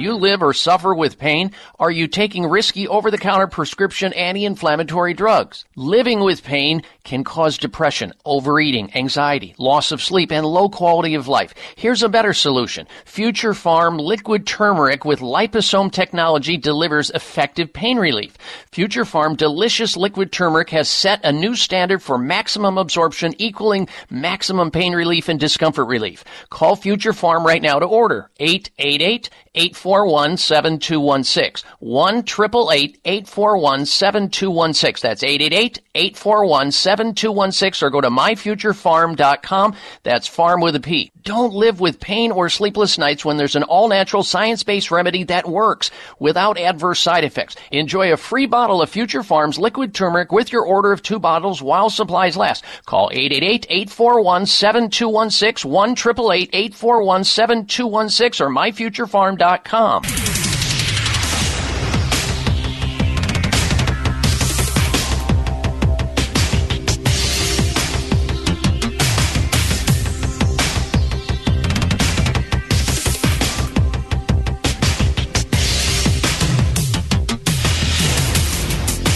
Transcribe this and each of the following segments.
You live or suffer with pain? Are you taking risky over the counter prescription anti inflammatory drugs? Living with pain can cause depression, overeating, anxiety, loss of sleep, and low quality of life. Here's a better solution. Future Farm liquid turmeric with liposome technology delivers effective pain relief. Future Farm delicious liquid turmeric has set a new standard for maximum absorption equaling maximum pain relief and discomfort relief. Call Future Farm right now to order 888 841 7216. 1 888 841 7216. That's 888 841 7216 or go to myfuturefarm.com. That's farm with a P. Don't live with pain or sleepless nights when there's an all natural science based remedy that works without adverse side effects. Enjoy a free bottle of Future Farms liquid turmeric with your order of two bottles while supplies last. Call 888 841 7216 1 888 841 7216 or myfuturefarm.com.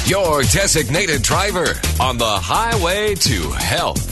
Your designated driver on the highway to health.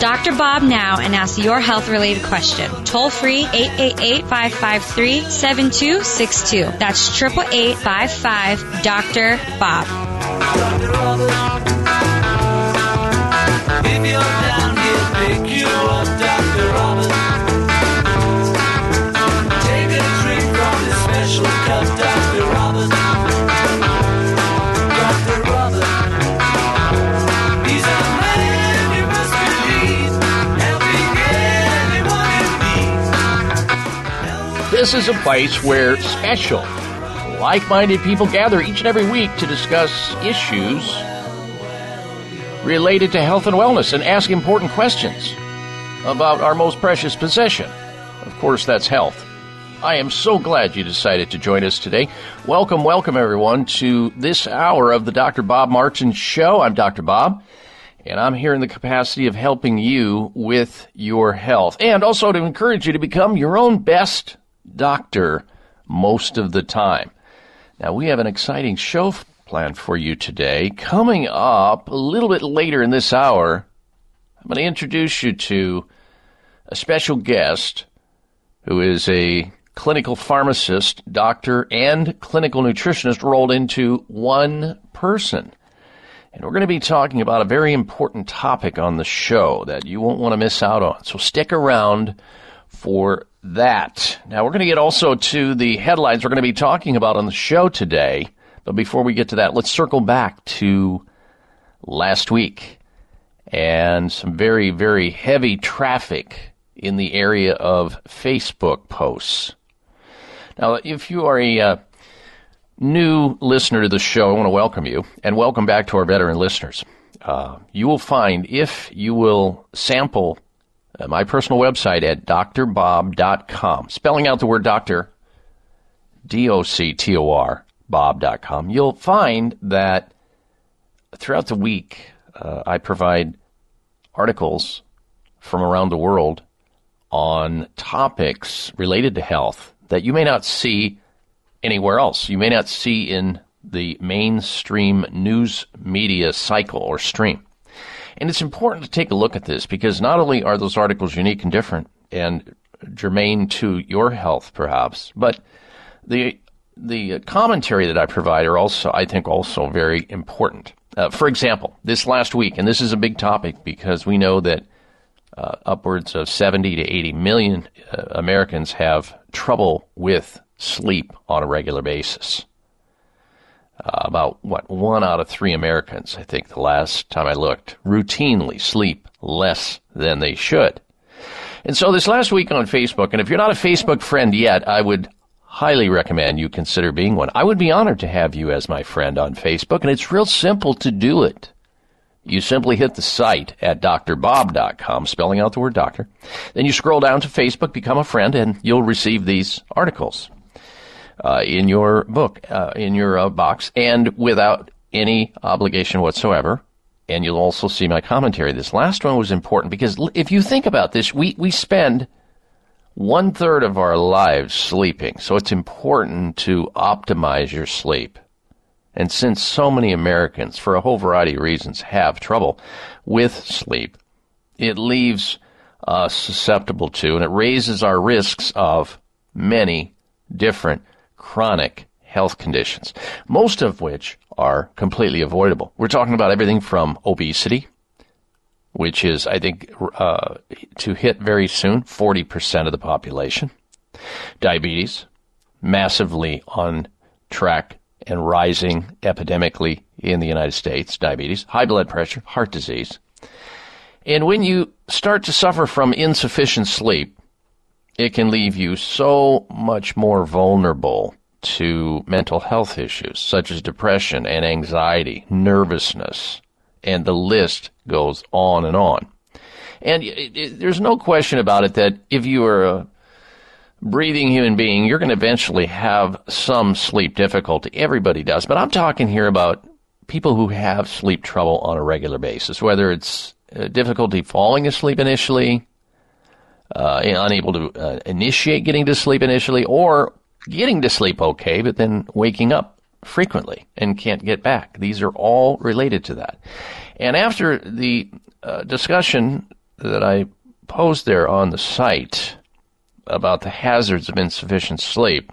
Dr. Bob now and ask your health related question. Toll free 888 553 7262. That's 888 55 Dr. Bob. This is a place where special, like minded people gather each and every week to discuss issues related to health and wellness and ask important questions about our most precious possession. Of course, that's health. I am so glad you decided to join us today. Welcome, welcome everyone to this hour of the Dr. Bob Martin Show. I'm Dr. Bob, and I'm here in the capacity of helping you with your health and also to encourage you to become your own best doctor most of the time. Now, we have an exciting show planned for you today. Coming up a little bit later in this hour, I'm going to introduce you to a special guest who is a clinical pharmacist, doctor, and clinical nutritionist rolled into one person. And we're going to be talking about a very important topic on the show that you won't want to miss out on. So stick around for that. Now, we're going to get also to the headlines we're going to be talking about on the show today. But before we get to that, let's circle back to last week and some very, very heavy traffic in the area of Facebook posts. Now, if you are a uh, new listener to the show, I want to welcome you and welcome back to our veteran listeners. Uh, you will find if you will sample uh, my personal website at drbob.com, spelling out the word doctor, D O C T O R, bob.com, you'll find that throughout the week uh, I provide articles from around the world on topics related to health that you may not see anywhere else. You may not see in the mainstream news media cycle or stream. And it's important to take a look at this because not only are those articles unique and different and germane to your health, perhaps, but the the commentary that I provide are also, I think, also very important. Uh, for example, this last week, and this is a big topic because we know that uh, upwards of 70 to 80 million uh, Americans have trouble with sleep on a regular basis. Uh, about what one out of three Americans, I think, the last time I looked, routinely sleep less than they should. And so this last week on Facebook, and if you're not a Facebook friend yet, I would highly recommend you consider being one. I would be honored to have you as my friend on Facebook, and it's real simple to do it. You simply hit the site at drbob.com, spelling out the word doctor. Then you scroll down to Facebook, become a friend, and you'll receive these articles uh, in your book, uh, in your uh, box, and without any obligation whatsoever. And you'll also see my commentary. This last one was important because if you think about this, we, we spend one third of our lives sleeping. So it's important to optimize your sleep. And since so many Americans, for a whole variety of reasons, have trouble with sleep, it leaves us susceptible to and it raises our risks of many different chronic health conditions, most of which are completely avoidable. We're talking about everything from obesity, which is, I think, uh, to hit very soon 40% of the population, diabetes, massively on track and rising epidemically in the United States, diabetes, high blood pressure, heart disease. And when you start to suffer from insufficient sleep, it can leave you so much more vulnerable to mental health issues such as depression and anxiety, nervousness, and the list goes on and on. And it, it, there's no question about it that if you are a breathing human being, you're going to eventually have some sleep difficulty. Everybody does. But I'm talking here about people who have sleep trouble on a regular basis, whether it's uh, difficulty falling asleep initially, uh, unable to uh, initiate getting to sleep initially, or getting to sleep okay, but then waking up frequently and can't get back. These are all related to that. And after the uh, discussion that I posed there on the site about the hazards of insufficient sleep,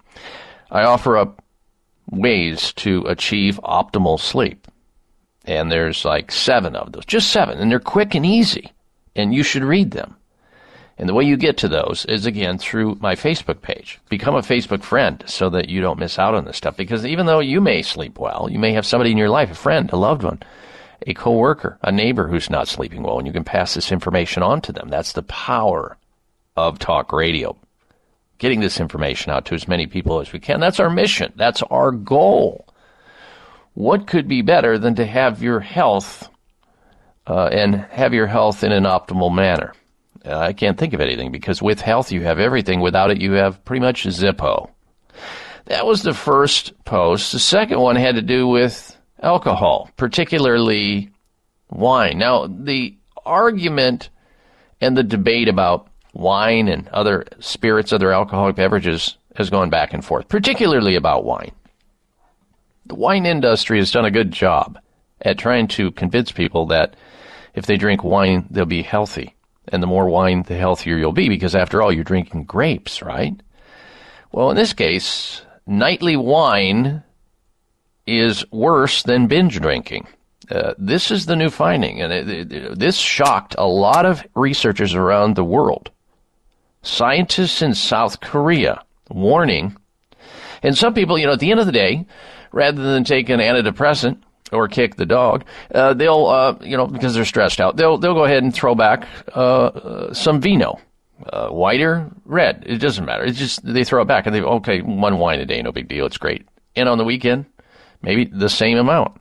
I offer up ways to achieve optimal sleep. And there's like seven of those, just seven, and they're quick and easy, and you should read them. And the way you get to those is again through my Facebook page. Become a Facebook friend so that you don't miss out on this stuff. Because even though you may sleep well, you may have somebody in your life, a friend, a loved one, a coworker, a neighbor who's not sleeping well, and you can pass this information on to them. That's the power of talk radio. Getting this information out to as many people as we can. That's our mission. That's our goal. What could be better than to have your health uh, and have your health in an optimal manner? Uh, I can't think of anything because with health you have everything. Without it, you have pretty much Zippo. That was the first post. The second one had to do with alcohol, particularly wine. Now, the argument and the debate about wine and other spirits, other alcoholic beverages has gone back and forth, particularly about wine. The wine industry has done a good job at trying to convince people that if they drink wine, they'll be healthy. And the more wine, the healthier you'll be, because after all, you're drinking grapes, right? Well, in this case, nightly wine is worse than binge drinking. Uh, this is the new finding, and it, it, this shocked a lot of researchers around the world. Scientists in South Korea warning, and some people, you know, at the end of the day, rather than take an antidepressant or kick the dog, uh, they'll, uh, you know, because they're stressed out, they'll they'll go ahead and throw back uh, uh, some vino, uh, white or red. It doesn't matter. It's just they throw it back and they okay, one wine a day, no big deal. It's great. And on the weekend, maybe the same amount.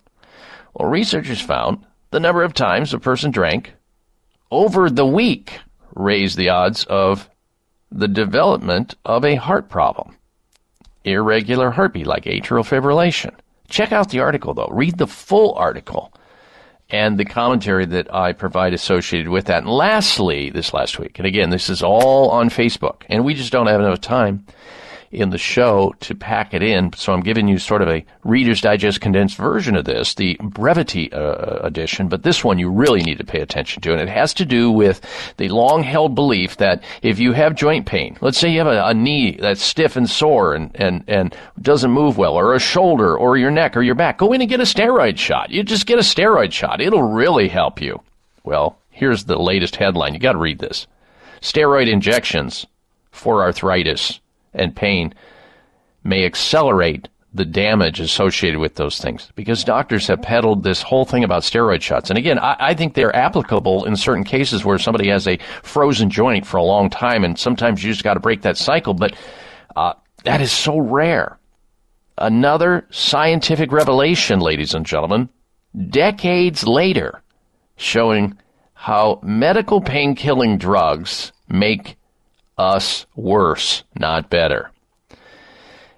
Well, researchers found the number of times a person drank over the week raised the odds of the development of a heart problem, irregular heartbeat like atrial fibrillation. Check out the article though. Read the full article and the commentary that I provide associated with that. And lastly, this last week, and again, this is all on Facebook, and we just don't have enough time. In the show to pack it in. So I'm giving you sort of a Reader's Digest condensed version of this, the brevity uh, edition. But this one you really need to pay attention to. And it has to do with the long held belief that if you have joint pain, let's say you have a, a knee that's stiff and sore and, and, and doesn't move well, or a shoulder, or your neck, or your back, go in and get a steroid shot. You just get a steroid shot. It'll really help you. Well, here's the latest headline. You got to read this. Steroid injections for arthritis and pain may accelerate the damage associated with those things because doctors have peddled this whole thing about steroid shots. And again, I, I, think they're applicable in certain cases where somebody has a frozen joint for a long time, and sometimes you just got to break that cycle. But uh, that is so rare. Another scientific revelation, ladies and gentlemen, decades later, showing how medical pain killing drugs make us worse, not better.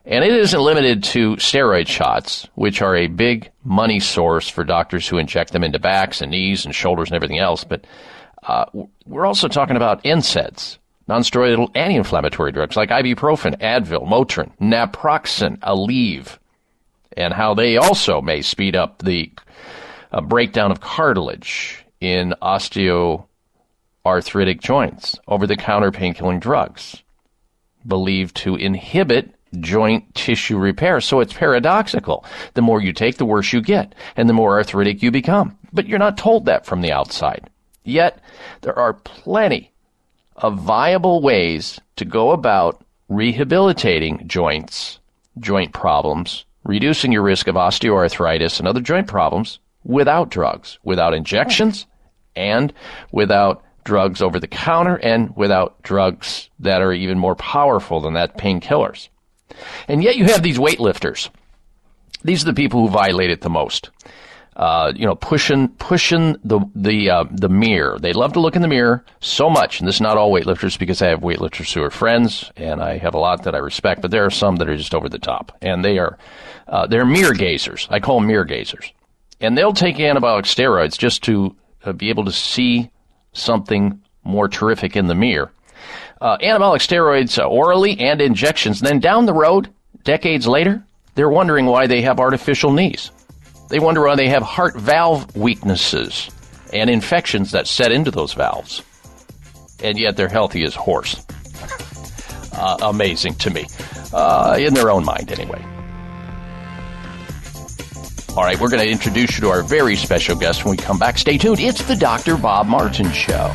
And it isn't limited to steroid shots, which are a big money source for doctors who inject them into backs and knees and shoulders and everything else. But uh, we're also talking about NSAIDs, nonsteroidal anti-inflammatory drugs like ibuprofen, Advil, Motrin, naproxen, Aleve, and how they also may speed up the uh, breakdown of cartilage in osteoarthritic joints, over-the-counter pain-killing drugs believed to inhibit joint tissue repair. So it's paradoxical. The more you take, the worse you get, and the more arthritic you become. But you're not told that from the outside. Yet, there are plenty of viable ways to go about rehabilitating joints, joint problems, reducing your risk of osteoarthritis and other joint problems without drugs, without injections, and without drugs over the counter, and without drugs that are even more powerful than that, painkillers. And yet you have these weightlifters. These are the people who violate it the most. Uh, you know, pushing pushing the the uh, the mirror. They love to look in the mirror so much, and this is not all weightlifters because I have weightlifters who are friends, and I have a lot that I respect. But there are some that are just over the top, and they are uh, they're mirror gazers. I call them mirror gazers, and they'll take anabolic steroids just to uh, be able to see something more terrific in the mirror uh, anabolic steroids uh, orally and injections. Then down the road, decades later, they're wondering why they have artificial knees. They wonder why they have heart valve weaknesses and infections that set into those valves. And yet they're healthy as horse. uh, amazing to me. Uh, in their own mind, anyway. All right, we're going to introduce you to our very special guest when we come back. Stay tuned. It's the Dr. Bob Martin Show.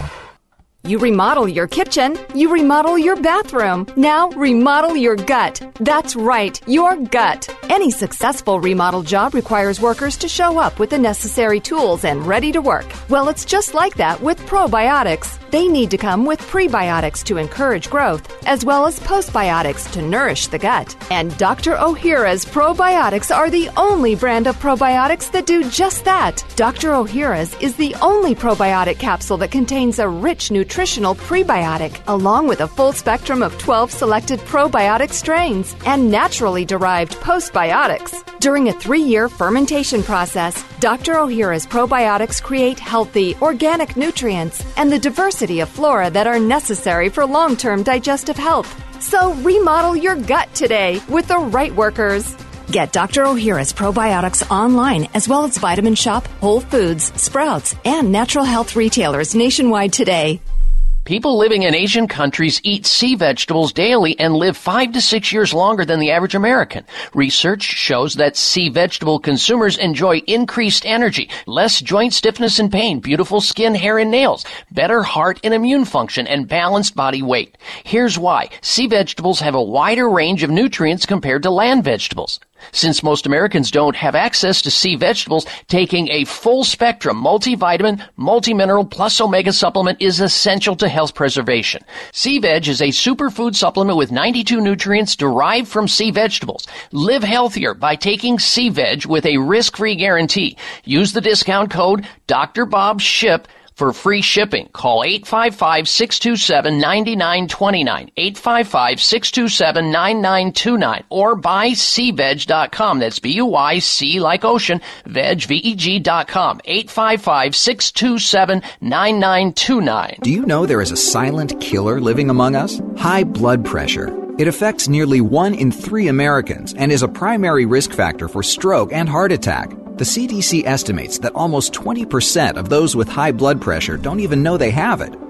You remodel your kitchen, you remodel your bathroom. Now remodel your gut. That's right, your gut. Any successful remodel job requires workers to show up with the necessary tools and ready to work. Well, it's just like that with probiotics. They need to come with prebiotics to encourage growth, as well as postbiotics to nourish the gut. And Dr. Ohhira's probiotics are the only brand of probiotics that do just that. Dr. Ohhira's is the only probiotic capsule that contains a rich nutritional prebiotic, along with a full spectrum of 12 selected probiotic strains and naturally derived postbiotics. During a three year fermentation process, Dr. Ohhira's probiotics create healthy, organic nutrients and the diversity of flora that are necessary for long term digestive health. So remodel your gut today with the right workers. Get Dr. Ohhira's probiotics online as well as Vitamin Shoppe, Whole Foods, Sprouts, and natural health retailers nationwide today. People living in Asian countries eat sea vegetables daily and live five to six years longer than the average American. Research shows that sea vegetable consumers enjoy increased energy, less joint stiffness and pain, beautiful skin, hair, and nails, better heart and immune function, and balanced body weight. Here's why. Sea vegetables have a wider range of nutrients compared to land vegetables. Since most Americans don't have access to sea vegetables, taking a full spectrum multivitamin, multimineral plus omega supplement is essential to health preservation. Sea Veg is a superfood supplement with 92 nutrients derived from sea vegetables. Live healthier by taking Sea Veg with a risk-free guarantee. Use the discount code Dr. Bob Ship for free shipping. Call 855-627-9929, 855-627-9929, or buy cveg.com. That's B-U-Y-C like ocean, veg, V-E-G dot com, 855-627-9929. Do you know there is a silent killer living among us? High blood pressure. It affects nearly one in three Americans and is a primary risk factor for stroke and heart attack. The CDC estimates that almost 20% of those with high blood pressure don't even know they have it.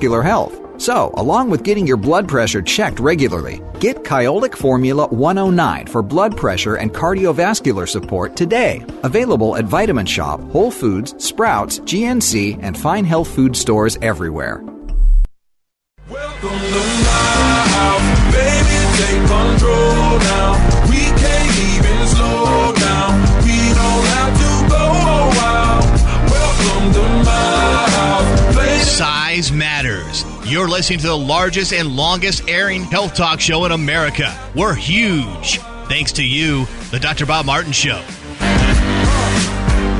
health. So, along with getting your blood pressure checked regularly, get Kyolic Formula 109 for blood pressure and cardiovascular support today. Available at Vitamin Shoppe, Whole Foods, Sprouts, GNC, and fine health food stores everywhere. Welcome to my house, baby. Take control now. We Size matters. You're listening to the largest and longest airing health talk show in America. We're huge. Thanks to you, the Dr. Bob Martin Show.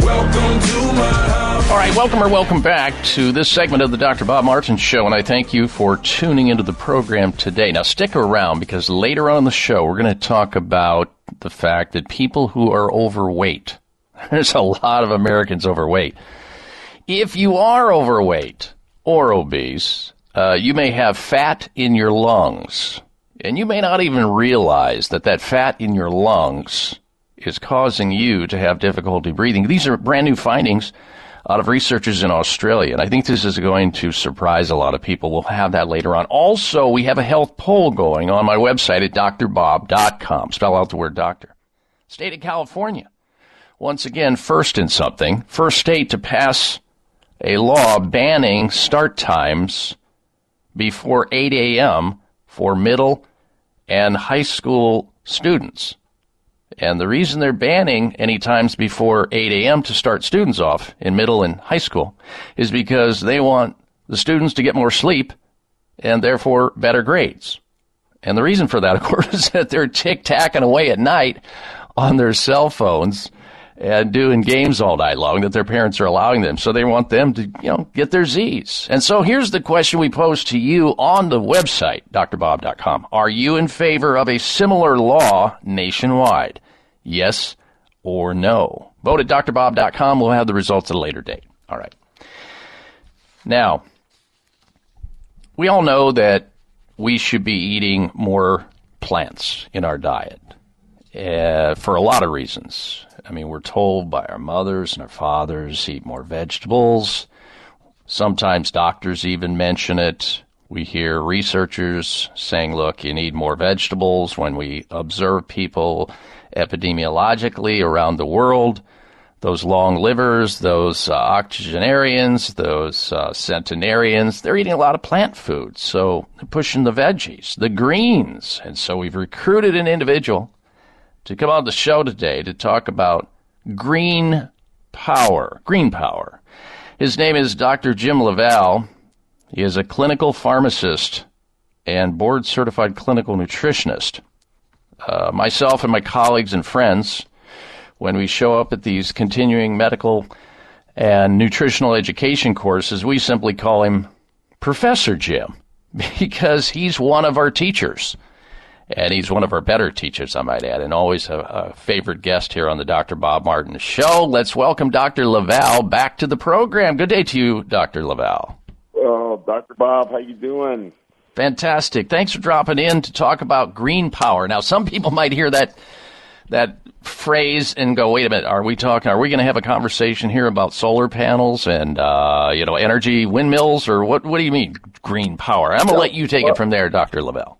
Welcome to my house. All right, welcome or welcome back to this segment of the Dr. Bob Martin Show, and I thank you for tuning into the program today. Now, stick around because later on in the show, we're going to talk about the fact that people who are overweight, there's a lot of Americans overweight. If you are overweight or obese, uh, you may have fat in your lungs, and you may not even realize that that fat in your lungs is causing you to have difficulty breathing. These are brand new findings out of researchers in Australia, and I think this is going to surprise a lot of people. We'll have that later on. Also, we have a health poll going on my website at drbob.com. Spell out the word doctor. State of California. Once again, first in something, first state to pass a law banning start times before 8 a.m. for middle and high school students. And the reason they're banning any times before 8 a.m. to start students off in middle and high school is because they want the students to get more sleep and therefore better grades. And the reason for that, of course, is that they're tick tacking away at night on their cell phones and doing games all night long that their parents are allowing them. So they want them to, you know, get their Z's. And so here's the question we pose to you on the website, drbob.com. Are you in favor of a similar law nationwide? Yes or no? Vote at drbob.com. We'll have the results at a later date. All right. Now, we all know that we should be eating more plants in our diet uh, for a lot of reasons. I mean, we're told by our mothers and our fathers eat more vegetables. Sometimes doctors even mention it. We hear researchers saying, look, you need more vegetables. When we observe people epidemiologically around the world, those long livers, those uh, octogenarians, those uh, centenarians, they're eating a lot of plant food. So pushing the veggies, the greens. And so we've recruited an individual to come on the show today to talk about green power. Green power. His name is Dr. Jim LaValle. He is a clinical pharmacist and board certified clinical nutritionist. Uh, myself and my colleagues and friends, when we show up at these continuing medical and nutritional education courses, we simply call him Professor Jim because he's one of our teachers. And he's one of our better teachers, I might add, and always a, a favorite guest here on the Dr. Bob Martin Show. Let's welcome Dr. LaValle back to the program. Good day to you, Dr. LaValle. Oh, Dr. Bob, how you doing? Fantastic. Thanks for dropping in to talk about green power. Now, some people might hear that that phrase and go, "Wait a minute, are we talking? Are we going to have a conversation here about solar panels and uh, you know energy windmills, or what? What do you mean green power?" I'm going to let you take it from there, Doctor LaValle.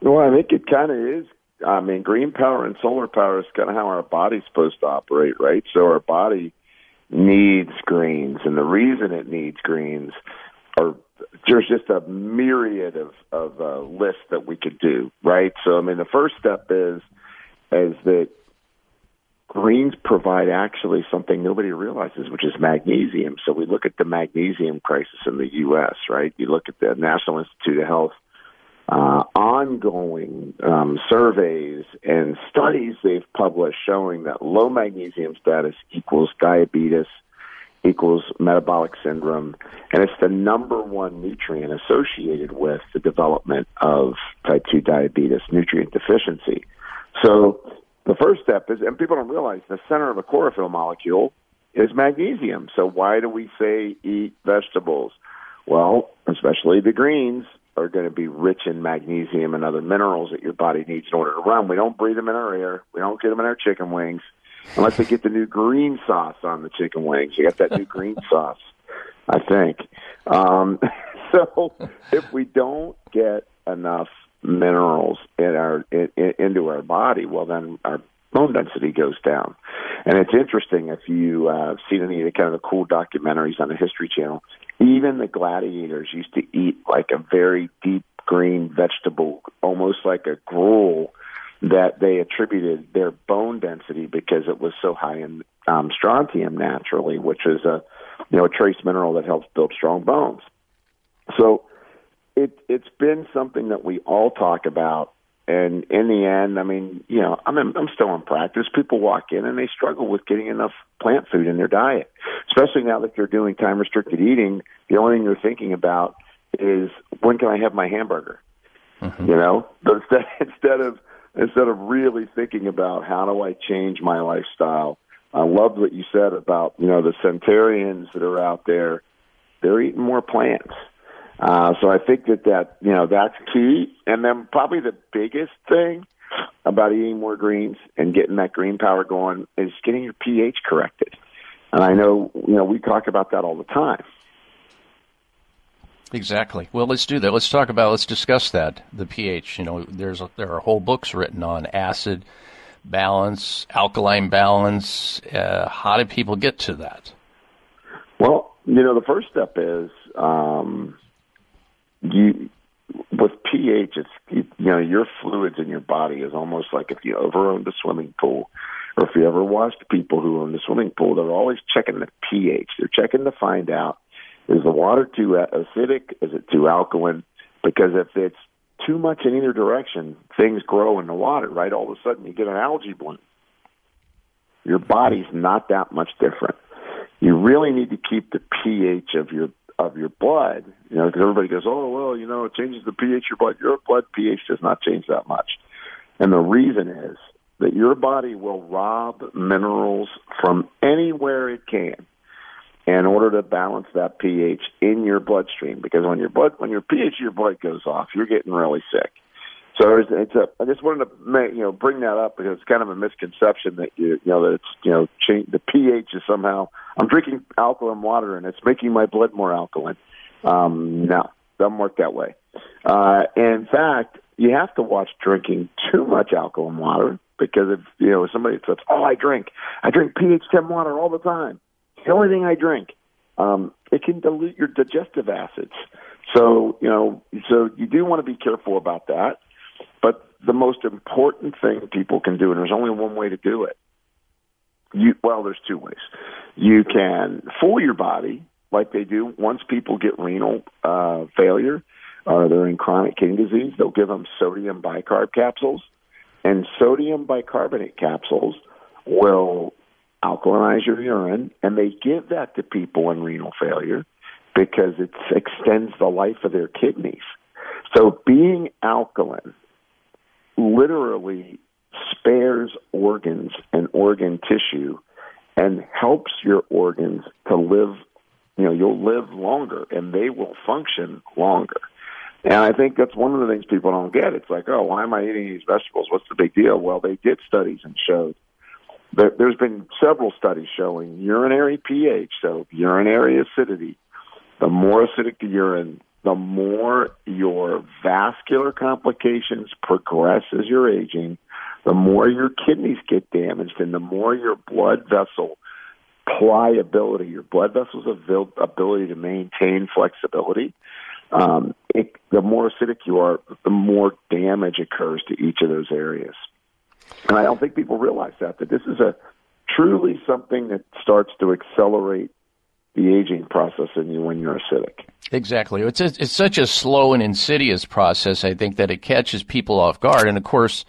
Well, I think it kind of is. I mean, green power and solar power is kind of how our body's supposed to operate, right? So our body needs greens, and the reason it needs greens are there's just a myriad of of uh, lists that we could do, right? So, I mean, the first step is is that greens provide actually something nobody realizes, which is magnesium. So we look at the magnesium crisis in the U.S., right? You look at the National Institute of Health uh, ongoing um, surveys and studies they've published showing that low magnesium status equals diabetes equals metabolic syndrome, and it's the number one nutrient associated with the development of type 2 diabetes, nutrient deficiency. So the first step is, and people don't realize, the center of a chlorophyll molecule is magnesium. So why do we say eat vegetables? Well, especially the greens are going to be rich in magnesium and other minerals that your body needs in order to run. We don't breathe them in our air. We don't get them in our chicken wings unless they get the new green sauce on the chicken wings. You got that new green sauce, I think. Um, so if we don't get enough minerals in our in, in, into our body, well, then our bone density goes down. And it's interesting if you uh, seen any of the kind of the cool documentaries on the History Channel. Even the gladiators used to eat like a very deep green vegetable, almost like a gruel that they attributed their bone density because it was so high in um, strontium naturally, which is a you know a trace mineral that helps build strong bones. So it it's been something that we all talk about, and in the end, I mean, you know, I'm in, I'm still in practice. People walk in and they struggle with getting enough plant food in their diet, especially now that they're doing time restricted eating. The only thing they're thinking about is when can I have my hamburger. Mm-hmm. You know, but instead instead of instead of really thinking about how do I change my lifestyle. I loved what you said about you know the centurions that are out there. They're eating more plants. Uh, so I think that that you know that's key. And then probably the biggest thing about eating more greens and getting that green power going is getting your pH corrected. And I know you know we talk about that all the time. Exactly. Well, let's do that. Let's talk about. Let's discuss that. The pH. You know, there's a, there are whole books written on acid balance, alkaline balance. Uh, how do people get to that? Well, you know, the first step is um, you with pH. It's you know your fluids in your body is almost like if you ever owned a swimming pool, or if you ever watched people who own the swimming pool. They're always checking the pH. They're checking to find out is the water too acidic? Is it too alkaline? Because if it's too much in either direction, things grow in the water, right? All of a sudden you get an algae bloom. Your body's not that much different. You really need to keep the pH of your of your blood, you know, because everybody goes, oh well, you know, it changes the pH of your blood. Your blood pH does not change that much, and the reason is that your body will rob minerals from anywhere it can in order to balance that pH in your bloodstream. Because when your blood, when your pH of your blood goes off, you're getting really sick. So it's, it's a. I just wanted to make, you know bring that up because it's kind of a misconception that you you know that it's you know change, the pH is somehow I'm drinking alkaline water and it's making my blood more alkaline. Um, no, doesn't work that way. Uh, in fact, you have to watch drinking too much alkaline water because if you know somebody says, "Oh, I drink, I drink pH 10 water all the time," the only thing I drink. Um, it can dilute your digestive acids. So, you know, so you do want to be careful about that. But the most important thing people can do, and there's only one way to do it. You, well, there's two ways. You can fool your body like they do once people get renal uh, failure or they're in chronic kidney disease. They'll give them sodium bicarb capsules, and sodium bicarbonate capsules will alkalinize your urine, and they give that to people in renal failure because it extends the life of their kidneys. So being alkaline literally spares organs and organ tissue and helps your organs to live you know you'll live longer and they will function longer. And i think that's one of the things people don't get. It's like oh why am i eating these vegetables? What's the big deal? Well they did studies and showed there, there's been several studies showing urinary pH, so urinary acidity. The more acidic the urine, the more your vascular complications progress as you're aging, the more your kidneys get damaged, and the more your blood vessel pliability, your blood vessels' ability to maintain flexibility, um, it, the more acidic you are, the more damage occurs to each of those areas. And I don't think people realize that, that this is a truly something that starts to accelerate the aging process in you when you're acidic. Exactly. It's a, it's such a slow and insidious process. I think that it catches people off guard, and of course,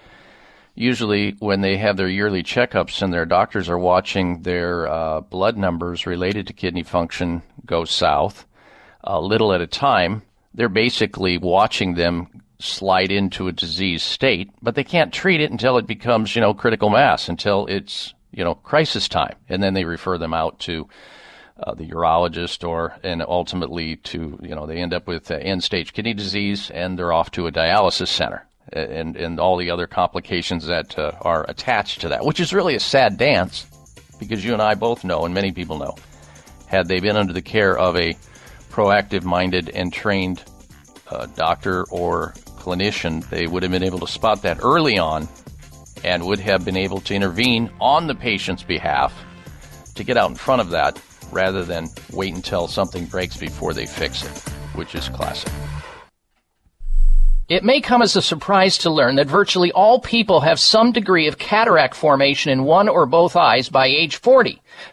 usually when they have their yearly checkups and their doctors are watching their uh, blood numbers related to kidney function go south, a little at a time, they're basically watching them slide into a disease state, but they can't treat it until it becomes, you know, critical mass, until it's, you know, crisis time. And then they refer them out to uh, the urologist or, and ultimately to, you know, they end up with uh, end stage kidney disease and they're off to a dialysis center. And, and all the other complications that uh, are attached to that, which is really a sad dance because you and I both know, and many people know, had they been under the care of a proactive minded and trained uh, doctor or clinician, they would have been able to spot that early on and would have been able to intervene on the patient's behalf to get out in front of that rather than wait until something breaks before they fix it, which is classic. It may come as a surprise to learn that virtually all people have some degree of cataract formation in one or both eyes by age 40.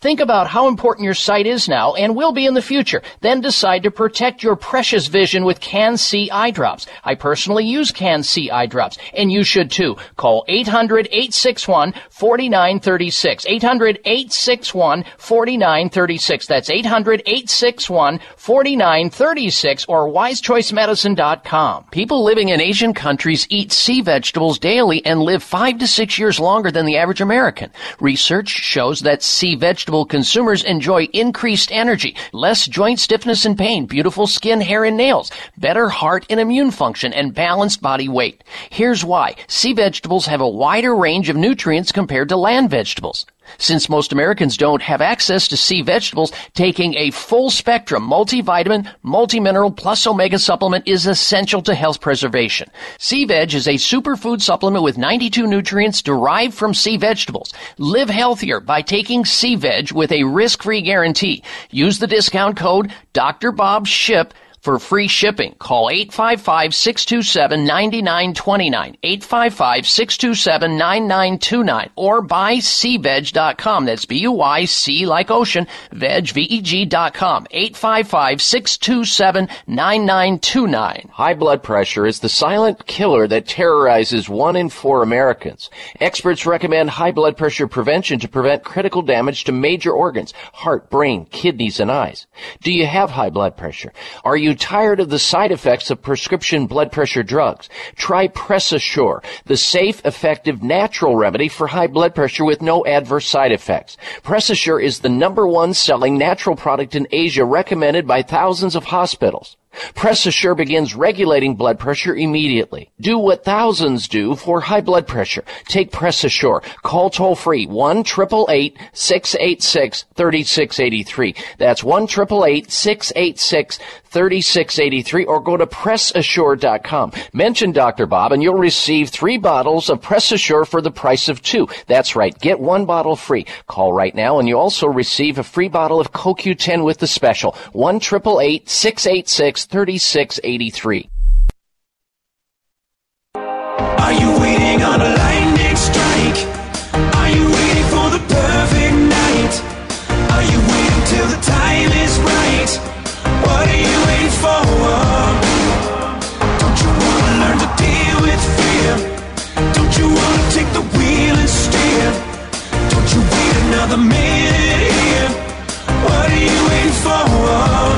Think about how important your sight is now and will be in the future. Then decide to protect your precious vision with Can-C eye drops. I personally use Can-C eye drops, and you should too. Call 800-861-4936. 800-861-4936. That's 800-861-4936 or wisechoicemedicine.com. People living in Asian countries eat sea vegetables daily and live five to six years longer than the average American. Research shows that sea vegetable consumers enjoy increased energy, less joint stiffness and pain, beautiful skin, hair, and nails, better heart and immune function, and balanced body weight. Here's why. Sea vegetables have a wider range of nutrients compared to land vegetables. Since most Americans don't have access to sea vegetables, taking a full spectrum multivitamin, multimineral plus omega supplement is essential to health preservation. Sea Veg is a superfood supplement with 92 nutrients derived from sea vegetables. Live healthier by taking Sea Veg with a risk-free guarantee. Use the discount code Dr. Bob Ship for free shipping. Call 855-627-9929, 855-627-9929, or buycveg.com. That's B-U-Y-C like ocean, veg, V-E-G dot com, 855-627-9929. High blood pressure is the silent killer that terrorizes one in four Americans. Experts recommend high blood pressure prevention to prevent critical damage to major organs, heart, brain, kidneys, and eyes. Do you have high blood pressure? Are you tired of the side effects of prescription blood pressure drugs? Try PressAssure, the safe, effective, natural remedy for high blood pressure with no adverse side effects. PressAssure is the number one selling natural product in Asia recommended by thousands of hospitals. PressAssure begins regulating blood pressure immediately. Do what thousands do for high blood pressure. Take PressAssure. Call toll free 1 686 3683. That's 1 686 3683 or go to PressAssure.com. Mention Dr. Bob and you'll receive three bottles of PressAssure for the price of two. That's right. Get one bottle free. Call right now and you also receive a free bottle of CoQ10 with the special. 1 686 3683. Are you waiting on a lightning strike? Are you waiting for the perfect night? Are you waiting till the time is right? What are you waiting for? Don't you wanna learn to deal with fear? Don't you wanna take the wheel and steer? Don't you wait another minute here? What are you waiting for?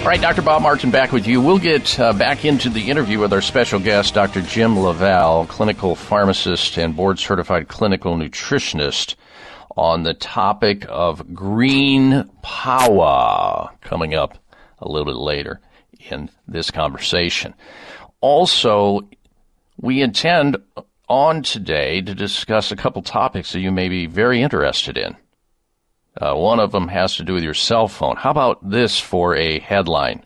All right, Dr. Bob Martin back with you. We'll get uh, back into the interview with our special guest, Dr. Jim LaValle, clinical pharmacist and board certified clinical nutritionist, on the topic of green power coming up a little bit later in this conversation. Also, we intend on today to discuss a couple topics that you may be very interested in. Uh, one of them has to do with your cell phone. How about this for a headline?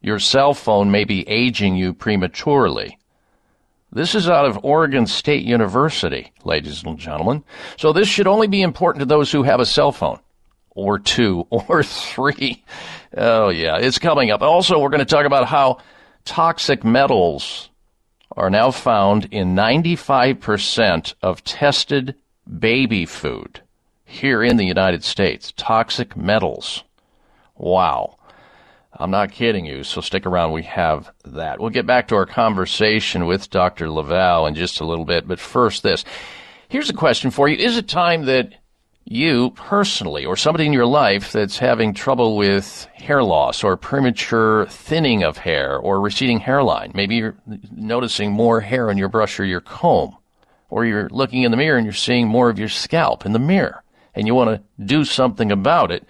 Your cell phone may be aging you prematurely. This is out of Oregon State University, ladies and gentlemen. So this should only be important to those who have a cell phone. Or two, or three. Oh yeah, it's coming up. Also, we're going to talk about how toxic metals are now found in 95% of tested baby food here in the United States. Toxic metals. Wow. I'm not kidding you, so stick around. We have that. We'll get back to our conversation with Dr. LaValle in just a little bit, but first, this. Here's a question for you. Is it time that you personally or somebody in your life that's having trouble with hair loss or premature thinning of hair or receding hairline? Maybe you're noticing more hair on your brush or your comb, or you're looking in the mirror and you're seeing more of your scalp in the mirror and you want to do something about it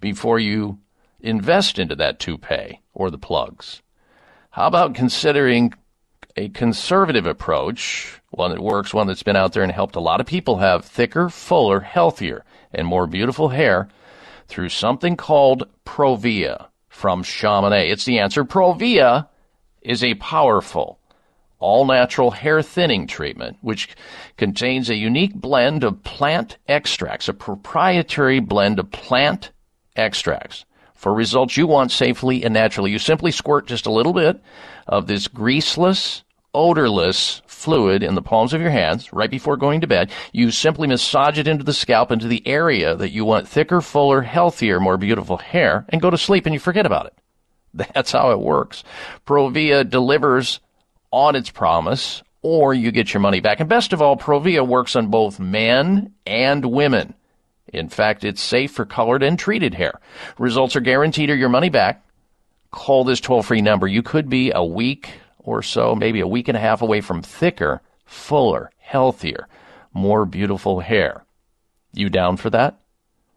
before you invest into that toupee or the plugs. How about considering a conservative approach, one that works, one that's been out there and helped a lot of people have thicker, fuller, healthier, and more beautiful hair through something called Provia from Chamonix. It's the answer. Provia is a powerful, all natural hair thinning treatment, which contains a unique blend of plant extracts, a proprietary blend of plant extracts. For results you want safely and naturally, you simply squirt just a little bit of this greaseless, odorless fluid in the palms of your hands right before going to bed. You simply massage it into the scalp, into the area that you want thicker, fuller, healthier, more beautiful hair, and go to sleep and you forget about it. That's how it works. Provia delivers on its promise or you get your money back. And best of all, Provia works on both men and women. In fact, it's safe for colored and treated hair. Results are guaranteed or your money back. Call this toll free number. You could be a week or so, maybe a week and a half away from thicker, fuller, healthier, more beautiful hair. You down for that?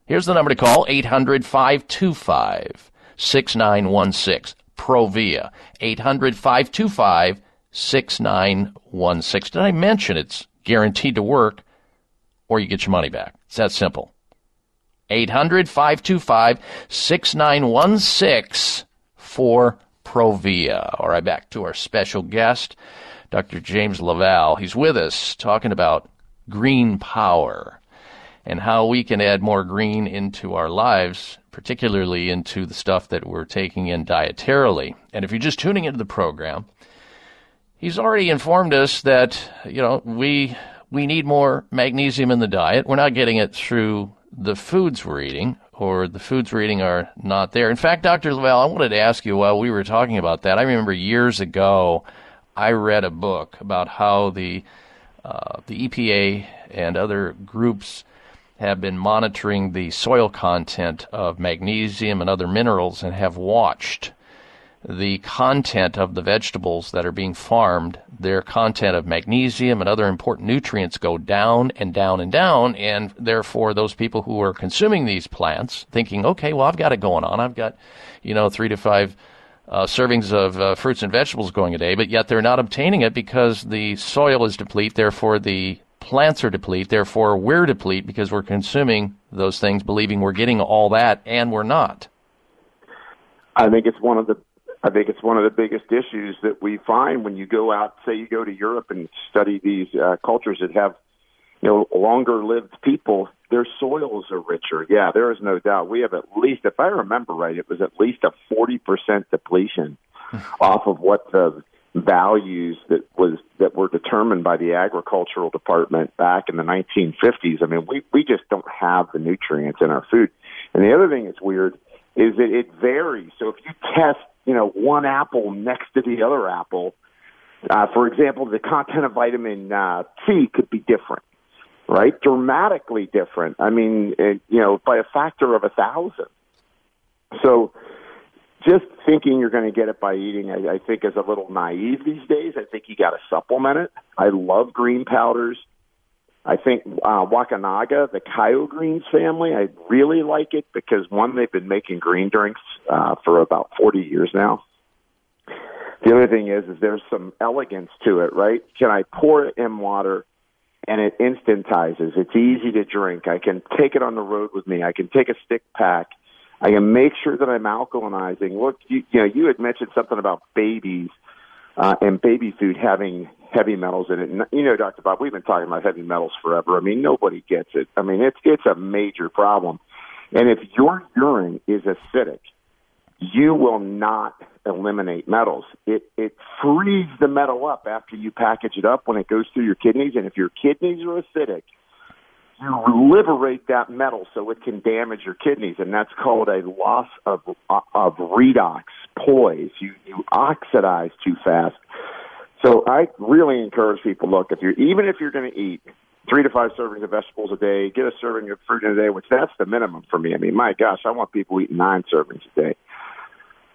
Here's the number to call 800 525 6916. Provia. 800 525 6916. Did I mention it's guaranteed to work or you get your money back? It's that simple. 800 525 6916 for Provia. All right, back to our special guest, Dr. James LaValle. He's with us talking about green power and how we can add more green into our lives, particularly into the stuff that we're taking in dietarily. And if you're just tuning into the program, he's already informed us that, you know, we we need more magnesium in the diet. We're not getting it through the foods we're eating, or the foods we're eating are not there. In fact, Dr. LaValle, I wanted to ask you while we were talking about that. I remember years ago, I read a book about how the uh, the EPA and other groups have been monitoring the soil content of magnesium and other minerals and have watched the content of the vegetables that are being farmed, their content of magnesium and other important nutrients go down and down and down. And therefore, those people who are consuming these plants thinking, okay, well, I've got it going on. I've got, you know, three to five uh, servings of uh, fruits and vegetables going a day, but yet they're not obtaining it because the soil is deplete. Therefore, the plants are deplete. Therefore, we're deplete because we're consuming those things, believing we're getting all that, and we're not. I think it's one of the I think it's one of the biggest issues that we find when you go out, say you go to Europe and study these uh, cultures that have, you know, longer lived people, their soils are richer. Yeah, there is no doubt. We have at least, if I remember right, it was at least a 40% depletion off of what the values that was that were determined by the agricultural department back in the 1950s. I mean, we we just don't have the nutrients in our food. And the other thing that's weird is that it varies. So if you test you know, one apple next to the other apple. Uh, for example, the content of vitamin uh, C could be different, right? Dramatically different. I mean, it, you know, by a factor of a thousand. So, just thinking you're going to get it by eating, I, I think, is a little naive these days. I think you got to supplement it. I love green powders. I think uh, Wakunaga, the Kyo Greens family, I really like it because one, they've been making green drinks uh, for about 40 years now. The other thing is, is there's some elegance to it, right? Can I pour it in water and it instantizes? It's easy to drink. I can take it on the road with me. I can take a stick pack. I can make sure that I'm alkalinizing. Look, you, you know, you had mentioned something about babies uh, and baby food having heavy metals in it. And, you know, Dr. Bob, we've been talking about heavy metals forever. I mean, nobody gets it. I mean, it's it's a major problem. And if your urine is acidic, you will not eliminate metals. It it frees the metal up after you package it up when it goes through your kidneys. And if your kidneys are acidic, you liberate that metal so it can damage your kidneys, and that's called a loss of of redox poise. You you oxidize too fast. So I really encourage people. Look, if you're even if you're going to eat three to five servings of vegetables a day, get a serving of fruit in a day, which that's the minimum for me. I mean, my gosh, I want people eating nine servings a day.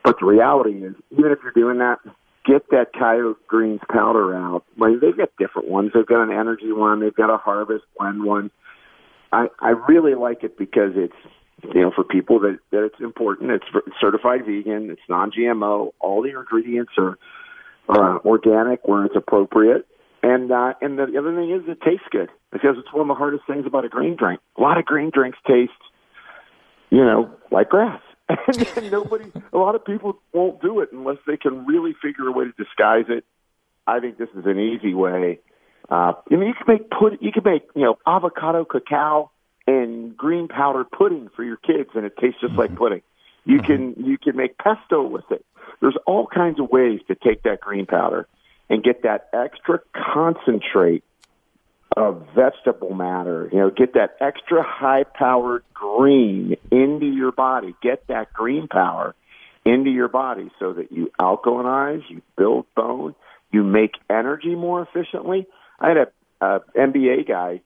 But the reality is, even if you're doing that, get that Kyo Greens powder out. Like they've got different ones. They've got an energy one. They've got a harvest blend one. I I really like it because it's you know for people that that it's important. It's certified vegan. It's non-GMO. All the ingredients are uh, organic where it's appropriate. And uh, and the, the other thing is it tastes good because it's one of the hardest things about a green drink. A lot of green drinks taste, you know, like grass. and nobody, a lot of people won't do it unless they can really figure a way to disguise it. I think this is an easy way. Uh, I mean, you can make put, you can make you know avocado cacao and green powdered pudding for your kids, and it tastes just mm-hmm. like pudding. You mm-hmm. can you can make pesto with it. There's all kinds of ways to take that green powder and get that extra concentrate of vegetable matter. You know, get that extra high powered green into your body. Get that green power into your body so that you alkalinize, you build bone, you make energy more efficiently. I had a, a NBA guy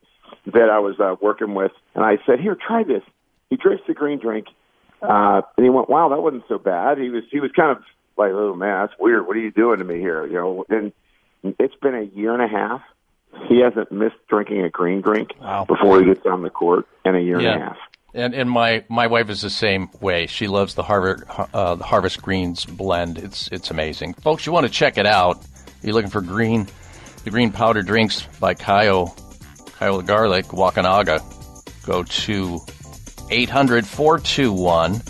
that I was uh, working with, and I said, "Here, try this." He drinks the green drink, uh, and he went, "Wow, that wasn't so bad." He was he was kind of like, "Oh man, that's weird. What are you doing to me here?" You know, and it's been a year and a half. He hasn't missed drinking a green drink wow. before he gets on the court in a year yeah. and a half. And and my, my wife is the same way. She loves the Harvard uh, the Harvest Greens blend. It's it's amazing, folks. You want to check it out? You're looking for green the green powder drinks by Kyo the Garlic Wakunaga. Go to 800 421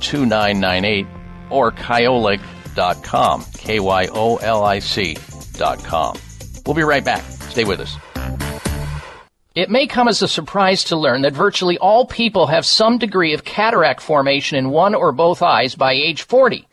2998 or kyolic.com. K Y O L I C.com. We'll be right back. Stay with us. It may come as a surprise to learn that virtually all people have some degree of cataract formation in one or both eyes by age 40.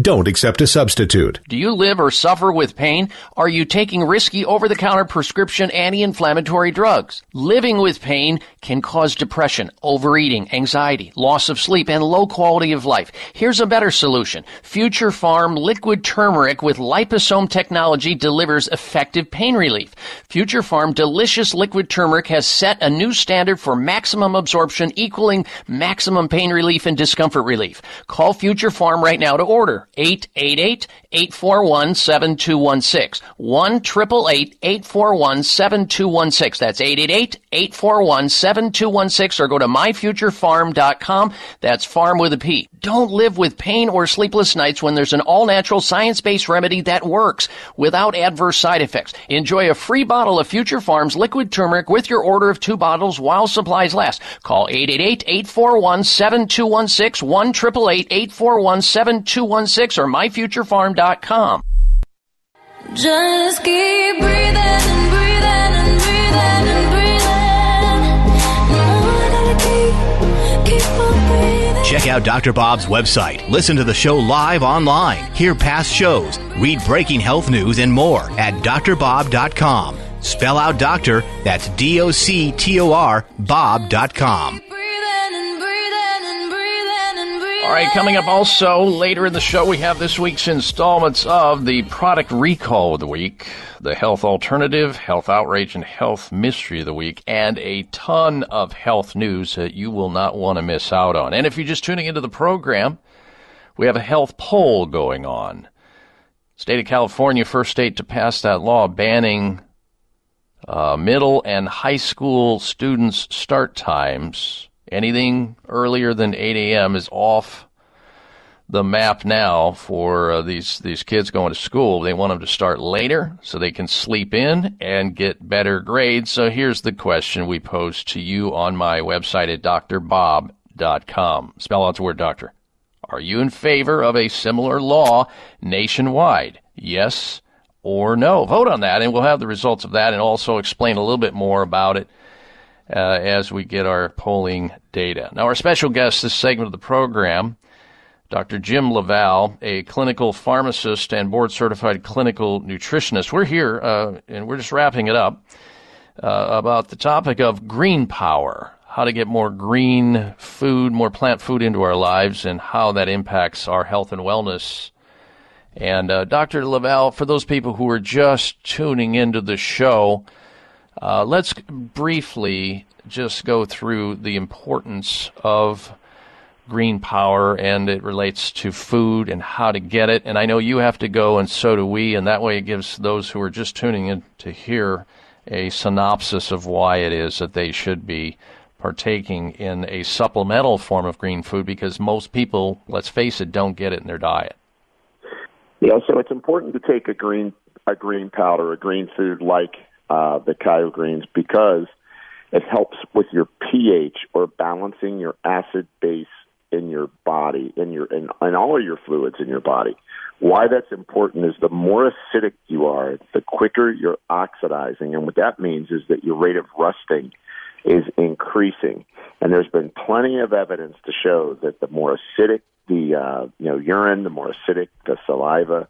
Don't accept a substitute. Do you live or suffer with pain? Are you taking risky over the counter prescription anti inflammatory drugs? Living with pain can cause depression, overeating, anxiety, loss of sleep, and low quality of life. Here's a better solution. Future Farm liquid turmeric with liposome technology delivers effective pain relief. Future Farm delicious liquid turmeric has set a new standard for maximum absorption equaling maximum pain relief and discomfort relief. Call Future Farm right now to order. 888 841 7216. 1 841 7216. That's 888 841 7216 or go to myfuturefarm.com. That's farm with a P. Don't live with pain or sleepless nights when there's an all natural science based remedy that works without adverse side effects. Enjoy a free bottle of Future Farms liquid turmeric with your order of two bottles while supplies last. Call 888 841 7216 1 841 7216 or myfuturepharm.com. Just keep breathing and breathing and breathing and breathing. keep, keep on breathing. Check out Dr. Bob's website. Listen to the show live online. Hear past shows. Read breaking health news and more at drbob.com. Spell out doctor, that's D O C T O R, Bob.com. All right, coming up also later in the show, we have this week's installments of the product recall of the week, the health alternative, health outrage, and health mystery of the week, and a ton of health news that you will not want to miss out on. And if you're just tuning into the program, we have a health poll going on. State of California, first state to pass that law banning uh, middle and high school students' start times Anything earlier than 8 a.m. is off the map now for uh, these these kids going to school. They want them to start later so they can sleep in and get better grades. So here's the question we pose to you on my website at drbob.com. Spell out the word doctor. Are you in favor of a similar law nationwide? Yes or no? Vote on that, and we'll have the results of that and also explain a little bit more about it uh, as we get our polling data. Now, our special guest this segment of the program, Dr. Jim LaValle, a clinical pharmacist and board certified clinical nutritionist. We're here, uh, and we're just wrapping it up uh, about the topic of green power. How to get more green food, more plant food into our lives, and how that impacts our health and wellness. And uh, Dr. LaValle, for those people who are just tuning into the show, uh, let's briefly just go through the importance of green power and it relates to food and how to get it. And I know you have to go, and so do we, and that way it gives those who are just tuning in to hear a synopsis of why it is that they should be partaking in a supplemental form of green food because most people, let's face it, don't get it in their diet. Yeah, so it's important to take a green a green powder, a green food like uh, the Kyo Greens because it helps with your pH or balancing your acid base in your body, in your in, in all of your fluids in your body. Why that's important is the more acidic you are, the quicker you're oxidizing, and what that means is that your rate of rusting is increasing. And there's been plenty of evidence to show that the more acidic the uh, you know urine, the more acidic the saliva,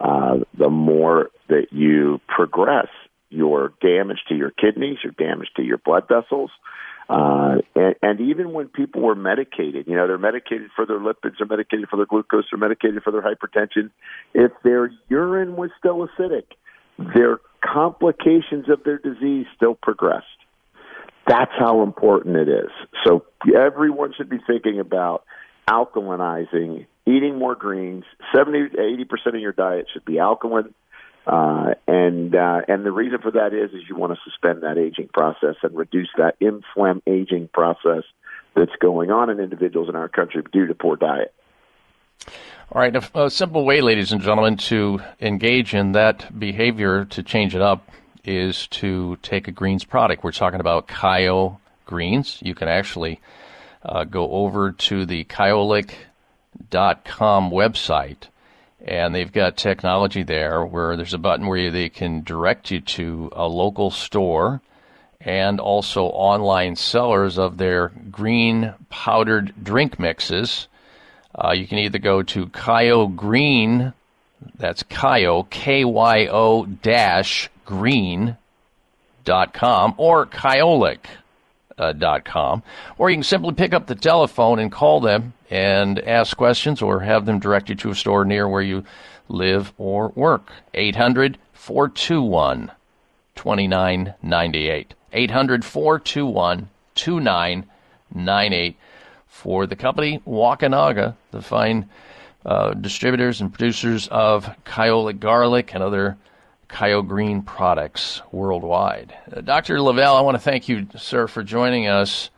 uh, the more that you progress your damage to your kidneys, your damage to your blood vessels. Uh, and, and even when people were medicated, you know, they're medicated for their lipids, they're medicated for their glucose, they're medicated for their hypertension. If their urine was still acidic, their complications of their disease still progressed. That's how important it is. So everyone should be thinking about alkalinizing, eating more greens. 70 to 80% of your diet should be alkaline. Uh, and uh, and the reason for that is is you want to suspend that aging process and reduce that inflam aging process that's going on in individuals in our country due to poor diet. All right, a, a simple way, ladies and gentlemen, to engage in that behavior to change it up is to take a greens product. We're talking about Kyo greens. You can actually uh, go over to the kyolic.com website and they've got technology there where there's a button where they can direct you to a local store and also online sellers of their green powdered drink mixes. Uh, you can either go to Kyo Green, that's Kyo, K Y O dash green dot com, or Kyolic uh, dot com, or you can simply pick up the telephone and call them and ask questions or have them direct you to a store near where you live or work. 800 421 2998. 800 421 2998 for the company Wakunaga, the fine uh, distributors and producers of Kyolic garlic and other Kyo Green products worldwide. Uh, Dr. LaValle, I want to thank you, sir, for joining us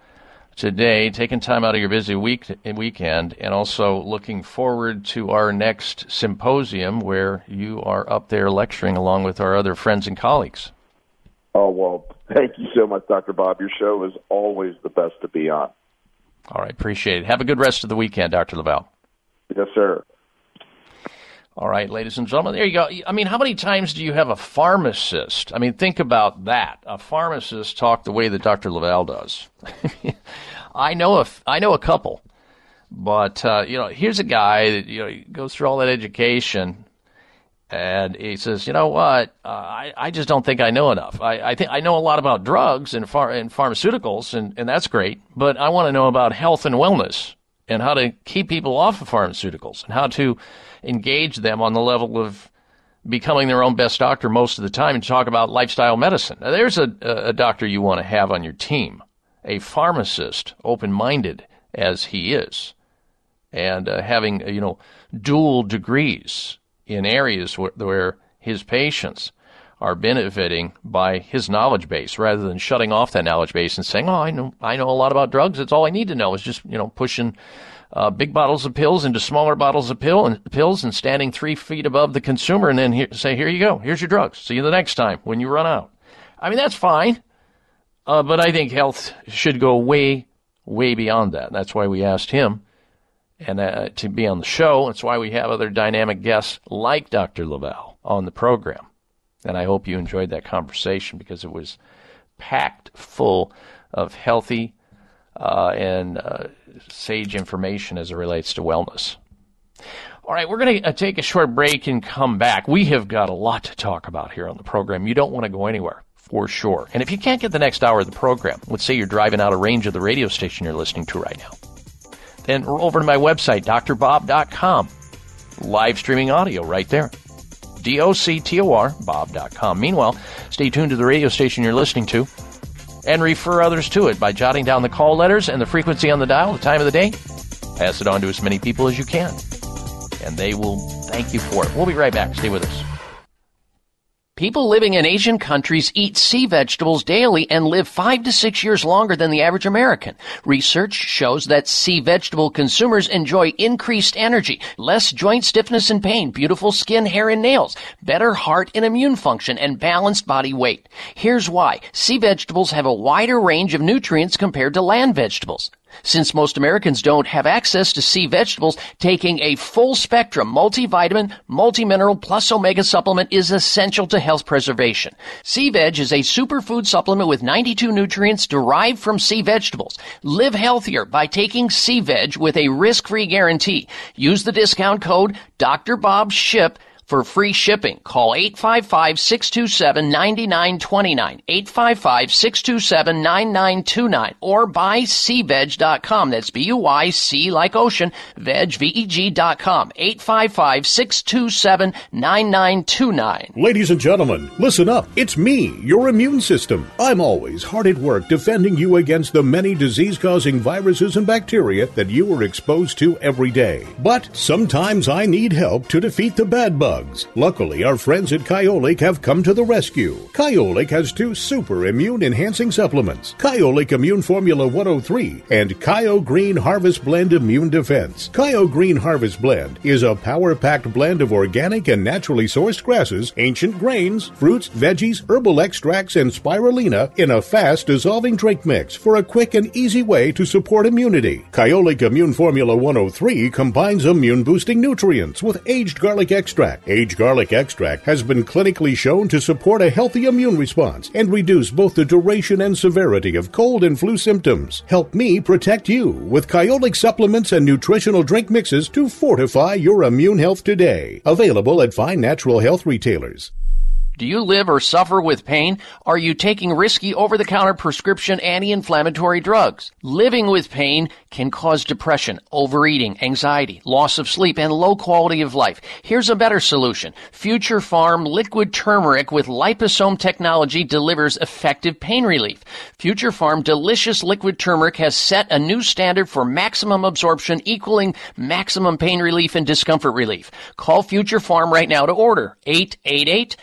today, taking time out of your busy week weekend, and also looking forward to our next symposium where you are up there lecturing along with our other friends and colleagues. Oh, well, thank you so much, Dr. Bob. Your show is always the best to be on. All right, appreciate it. Have a good rest of the weekend, Dr. LaValle. Yes, sir. All right, ladies and gentlemen, there you go. I mean, how many times do you have a pharmacist? I mean, think about that. A pharmacist talk the way that Dr. LaValle does. I know a, I know a couple, but uh, you know, here's a guy that you know goes through all that education, and he says, you know what? Uh, I I just don't think I know enough. I, I think I know a lot about drugs and phar- and pharmaceuticals, and and that's great, but I want to know about health and wellness and how to keep people off of pharmaceuticals and how to engage them on the level of becoming their own best doctor most of the time and talk about lifestyle medicine. Now, there's a, a doctor you want to have on your team, a pharmacist, open minded as he is, and uh, having, you know, dual degrees in areas where, where his patients are benefiting by his knowledge base rather than shutting off that knowledge base and saying, "Oh, I know, I know a lot about drugs. It's all I need to know." Is just you know pushing uh, big bottles of pills into smaller bottles of pill and pills and standing three feet above the consumer and then here, say, "Here you go. Here's your drugs. See you the next time when you run out." I mean, that's fine, uh, but I think health should go way, way beyond that. That's why we asked him and uh, to be on the show. That's why we have other dynamic guests like Dr. LaValle on the program. And I hope you enjoyed that conversation because it was packed full of healthy uh, and uh, sage information as it relates to wellness. All right, we're going to uh, take a short break and come back. We have got a lot to talk about here on the program. You don't want to go anywhere, for sure. And if you can't get the next hour of the program, let's say you're driving out of range of the radio station you're listening to right now, then roll over to my website, drbob.com. Live streaming audio right there. D-O-C-T-O-R, bob.com. Meanwhile, stay tuned to the radio station you're listening to and refer others to it by jotting down the call letters and the frequency on the dial, the time of the day. Pass it on to as many people as you can, and they will thank you for it. We'll be right back. Stay with us. People living in Asian countries eat sea vegetables daily and live five to six years longer than the average American. Research shows that sea vegetable consumers enjoy increased energy, less joint stiffness and pain, beautiful skin, hair, and nails, better heart and immune function, and balanced body weight. Here's why. Sea vegetables have a wider range of nutrients compared to land vegetables. Since most Americans don't have access to sea vegetables, taking a full spectrum multivitamin, multimineral plus omega supplement is essential to health preservation. Sea Veg is a superfood supplement with 92 nutrients derived from sea vegetables. Live healthier by taking Sea Veg with a risk-free guarantee. Use the discount code Dr. Bob Ship for free shipping. Call 855-627-9929, 855-627-9929, or buy cveg.com. That's B-U-Y-C like ocean, veg, V-E-G dot com, 855-627-9929. Ladies and gentlemen, listen up. It's me, your immune system. I'm always hard at work defending you against the many disease causing viruses and bacteria that you are exposed to every day. But sometimes I need help to defeat the bad bugs. Luckily, our friends at Kyolic have come to the rescue. Kyolic has two super immune enhancing supplements Kyolic Immune Formula 103 and Kyo Green Harvest Blend Immune Defense. Kyo Green Harvest Blend is a power packed blend of organic and naturally sourced grasses, ancient grains, fruits, veggies, herbal extracts, and spirulina in a fast dissolving drink mix for a quick and easy way to support immunity. Kyolic Immune Formula 103 combines immune boosting nutrients with aged garlic extract Age garlic extract has been clinically shown to support a healthy immune response and reduce both the duration and severity of cold and flu symptoms. Help me protect you with Kyolic supplements and nutritional drink mixes to fortify your immune health today. Available at fine natural health retailers. Do you live or suffer with pain? Are you taking risky over the counter prescription anti inflammatory drugs? Living with pain can cause depression, overeating, anxiety, loss of sleep, and low quality of life. Here's a better solution. Future Farm liquid turmeric with liposome technology delivers effective pain relief. Future Farm delicious liquid turmeric has set a new standard for maximum absorption equaling maximum pain relief and discomfort relief. Call Future Farm right now to order 888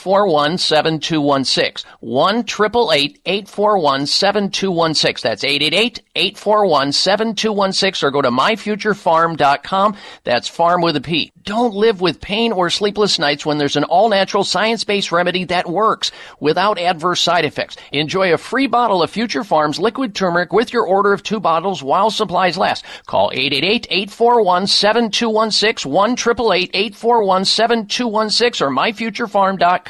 841 7216. 1 841 7216. That's 888 841 7216 or go to myfuturefarm.com. That's farm with a P. Don't live with pain or sleepless nights when there's an all natural science based remedy that works without adverse side effects. Enjoy a free bottle of Future Farms liquid turmeric with your order of two bottles while supplies last. Call 888 841 7216 1 841 7216 or myfuturefarm.com.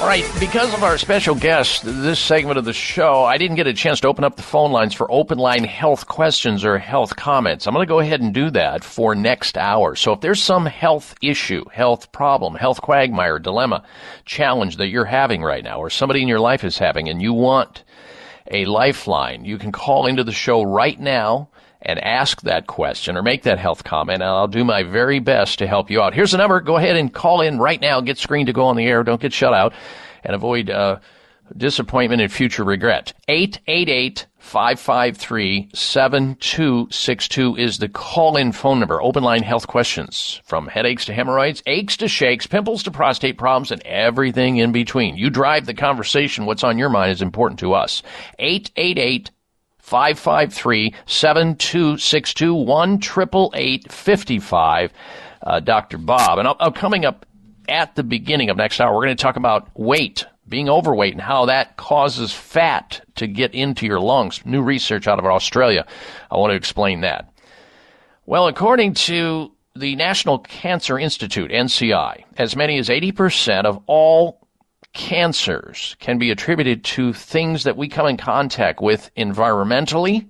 All right, because of our special guest, this segment of the show, I didn't get a chance to open up the phone lines for open line health questions or health comments. I'm going to go ahead and do that for next hour. So if there's some health issue, health problem, health quagmire, dilemma, challenge that you're having right now, or somebody in your life is having, and you want a lifeline, you can call into the show right now and ask that question or make that health comment, and I'll do my very best to help you out. Here's the number. Go ahead and call in right now. Get screened to go on the air. Don't get shut out and avoid uh, disappointment and future regret. 888 553 7262 is the call in phone number. Open line health questions from headaches to hemorrhoids, aches to shakes, pimples to prostate problems, and everything in between. You drive the conversation. What's on your mind is important to us. 888 553 7262 1 uh, Dr. Bob. And uh, coming up at the beginning of next hour, we're going to talk about weight, being overweight, and how that causes fat to get into your lungs. New research out of Australia. I want to explain that. Well, according to the National Cancer Institute, NCI, as many as 80% of all cancers can be attributed to things that we come in contact with environmentally,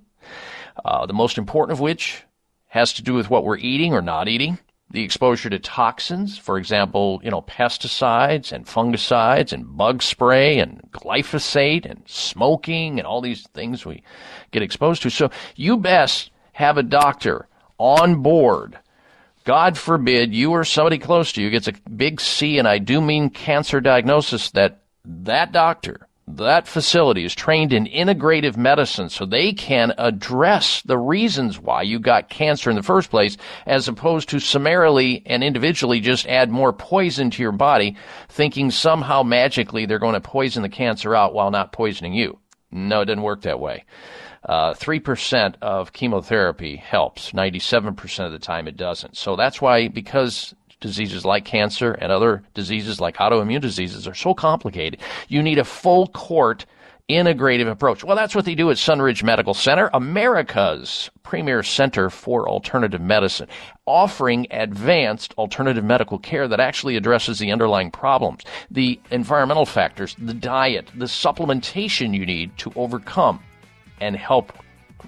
uh, the most important of which has to do with what we're eating or not eating, the exposure to toxins, for example, you know, pesticides and fungicides and bug spray and glyphosate and smoking and all these things we get exposed to. So you best have a doctor on board God forbid you or somebody close to you gets a big C, and I do mean cancer diagnosis, that that doctor, that facility is trained in integrative medicine so they can address the reasons why you got cancer in the first place as opposed to summarily and individually just add more poison to your body thinking somehow magically they're going to poison the cancer out while not poisoning you. No, it doesn't work that way. Uh, 3% of chemotherapy helps. 97% of the time it doesn't. So that's why, because diseases like cancer and other diseases like autoimmune diseases are so complicated, you need a full court integrative approach. Well, that's what they do at Sunridge Medical Center, America's premier center for alternative medicine, offering advanced alternative medical care that actually addresses the underlying problems, the environmental factors, the diet, the supplementation you need to overcome and help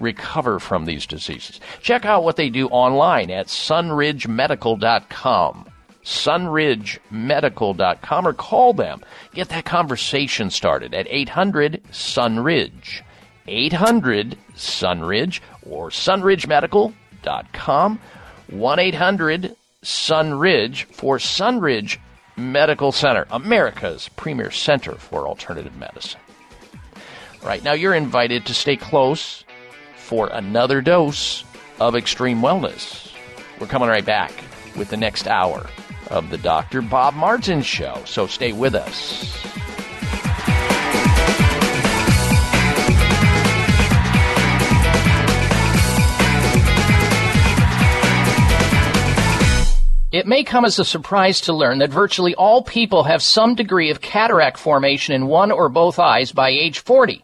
recover from these diseases. Check out what they do online at sunridgemedical.com. Sunridgemedical.com or call them. Get that conversation started at 800 Sunridge. 800 Sunridge or sunridgemedical.com. 1 800 Sunridge for Sunridge Medical Center, America's premier center for alternative medicine. Right now, you're invited to stay close for another dose of extreme wellness. We're coming right back with the next hour of the Dr. Bob Martin Show, so stay with us. It may come as a surprise to learn that virtually all people have some degree of cataract formation in one or both eyes by age 40.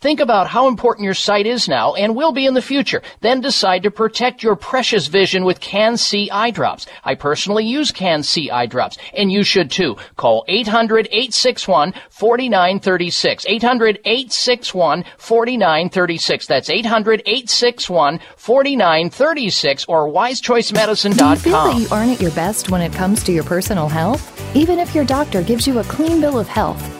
Think about how important your sight is now and will be in the future. Then decide to protect your precious vision with Can-C eye drops. I personally use Can-C eye drops, and you should too. Call 800-861-4936. 800-861-4936. That's 800-861-4936 or wisechoicemedicine.com. Do you feel that you aren't at your best when it comes to your personal health? Even if your doctor gives you a clean bill of health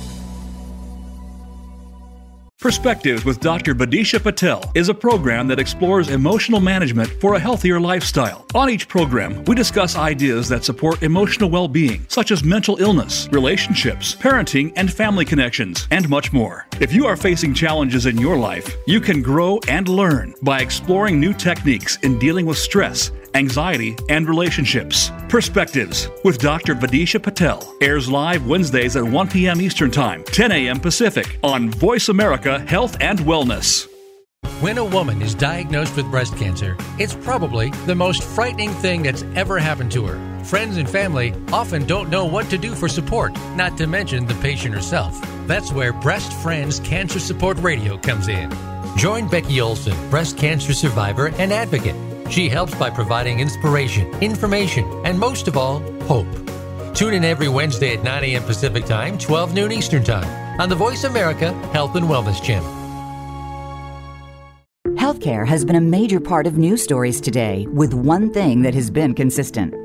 Perspectives with Dr. Badisha Patel is a program that explores emotional management for a healthier lifestyle. On each program, we discuss ideas that support emotional well being, such as mental illness, relationships, parenting, and family connections, and much more. If you are facing challenges in your life, you can grow and learn by exploring new techniques in dealing with stress anxiety, and relationships. Perspectives with Dr. Vadisha Patel airs live Wednesdays at 1 p.m. Eastern Time, 10 a.m. Pacific on Voice America Health and Wellness. When a woman is diagnosed with breast cancer, it's probably the most frightening thing that's ever happened to her. Friends and family often don't know what to do for support, not to mention the patient herself. That's where Breast Friends Cancer Support Radio comes in. Join Becky Olson, breast cancer survivor and advocate. She helps by providing inspiration, information, and most of all, hope. Tune in every Wednesday at 9 a.m. Pacific Time, 12 noon Eastern Time on the Voice America Health and Wellness Channel. Healthcare has been a major part of news stories today, with one thing that has been consistent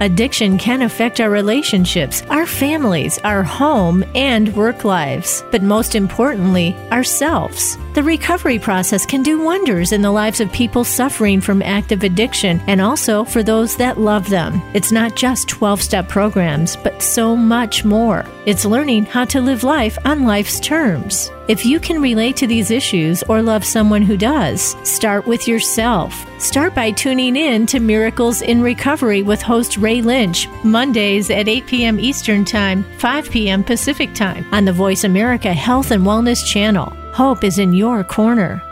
Addiction can affect our relationships, our families, our home, and work lives, but most importantly, ourselves. The recovery process can do wonders in the lives of people suffering from active addiction and also for those that love them. It's not just 12 step programs, but so much more. It's learning how to live life on life's terms. If you can relate to these issues or love someone who does, start with yourself. Start by tuning in to Miracles in Recovery with host Ray Lynch, Mondays at 8 p.m. Eastern Time, 5 p.m. Pacific Time on the Voice America Health and Wellness Channel. Hope is in your corner.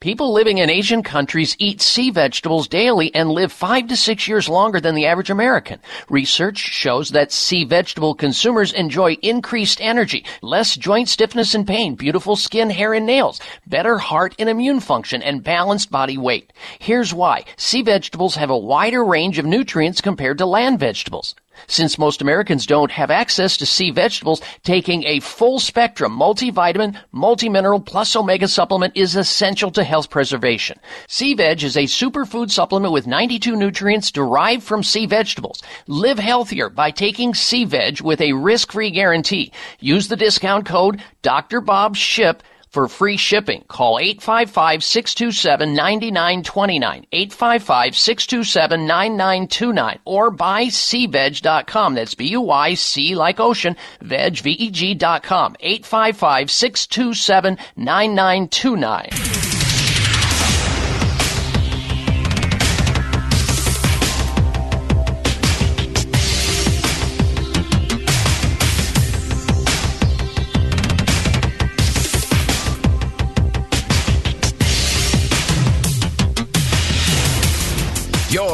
People living in Asian countries eat sea vegetables daily and live five to six years longer than the average American. Research shows that sea vegetable consumers enjoy increased energy, less joint stiffness and pain, beautiful skin, hair, and nails, better heart and immune function, and balanced body weight. Here's why. Sea vegetables have a wider range of nutrients compared to land vegetables. Since most Americans don't have access to sea vegetables, taking a full spectrum multivitamin, multimineral plus omega supplement is essential to health preservation. Sea Veg is a superfood supplement with 92 nutrients derived from sea vegetables. Live healthier by taking Sea Veg with a risk-free guarantee. Use the discount code Dr. Bob SHIP For free shipping, call 855 627 9929, 855 627 9929, or buycveg.com. That's B U Y C like ocean, veg, V E G.com, 855 627 9929.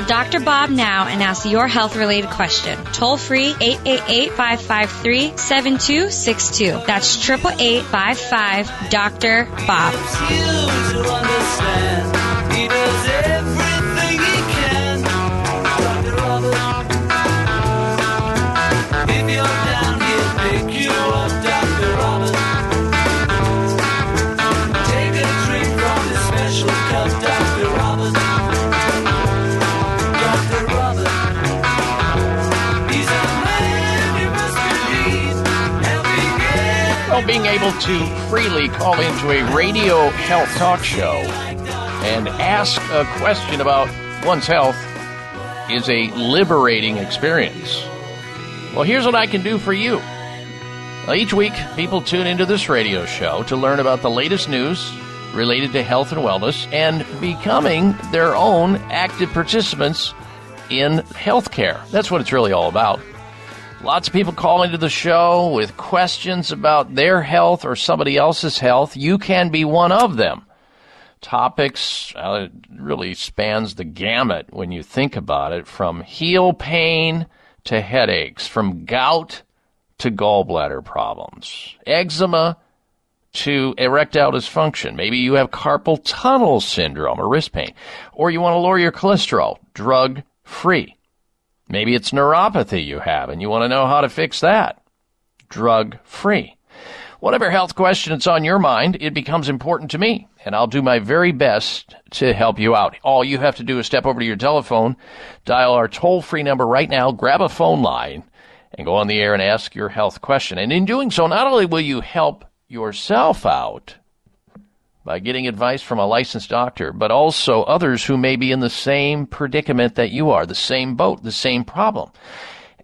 Call Dr. Bob now and ask your health related question. Toll free 888 553 7262. That's 888 55 Dr. Bob. Able to freely call into a radio health talk show and ask a question about one's health is a liberating experience. Well, here's what I can do for you. Each week, people tune into this radio show to learn about the latest news related to health and wellness and becoming their own active participants in healthcare. That's what it's really all about. Lots of people call to the show with questions about their health or somebody else's health. You can be one of them. Topics uh, really spans the gamut when you think about it, from heel pain to headaches, from gout to gallbladder problems, eczema to erectile dysfunction. Maybe you have carpal tunnel syndrome or wrist pain, or you want to lower your cholesterol, drug free. Maybe it's neuropathy you have and you want to know how to fix that. Drug free. Whatever health question it's on your mind, it becomes important to me, and I'll do my very best to help you out. All you have to do is step over to your telephone, dial our toll free number right now, grab a phone line, and go on the air and ask your health question. And in doing so, not only will you help yourself out by getting advice from a licensed doctor, but also others who may be in the same predicament that you are, the same boat, the same problem.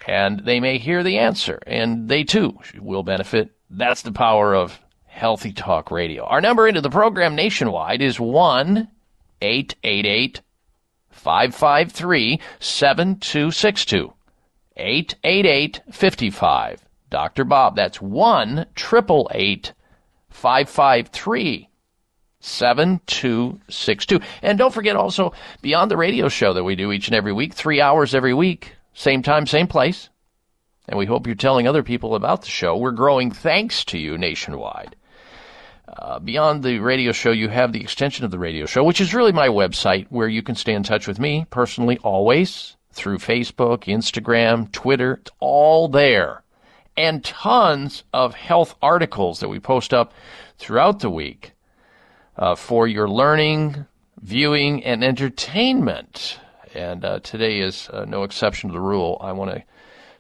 And they may hear the answer, and they too will benefit. That's the power of Healthy Talk Radio. Our number into the program nationwide is 1 888 553 7262. 888 55. Dr. Bob. That's 1 888 553 7262. And don't forget also, beyond the radio show that we do each and every week, three hours every week, same time, same place. And we hope you're telling other people about the show. We're growing thanks to you nationwide. Uh, beyond the radio show, you have the extension of the radio show, which is really my website where you can stay in touch with me personally always through Facebook, Instagram, Twitter. It's all there. And tons of health articles that we post up throughout the week uh, for your learning, viewing, and entertainment. And uh, today is uh, no exception to the rule. I want to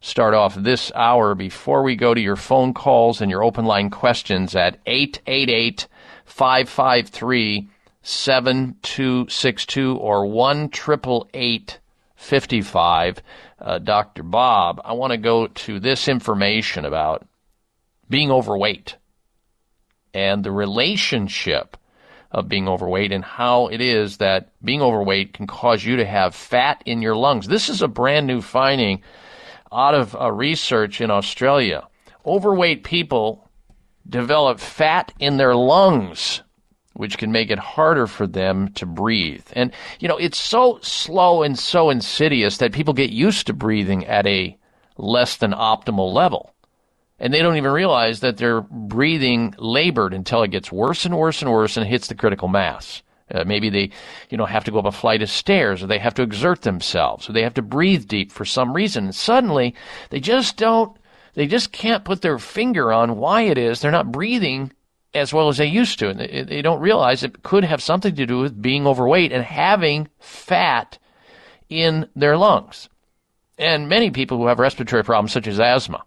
start off this hour before we go to your phone calls and your open line questions at 888 553 7262 or 1 55 uh, Dr. Bob. I want to go to this information about being overweight and the relationship of being overweight and how it is that being overweight can cause you to have fat in your lungs. This is a brand new finding out of uh, research in Australia. Overweight people develop fat in their lungs, which can make it harder for them to breathe. And, you know, it's so slow and so insidious that people get used to breathing at a less than optimal level. And they don't even realize that they're breathing labored until it gets worse and worse and worse and hits the critical mass. Uh, maybe they, you know, have to go up a flight of stairs, or they have to exert themselves, or they have to breathe deep for some reason. And suddenly, they just don't, they just can't put their finger on why it is they're not breathing as well as they used to. And they, they don't realize it could have something to do with being overweight and having fat in their lungs. And many people who have respiratory problems, such as asthma,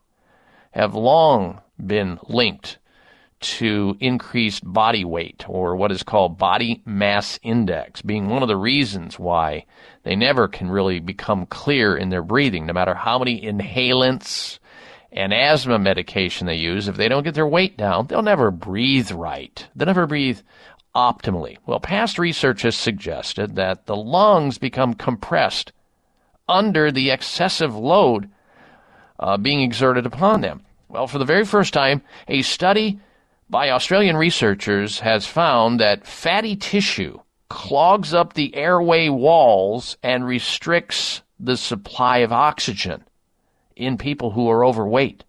have long been linked to increased body weight or what is called body mass index being one of the reasons why they never can really become clear in their breathing, no matter how many inhalants and asthma medication they use. If they don't get their weight down, they'll never breathe right. They'll never breathe optimally. Well, past research has suggested that the lungs become compressed under the excessive load uh, being exerted upon them. Well, for the very first time, a study by Australian researchers has found that fatty tissue clogs up the airway walls and restricts the supply of oxygen in people who are overweight.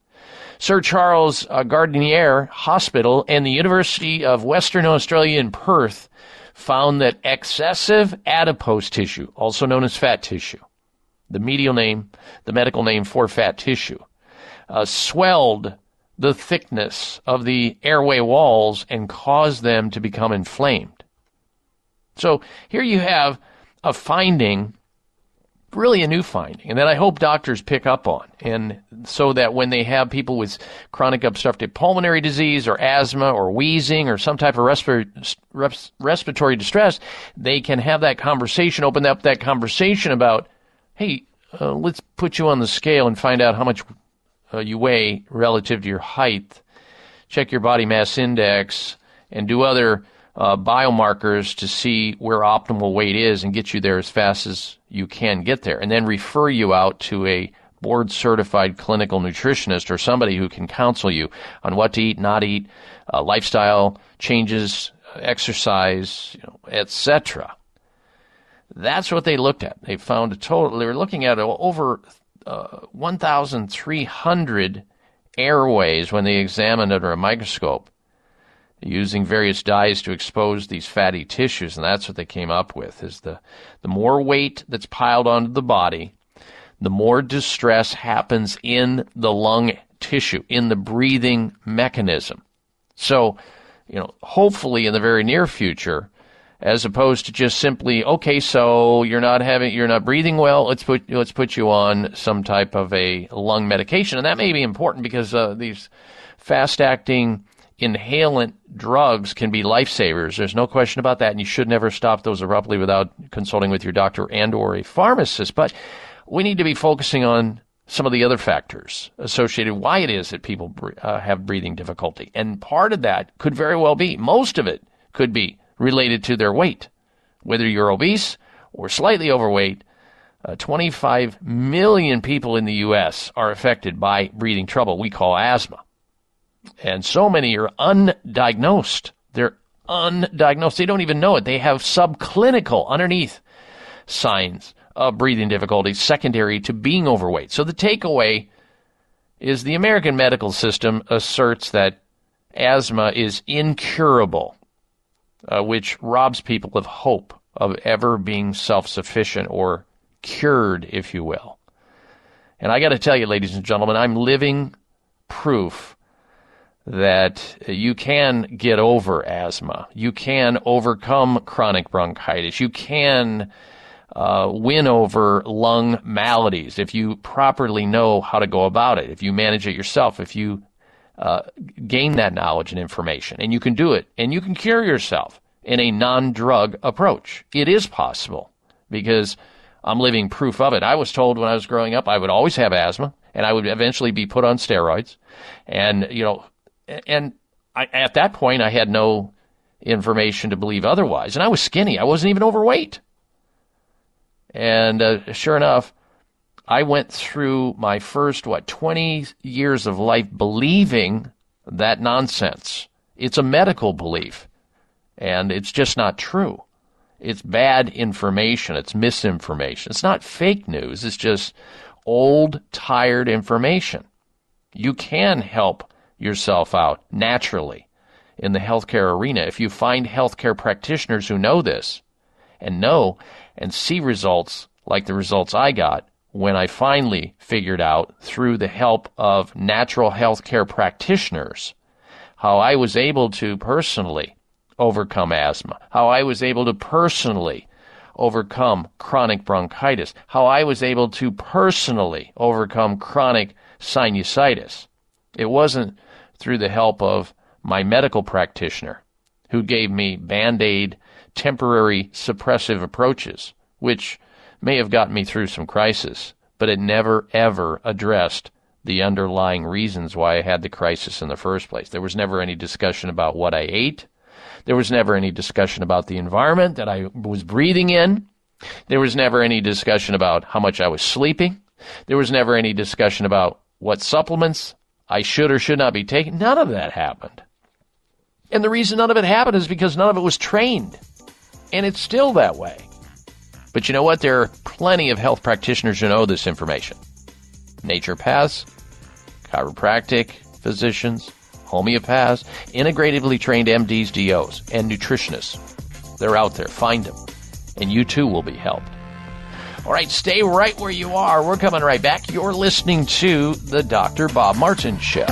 Sir Charles uh, Gairdner Hospital and the University of Western Australia in Perth found that excessive adipose tissue, also known as fat tissue, the medial name, the medical name for fat tissue, uh, swelled the thickness of the airway walls and caused them to become inflamed. So here you have a finding, really a new finding, and that I hope doctors pick up on. And so that when they have people with chronic obstructive pulmonary disease or asthma or wheezing or some type of respir- res- respiratory distress, they can have that conversation, open up that conversation about, hey, uh, let's put you on the scale and find out how much uh, you weigh relative to your height, check your body mass index, and do other uh, biomarkers to see where optimal weight is and get you there as fast as you can get there. And then refer you out to a board certified clinical nutritionist or somebody who can counsel you on what to eat, not eat, uh, lifestyle changes, exercise, you know, etc. That's what they looked at. They found a total, they were looking at over uh, 1,300 airways when they examined under a microscope using various dyes to expose these fatty tissues and that's what they came up with is the the more weight that's piled onto the body the more distress happens in the lung tissue in the breathing mechanism so you know hopefully in the very near future as opposed to just simply okay so you're not having you're not breathing well let's put let's put you on some type of a lung medication. And that may be important because uh, these fast acting inhalant drugs can be lifesavers. There's no question about that. And you should never stop those abruptly without consulting with your doctor and or a pharmacist. But we need to be focusing on some of the other factors associated why it is that people uh, have breathing difficulty. And part of that could very well be most of it could be related to their weight. Whether you're obese or slightly overweight, uh, 25 million people in the U.S. are affected by breathing trouble we call asthma. And so many are undiagnosed. They're undiagnosed. They don't even know it. They have subclinical underneath signs of breathing difficulties secondary to being overweight. So the takeaway is the American medical system asserts that asthma is incurable uh, which robs people of hope of ever being self sufficient or cured, if you will. And I got to tell you, ladies and gentlemen, I'm living proof that you can get over asthma. You can overcome chronic bronchitis. You can uh, win over lung maladies if you properly know how to go about it, if you manage it yourself, if you uh, gain that knowledge and information. And you can do it. And you can cure yourself in a non drug approach. It is possible because I'm living proof of it. I was told when I was growing up I would always have asthma and I would eventually be put on steroids. And, you know, and I, at that point I had no information to believe otherwise. And I was skinny. I wasn't even overweight. And uh, sure enough, I went through my first, what, 20 years of life believing that nonsense. It's a medical belief. And it's just not true. It's bad information. It's misinformation. It's not fake news. It's just old, tired information. You can help yourself out naturally in the healthcare arena. If you find healthcare practitioners who know this and know and see results like the results I got when I finally figured out through the help of natural healthcare practitioners how I was able to personally overcome asthma, how I was able to personally overcome chronic bronchitis, how I was able to personally overcome chronic sinusitis. It wasn't through the help of my medical practitioner who gave me band aid, temporary suppressive approaches, which may have gotten me through some crisis, but it never ever addressed the underlying reasons why I had the crisis in the first place. There was never any discussion about what I ate. There was never any discussion about the environment that I was breathing in. There was never any discussion about how much I was sleeping. There was never any discussion about what supplements I should or should not be taking. None of that happened. And the reason none of it happened is because none of it was trained. And it's still that way. But you know what? There are plenty of health practitioners who know this information. Naturopaths, chiropractic physicians, homeopaths, integratively trained MDs, DOs, and nutritionists. They're out there. Find them. And you too will be helped. All right, stay right where you are. We're coming right back. You're listening to the Dr. Bob Martin Show.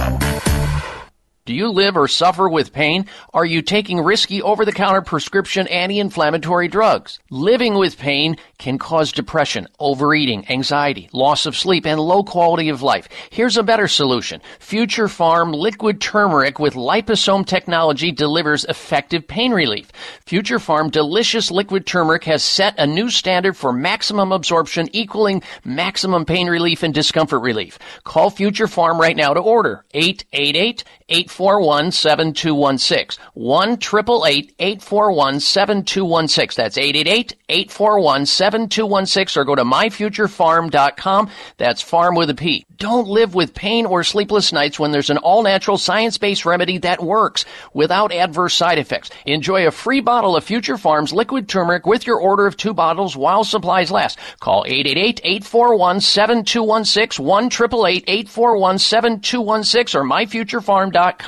Do you live or suffer with pain? Are you taking risky over the counter prescription anti inflammatory drugs? Living with pain can cause depression, overeating, anxiety, loss of sleep, and low quality of life. Here's a better solution. Future Pharm liquid turmeric with liposome technology delivers effective pain relief. Future Pharm delicious liquid turmeric has set a new standard for maximum absorption equaling maximum pain relief and discomfort relief. Call Future Pharm right now to order 888 841 7216. 1 841 7216. That's 888 841 7216 or go to myfuturepharm.com. That's farm with a P. Don't live with pain or sleepless nights when there's an all natural science based remedy that works without adverse side effects. Enjoy a free bottle of Future Pharms liquid turmeric with your order of two bottles while supplies last. Call 888 841 7216 1 841 7216 or myfuturepharm.com.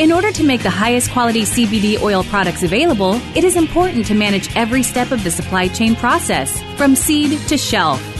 In order to make the highest quality CBD oil products available, it is important to manage every step of the supply chain process, from seed to shelf.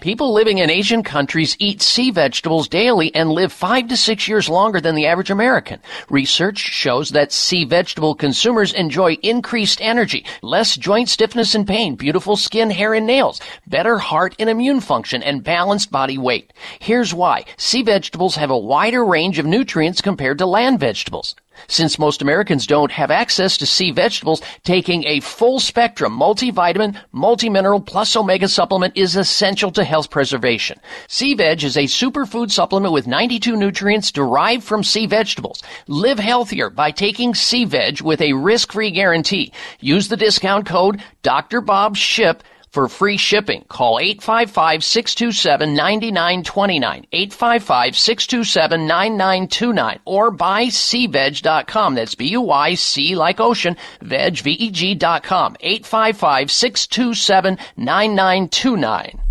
People living in Asian countries eat sea vegetables daily and live five to six years longer than the average American. Research shows that sea vegetable consumers enjoy increased energy, less joint stiffness and pain, beautiful skin, hair, and nails, better heart and immune function, and balanced body weight. Here's why. Sea vegetables have a wider range of nutrients compared to land vegetables. Since most Americans don't have access to sea vegetables, taking a full spectrum multivitamin, multimineral plus omega supplement is essential to health preservation. Sea Veg is a superfood supplement with 92 nutrients derived from sea vegetables. Live healthier by taking Sea Veg with a risk-free guarantee. Use the discount code Dr. Bob Ship for free shipping. Call 855-627-9929, 855-627-9929, or buyseaveg.com. That's B-U-Y-C like ocean, veg, V-E-G dot com, 855-627-9929. That's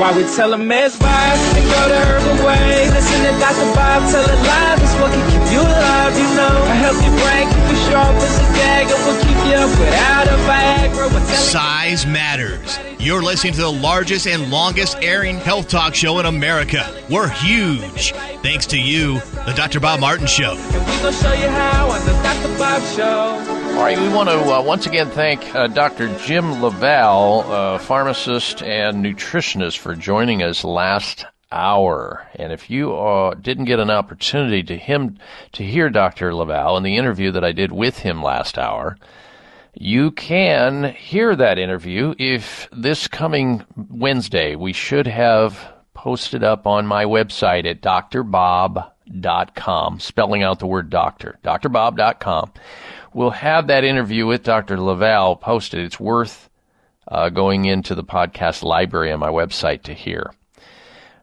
why we tell them mesmerize and go the herbal way. Listen to Dr. Bob tell it live. It's what can keep you alive, you know. A healthy brain, keep you sharp as a dagger. Will keep you up without a Viagra. Size matters. You're listening to the largest and longest airing health talk show in America. We're huge. Thanks to you, the Dr. Bob Martin Show. All right, we want to uh, once again thank uh, Dr. Jim LaValle, uh, pharmacist and nutritionist, for joining us last hour. And if you uh, didn't get an opportunity to him to hear Dr. LaValle in the interview that I did with him last hour, you can hear that interview if this coming Wednesday we should have posted up on my website at drbob.com, spelling out the word doctor, drbob.com. We'll have that interview with Dr. LaValle posted. It's worth uh, going into the podcast library on my website to hear.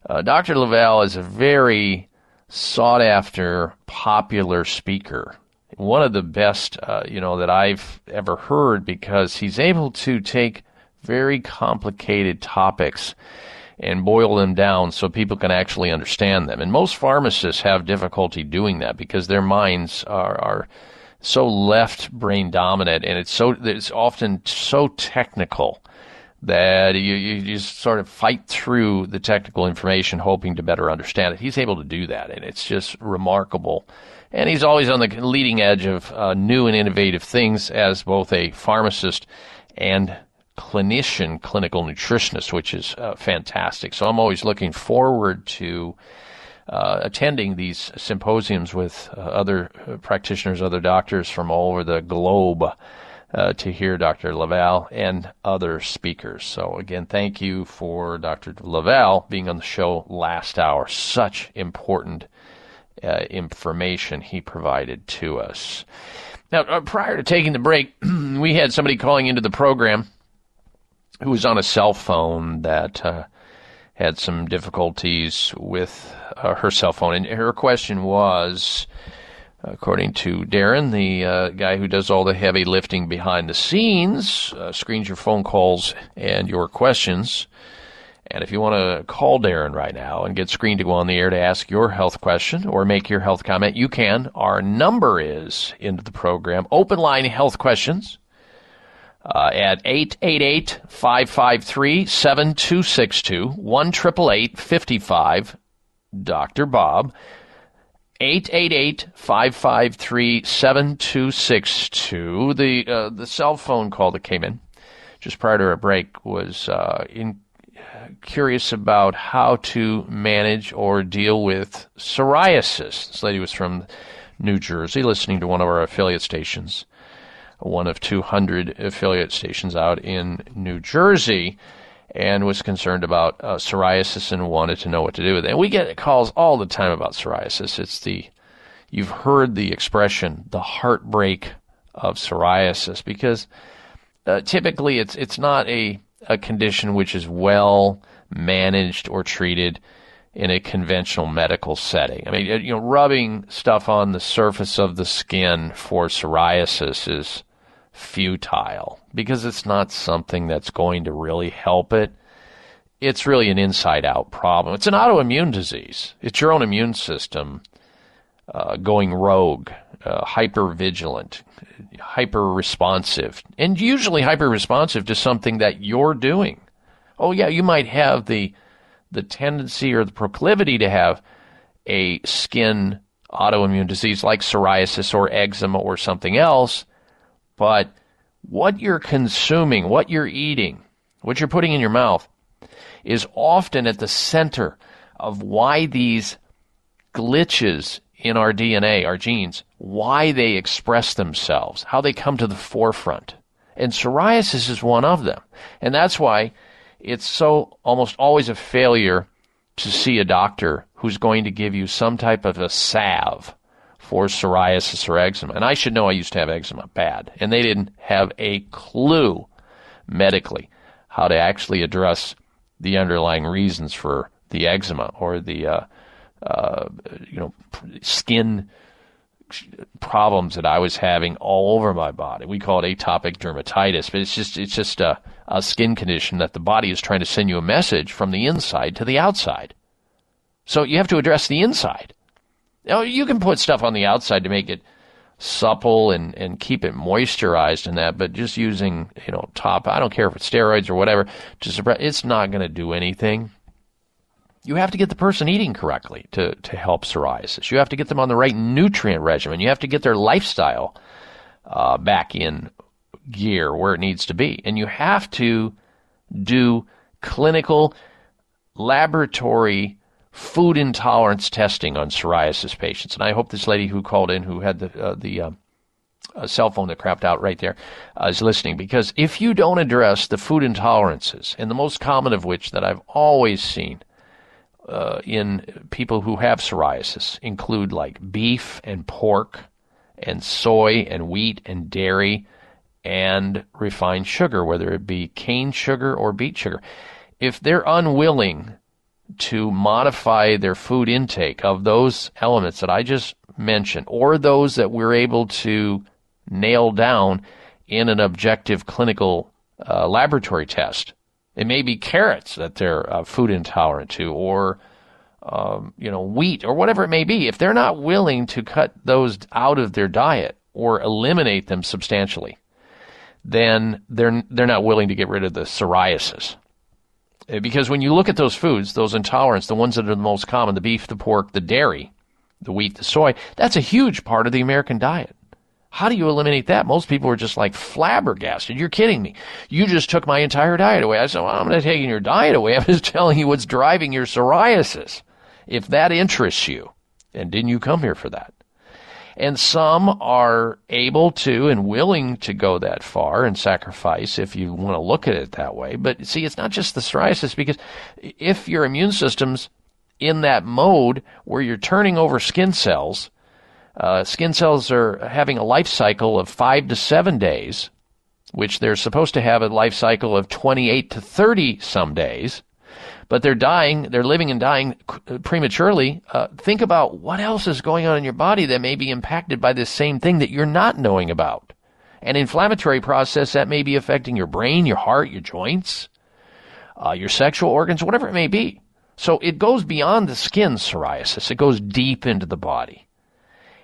Uh, Dr. LaValle is a very sought after, popular speaker. One of the best, uh, you know, that I've ever heard because he's able to take very complicated topics and boil them down so people can actually understand them. And most pharmacists have difficulty doing that because their minds are, are so left brain dominant and it's so it's often so technical that you, you just sort of fight through the technical information hoping to better understand it. He's able to do that and it's just remarkable. And he's always on the leading edge of uh, new and innovative things as both a pharmacist and clinician, clinical nutritionist, which is uh, fantastic. So I'm always looking forward to uh, attending these symposiums with uh, other uh, practitioners, other doctors from all over the globe uh, to hear Dr. LaValle and other speakers. So, again, thank you for Dr. LaValle being on the show last hour. Such important uh, information he provided to us. Now, uh, prior to taking the break, we had somebody calling into the program who was on a cell phone that had some difficulties with uh, her cell phone. And her question was, according to Darren, the uh, guy who does all the heavy lifting behind the scenes, uh, screens your phone calls and your questions. And if you want to call Darren right now and get screened to go on the air to ask your health question or make your health comment, you can. Our number is into the program. Open line health questions uh, at 888-553-7262, 1 55 Dr. Bob, 888-553-7262. The, uh, the cell phone call that came in just prior to our break was uh, in, curious about how to manage or deal with psoriasis. This lady was from New Jersey, listening to one of our affiliate stations one of 200 affiliate stations out in New Jersey, and was concerned about uh, psoriasis and wanted to know what to do with it. And we get calls all the time about psoriasis. It's the you've heard the expression the heartbreak of psoriasis because uh, typically it's it's not a a condition which is well managed or treated in a conventional medical setting. I mean, you know, rubbing stuff on the surface of the skin for psoriasis is futile because it's not something that's going to really help it. It's really an inside out problem. It's an autoimmune disease. It's your own immune system uh, going rogue, uh, hyper vigilant, hyper responsive, and usually hyper responsive to something that you're doing. Oh yeah, you might have the the tendency or the proclivity to have a skin autoimmune disease like psoriasis or eczema or something else but what you're consuming, what you're eating, what you're putting in your mouth is often at the center of why these glitches in our DNA, our genes, why they express themselves, how they come to the forefront. And psoriasis is one of them. And that's why it's so almost always a failure to see a doctor who's going to give you some type of a salve for psoriasis or eczema. And I should know I used to have eczema bad. And they didn't have a clue medically how to actually address the underlying reasons for the eczema or the, uh, uh, you know, skin problems that I was having all over my body. We call it atopic dermatitis, but it's just it's just a, a skin condition that the body is trying to send you a message from the inside to the outside. So you have to address the inside. Now, you can put stuff on the outside to make it supple and, and keep it moisturized and that, but just using, you know, top, I don't care if it's steroids or whatever, to suppress, it's not going to do anything. You have to get the person eating correctly to, to help psoriasis. You have to get them on the right nutrient regimen. You have to get their lifestyle uh, back in gear where it needs to be. And you have to do clinical laboratory food intolerance testing on psoriasis patients. And I hope this lady who called in, who had the uh, the uh, uh, cell phone that crapped out right there, uh, is listening. Because if you don't address the food intolerances, and the most common of which that I've always seen uh, in people who have psoriasis include like beef and pork and soy and wheat and dairy and refined sugar, whether it be cane sugar or beet sugar. If they're unwilling to modify their food intake of those elements that I just mentioned, or those that we're able to nail down in an objective clinical uh, laboratory test. It may be carrots that they're uh, food intolerant to, or um, you know wheat, or whatever it may be. If they're not willing to cut those out of their diet or eliminate them substantially, then they're they're not willing to get rid of the psoriasis. Because when you look at those foods, those intolerants, the ones that are the most common, the beef, the pork, the dairy, the wheat, the soy, that's a huge part of the American diet. How do you eliminate that? Most people are just like flabbergasted. You're kidding me. You just took my entire diet away. I said, well, I'm not taking your diet away. I'm just telling you what's driving your psoriasis. If that interests you, and didn't you come here for that? And some are able to and willing to go that far and sacrifice if you want to look at it that way. But see, it's not just the psoriasis because if your immune system's in that mode where you're turning over skin cells, uh, skin cells are having a life cycle of five to seven days, which they're supposed to have a life cycle of 28 to 30 some days but they're dying, they're living and dying prematurely. Uh, think about what else is going on in your body that may be impacted by this same thing that you're not knowing about. An inflammatory process that may be affecting your brain, your heart, your joints, uh, your sexual organs, whatever it may be. So it goes beyond the skin psoriasis. It goes deep into the body.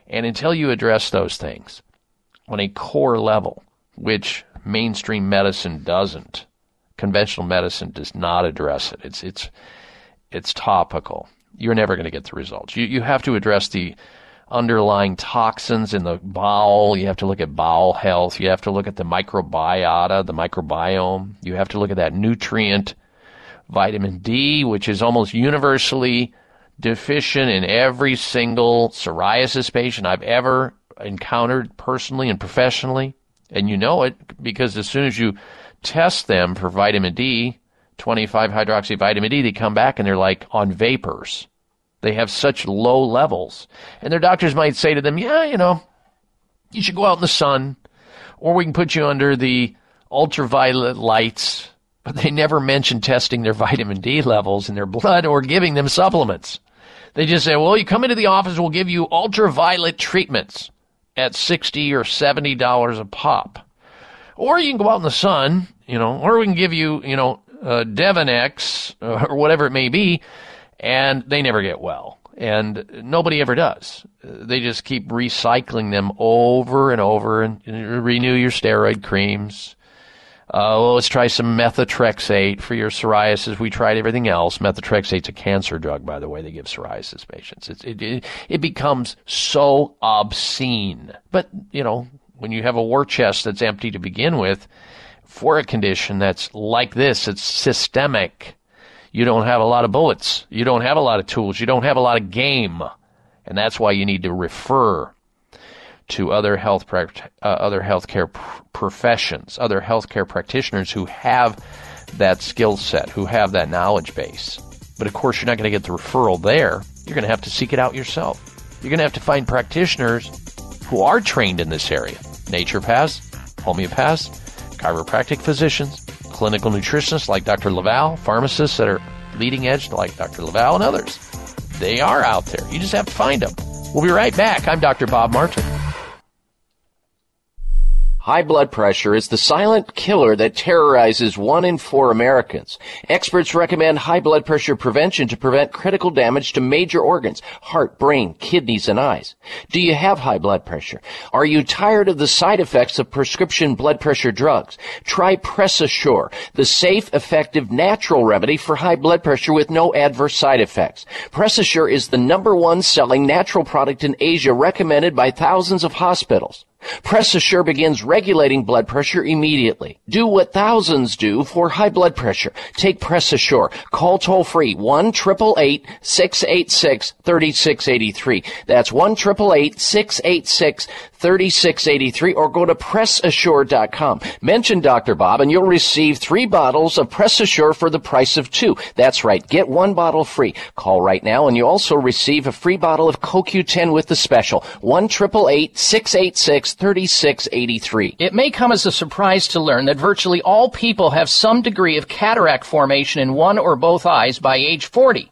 And until you address those things on a core level, which mainstream medicine doesn't, Conventional medicine does not address it. It's it's it's topical. You're never going to get the results. You you have to address the underlying toxins in the bowel. You have to look at bowel health. You have to look at the microbiota, the microbiome. You have to look at that nutrient, vitamin D, which is almost universally deficient in every single psoriasis patient I've ever encountered personally and professionally. And you know it because as soon as you test them for vitamin D, 25 hydroxy vitamin D, they come back and they're like on vapors. They have such low levels. And their doctors might say to them, yeah, you know, you should go out in the sun, or we can put you under the ultraviolet lights. But they never mention testing their vitamin D levels in their blood or giving them supplements. They just say, well, you come into the office, we'll give you ultraviolet treatments at 60 or $70 a pop. Or you can go out in the sun, you know, or we can give you, you know, uh, Dovonex uh, or whatever it may be, and they never get well. And nobody ever does. They just keep recycling them over and over and, renew your steroid creams. Uh, well, let's try some methotrexate for your psoriasis. We tried everything else. Methotrexate's a cancer drug, by the way. They give psoriasis patients. It, it, it becomes so obscene. But, you know, when you have a war chest that's empty to begin with, for a condition that's like this, it's systemic. You don't have a lot of bullets. You don't have a lot of tools. You don't have a lot of game. And that's why you need to refer to other health uh, other healthcare pr- professions, other healthcare practitioners who have that skill set, who have that knowledge base. But of course, you're not going to get the referral there. You're going to have to seek it out yourself. You're going to have to find practitioners who are trained in this area naturopaths, homeopaths, chiropractic physicians, clinical nutritionists like Dr. LaValle, pharmacists that are leading edge like Dr. LaValle and others. They are out there. You just have to find them. We'll be right back. I'm Dr. Bob Martin. High blood pressure is the silent killer that terrorizes one in four Americans. Experts recommend high blood pressure prevention to prevent critical damage to major organs, heart, brain, kidneys, and eyes. Do you have high blood pressure? Are you tired of the side effects of prescription blood pressure drugs? Try PressAssure, the safe, effective, natural remedy for high blood pressure with no adverse side effects. PressAssure is the number one selling natural product in Asia recommended by thousands of hospitals. Press Assure begins regulating blood pressure immediately. Do what thousands do for high blood pressure. Take Press Assure. Call toll free 1 686 3683. That's 1 686 3683 or go to PressAssure.com. Mention Dr. Bob and you'll receive three bottles of Press Assure for the price of two. That's right. Get one bottle free. Call right now and you also receive a free bottle of CoQ10 with the special. 1 686 3683. It may come as a surprise to learn that virtually all people have some degree of cataract formation in one or both eyes by age 40.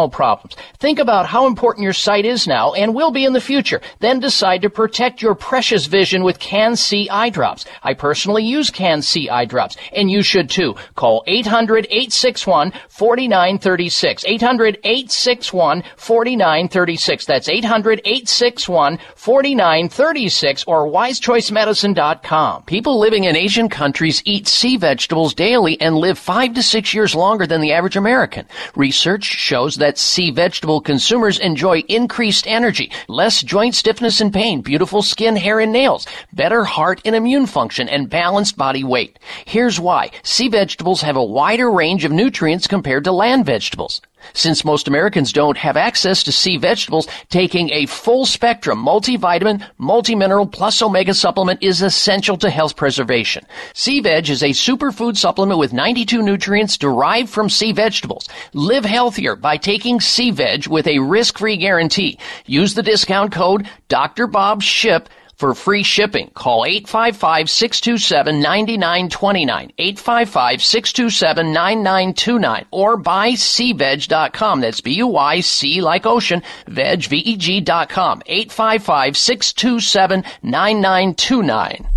problems. Think about how important your sight is now and will be in the future. Then decide to protect your precious vision with Can-C eye drops. I personally use Can-C eye drops, and you should too. Call 800-861-4936. 800-861-4936. That's 800-861-4936 or wisechoicemedicine.com. People living in Asian countries eat sea vegetables daily and live five to six years longer than the average American. Research shows that sea vegetable consumers enjoy increased energy, less joint stiffness and pain, beautiful skin, hair, and nails, better heart and immune function, and balanced body weight. Here's why. Sea vegetables have a wider range of nutrients compared to land vegetables. Since most Americans don't have access to sea vegetables, taking a full spectrum multivitamin, multimineral plus omega supplement is essential to health preservation. Sea Veg is a superfood supplement with 92 nutrients derived from sea vegetables. Live healthier by taking Sea Veg with a risk-free guarantee. Use the discount code Dr. Bob Ship for free shipping. Call 855-627-9929, 855-627-9929, or buy cveg.com. That's B-U-Y-C like ocean, veg, V-E-G dot com, 855-627-9929.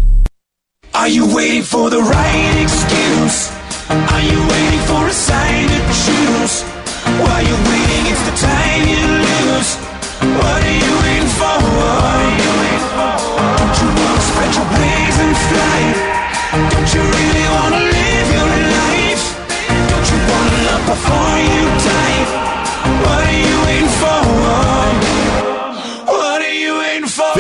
Are you waiting for the right excuse? Are you waiting for a sign to choose? While you're waiting, it's the time you lose. What are you waiting for? Don't you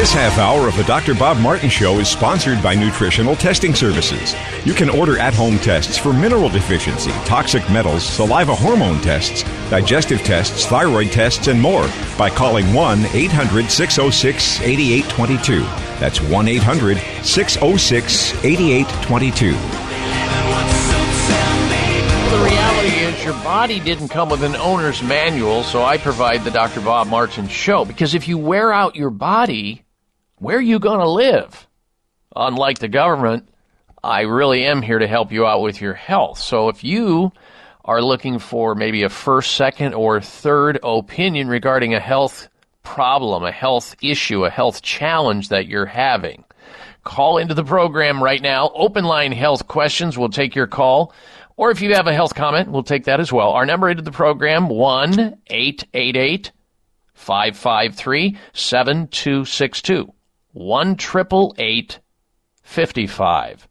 This half hour of the Dr. Bob Martin Show is sponsored by Nutritional Testing Services. You can order at home tests for mineral deficiency, toxic metals, saliva hormone tests, digestive tests, thyroid tests, and more by calling 1 800 606 8822. That's 1 800 606 8822. The reality is your body didn't come with an owner's manual, so I provide the Dr. Bob Martin show. Because if you wear out your body, where are you going to live? Unlike the government, I really am here to help you out with your health. So if you are looking for maybe a first, second, or third opinion regarding a health problem, a health issue, a health challenge that you're having, call into the program right now. Open line health questions. We'll take your call. Or if you have a health comment, we'll take that as well. Our number into the program, 1 888 553 7262. 1 888 55.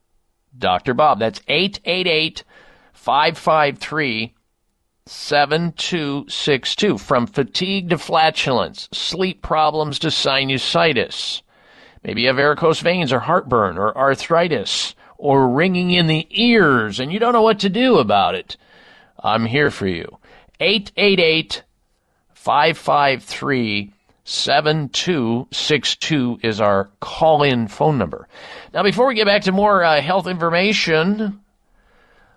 Dr. Bob. That's 888 553 7262. From fatigue to flatulence, sleep problems to sinusitis. Maybe you have varicose veins or heartburn or arthritis or ringing in the ears and you don't know what to do about it. I'm here for you. 888 553 7262 is our call in phone number. Now, before we get back to more uh, health information,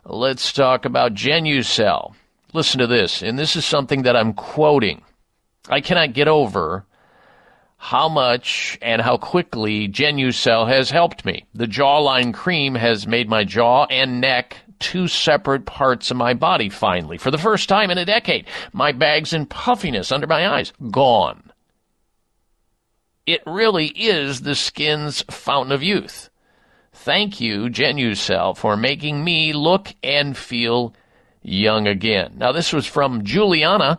let's talk about Genucel. Listen to this, and this is something that I'm quoting. I cannot get over how much and how quickly Genucel has helped me. The jawline cream has made my jaw and neck two separate parts of my body finally. For the first time in a decade, my bags and puffiness under my eyes gone. It really is the skin's fountain of youth. Thank you, Genucel, for making me look and feel young again. Now, this was from Juliana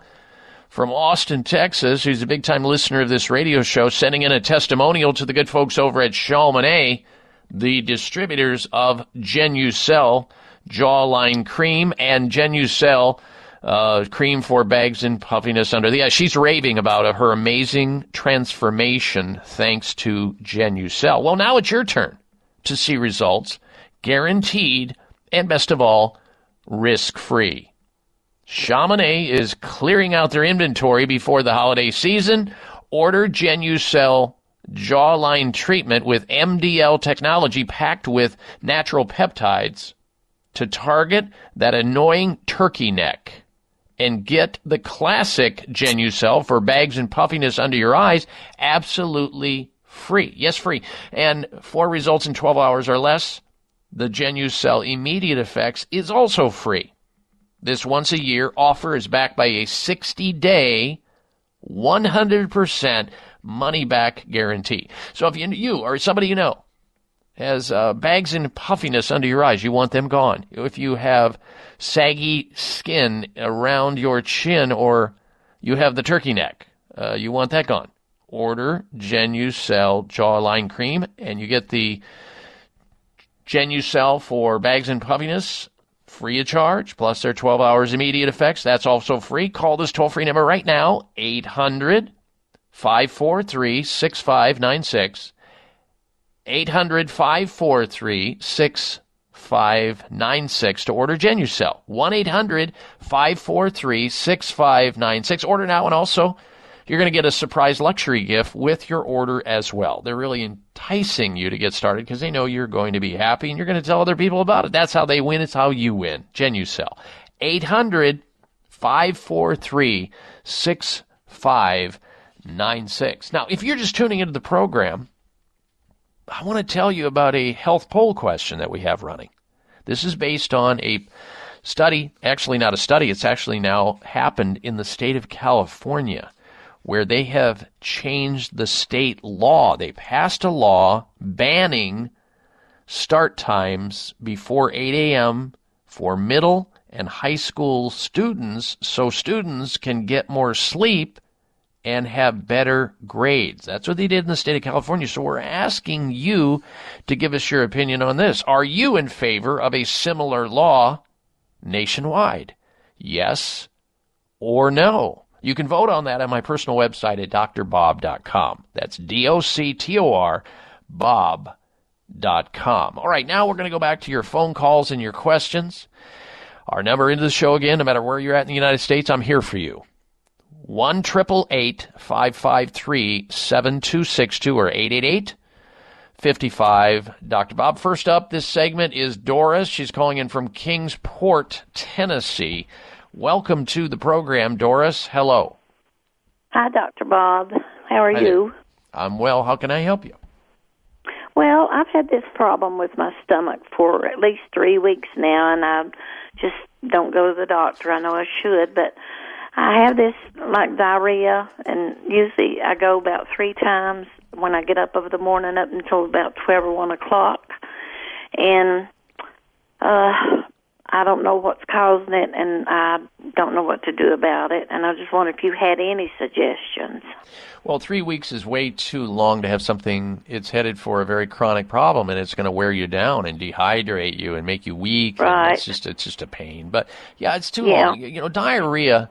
from Austin, Texas, who's a big time listener of this radio show, sending in a testimonial to the good folks over at Chamonix, the distributors of Genucel jawline cream and Genucel uh, cream for bags and puffiness under the eyes. She's raving about her amazing transformation thanks to Genucel. Well, now it's your turn to see results, guaranteed, and best of all, risk free. Chamonix is clearing out their inventory before the holiday season. Order Genucel jawline treatment with MDL technology packed with natural peptides to target that annoying turkey neck and get the classic Genucel for bags and puffiness under your eyes absolutely free. Yes, free. And for results in 12 hours or less, the Genucel immediate effects is also free. This once a year offer is backed by a 60 day, 100% money back guarantee. So if you, you or somebody you know has uh, bags and puffiness under your eyes, you want them gone. If you have saggy skin around your chin or you have the turkey neck, uh, you want that gone. Order Genucel jawline cream and you get the Genucel for bags and puffiness free of charge, plus their 12 hours immediate effects. That's also free. Call this toll free number right now, 800 543 6596. 800 543 6596 to order Genucel. 1 800 543 6596. Order now and also you're going to get a surprise luxury gift with your order as well. They're really enticing you to get started because they know you're going to be happy and you're going to tell other people about it. That's how they win. It's how you win. Genucel. 800 543 6596. Now, if you're just tuning into the program, I want to tell you about a health poll question that we have running. This is based on a study, actually not a study, it's actually now happened in the state of California where they have changed the state law. They passed a law banning start times before 8 a.m. for middle and high school students so students can get more sleep and have better grades. That's what they did in the state of California. So we're asking you to give us your opinion on this. Are you in favor of a similar law nationwide? Yes or no? You can vote on that on my personal website at drbob.com. That's D O C T O R Bob.com. All right, now we're going to go back to your phone calls and your questions. Our number into the show again, no matter where you're at in the United States, I'm here for you. 1 553 7262 or 888 55 Dr. Bob. First up this segment is Doris. She's calling in from Kingsport, Tennessee. Welcome to the program, Doris. Hello. Hi, Dr. Bob. How are Hi you? there. I'm well. How can I help you? Well, I've had this problem with my stomach for at least three weeks now, and I just don't go to the doctor. I know I should, but I have this like diarrhea, and usually I go about three times when I get up over the morning up until about twelve or one o'clock, and uh I don't know what's causing it, and I don't know what to do about it. And I just wonder if you had any suggestions. Well, three weeks is way too long to have something. It's headed for a very chronic problem, and it's going to wear you down and dehydrate you and make you weak. and Right. It's just it's just a pain. But yeah, it's too Yeah. long. You know, diarrhea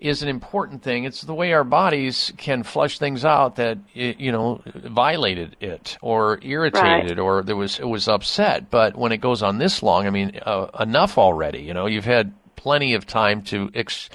is an important thing. It's the way our bodies can flush things out that it, you know violated it or irritated or there was it was upset. But when it goes on this long, I mean, uh, enough already. You know, you've had plenty of time to. Ex-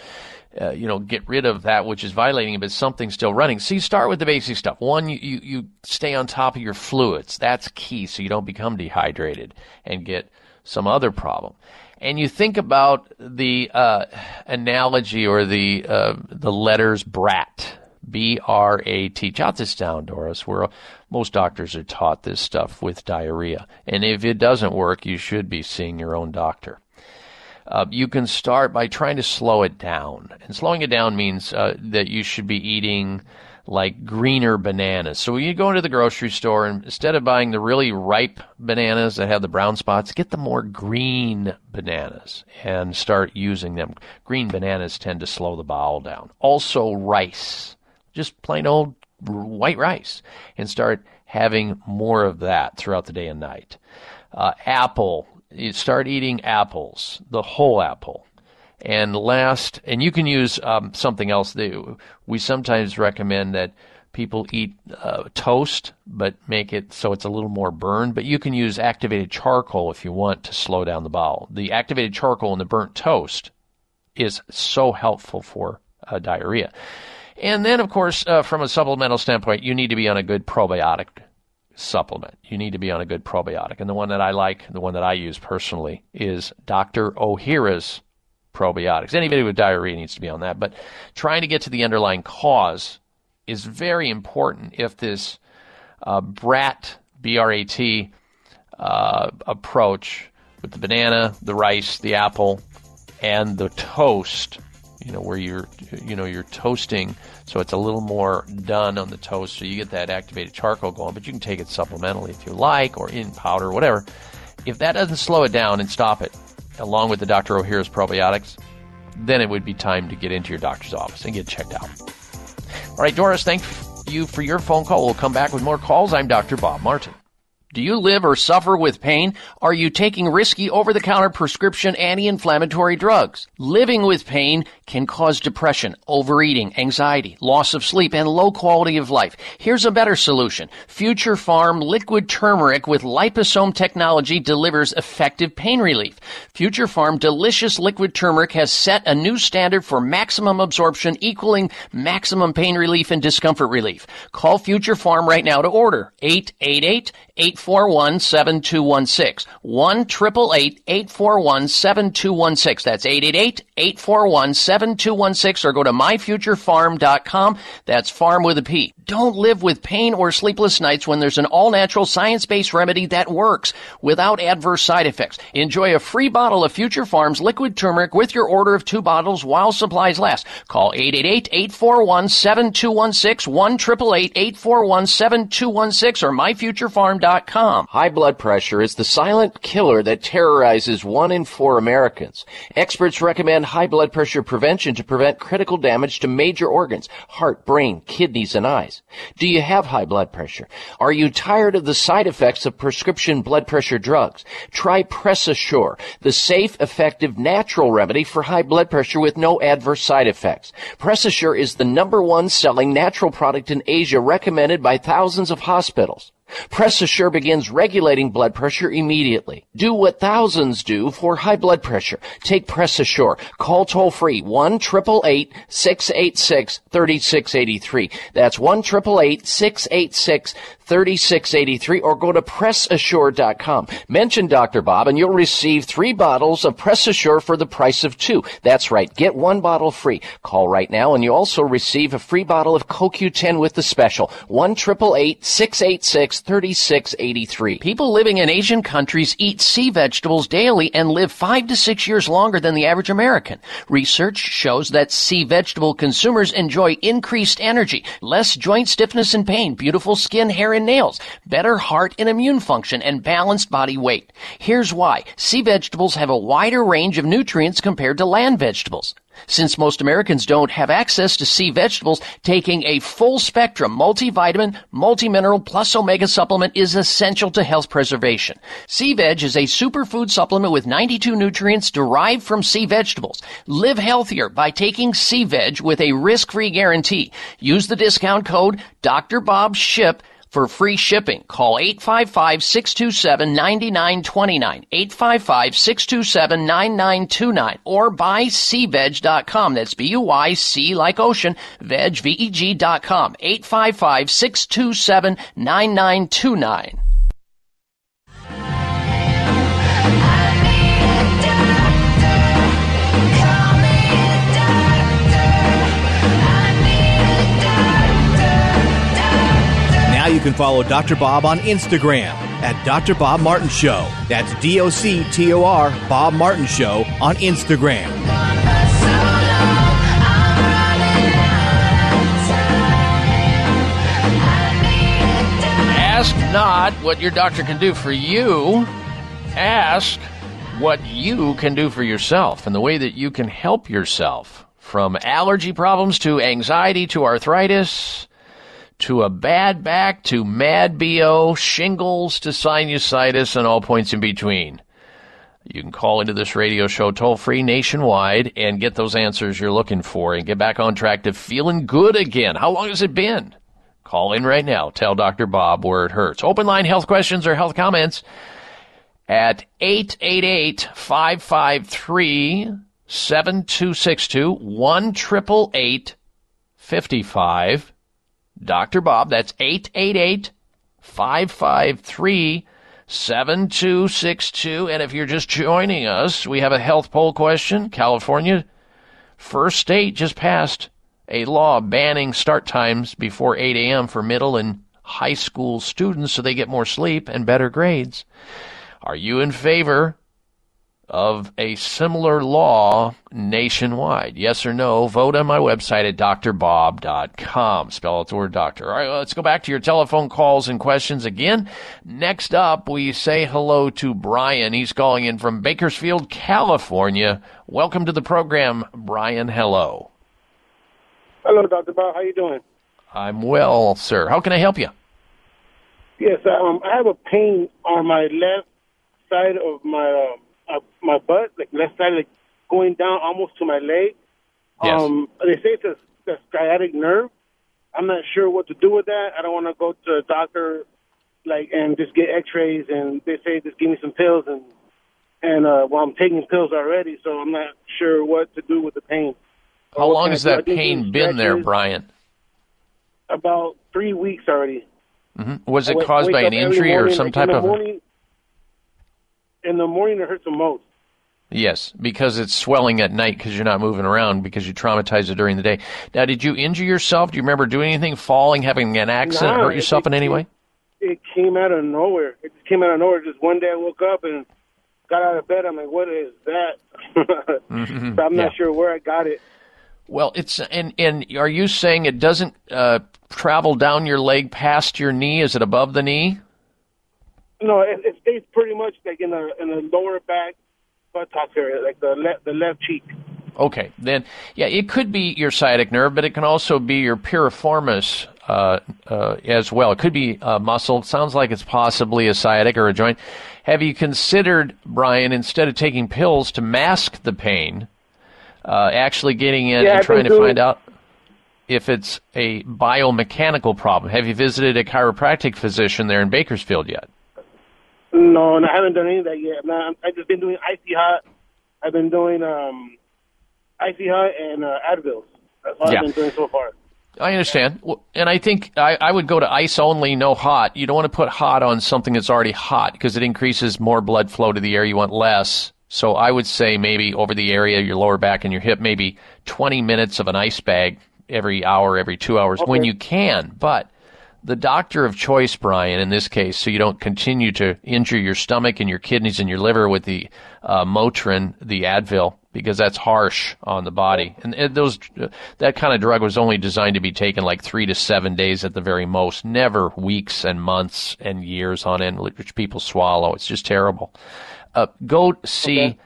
uh, you know, get rid of that which is violating it, but something's still running. So you start with the basic stuff. One, you, you stay on top of your fluids. That's key so you don't become dehydrated and get some other problem. And you think about the uh, analogy or the uh, the letters BRAT, B R A T. Jot this down, Doris. Where most doctors are taught this stuff with diarrhea, and if it doesn't work, you should be seeing your own doctor. Uh, you can start by trying to slow it down. And slowing it down means uh, that you should be eating like greener bananas. So you go into the grocery store and instead of buying the really ripe bananas that have the brown spots, get the more green bananas and start using them. Green bananas tend to slow the bowel down. Also rice. Just plain old white rice and start having more of that throughout the day and night. Uh, apple. You start eating apples, the whole apple. And last, and you can use um, something else. We sometimes recommend that people eat uh, toast, but make it so it's a little more burned. But you can use activated charcoal if you want to slow down the bowel. The activated charcoal in the burnt toast is so helpful for uh, diarrhea. And then, of course, uh, from a supplemental standpoint, you need to be on a good probiotic supplement. You need to be on a good probiotic. And the one that I like, the one that I use personally, is Dr. Ohhira's probiotics. Anybody with diarrhea needs to be on that. But trying to get to the underlying cause is very important if this uh, BRAT, B-R-A-T, uh, approach with the banana, the rice, the apple, and the toast you know where you're you know you're toasting so it's a little more done on the toast so you get that activated charcoal going but you can take it supplementally if you like or in powder whatever if that doesn't slow it down and stop it along with the Dr. Ohhira's probiotics then it would be time to get into your doctor's office and get checked out all right Doris thank you for your phone call we'll come back with more calls I'm Dr. Bob Martin do you live or suffer with pain? Are you taking risky over-the-counter prescription anti-inflammatory drugs? Living with pain can cause depression, overeating, anxiety, loss of sleep, and low quality of life. Here's a better solution. Future Pharm liquid turmeric with liposome technology delivers effective pain relief. Future Pharm delicious liquid turmeric has set a new standard for maximum absorption equaling maximum pain relief and discomfort relief. Call Future Pharm right now to order 888 841 7216. 1 841 7216. That's 888 841 7216 or go to myfuturepharm.com. That's farm with a P. Don't live with pain or sleepless nights when there's an all natural science based remedy that works without adverse side effects. Enjoy a free bottle of Future Pharms liquid turmeric with your order of two bottles while supplies last. Call 888 841 7216 1 841 7216 or myfuturepharm.com. High blood pressure is the silent killer that terrorizes one in four Americans. Experts recommend high blood pressure prevention to prevent critical damage to major organs, heart, brain, kidneys, and eyes. Do you have high blood pressure? Are you tired of the side effects of prescription blood pressure drugs? Try PressAssure, the safe, effective, natural remedy for high blood pressure with no adverse side effects. PressAssure is the number one selling natural product in Asia recommended by thousands of hospitals. PressAssure begins regulating blood pressure immediately. Do what thousands do for high blood pressure. Take PressAssure. Call toll free 1 686 3683. That's 1 686 3683 or go to PressAssure.com. Mention Dr. Bob and you'll receive three bottles of PressAssure for the price of two. That's right. Get one bottle free. Call right now and you also receive a free bottle of CoQ10 with the special. 1 686 3683. People living in Asian countries eat sea vegetables daily and live five to six years longer than the average American. Research shows that sea vegetable consumers enjoy increased energy, less joint stiffness and pain, beautiful skin, hair, and nails, better heart and immune function, and balanced body weight. Here's why. Sea vegetables have a wider range of nutrients compared to land vegetables. Since most Americans don't have access to sea vegetables, taking a full spectrum multivitamin, multimineral plus omega supplement is essential to health preservation. Sea Veg is a superfood supplement with 92 nutrients derived from sea vegetables. Live healthier by taking Sea Veg with a risk-free guarantee. Use the discount code Dr. Bob Ship for free shipping. Call 855-627-9929, 855-627-9929, or buy seaveg.com. That's B-U-Y-C like ocean, veg, V-E-G dot com, 855-627-9929. Now you can follow Dr. Bob on Instagram at Dr. Bob Martin Show. That's D O C T O R Bob Martin Show on Instagram. Ask not what your doctor can do for you, ask what you can do for yourself and the way that you can help yourself from allergy problems to anxiety to arthritis to a bad back to mad BO, shingles to sinusitis, and all points in between. You can call into this radio show toll free nationwide and get those answers you're looking for and get back on track to feeling good again. How long has it been? Call in right now. Tell Dr. Bob where it hurts. Open line health questions or health comments at 888 553 7262 1 55 Dr. Bob. That's 888 553 7262. And if you're just joining us, we have a health poll question. California, first state, just passed a law banning start times before 8 a.m. for middle and high school students so they get more sleep and better grades. Are you in favor of a similar law nationwide? Yes or no? Vote on my website at drbob.com. Spell out the word doctor. All right, let's go back to your telephone calls and questions again. Next up, we say hello to Brian. He's calling in from Bakersfield, California. Welcome to the program, Brian. Hello. Hello, Dr. Bob. How are you doing? I'm well, sir. How can I help you? Yes, um, I have a pain on my left side of my um, uh, my butt, like left side, like going down almost to my leg. Yes. Um, they say it's a, a sciatic nerve. I'm not sure what to do with that. I don't want to go to a doctor, like, and just get X-rays, and they say just give me some pills, and and uh, well, I'm taking pills already, so I'm not sure what to do with the pain. How long has that pain been there. Brian? About three weeks already. hmm Was it caused by an injury or some type of? Morning, in the morning, it hurts the most. Yes, because it's swelling at night because you're not moving around because you traumatize it during the day. Now, did you injure yourself? Do you remember doing anything, falling, having an accident, hurt yourself it- in any way? It came out of nowhere. It just came out of nowhere. Just one day I woke up and got out of bed. I'm like, what is that? Mhm. but I'm Yeah. not sure where I got it. Well, it's and and are you saying it doesn't uh, travel down your leg past your knee? Is it above the knee? No, it, it stays pretty much like in the in the lower back buttocks area, like the left the left cheek. Okay, then yeah, it could be your sciatic nerve, but it can also be your piriformis uh, uh, as well. It could be a muscle. It sounds like it's possibly a sciatic or a joint. Have you considered, Brian, instead of taking pills to mask the pain, uh, actually getting in Yeah, and I've trying to find out if it's a biomechanical problem? Have you visited a chiropractic physician there in Bakersfield yet? No, and I haven't done any of that yet. No, I've just been doing icy hot. I've been doing um, icy hot and uh, Advil. That's all Yeah. I've been doing so far. I understand. And I think I, I would go to ice only, no hot. You don't want to put hot on something that's already hot because it increases more blood flow to the area. You want less. So I would say maybe over the area, your lower back and your hip, maybe 20 minutes of an ice bag every hour, every two hours when you can. But the doctor of choice, Brian, in this case, so you don't continue to injure your stomach and your kidneys and your liver with the uh, Motrin, the Advil, because that's harsh on the body. And, those, that kind of drug was only designed to be taken like three to seven days at the very most, never weeks and months and years on end, which people swallow. It's just terrible. Uh, go see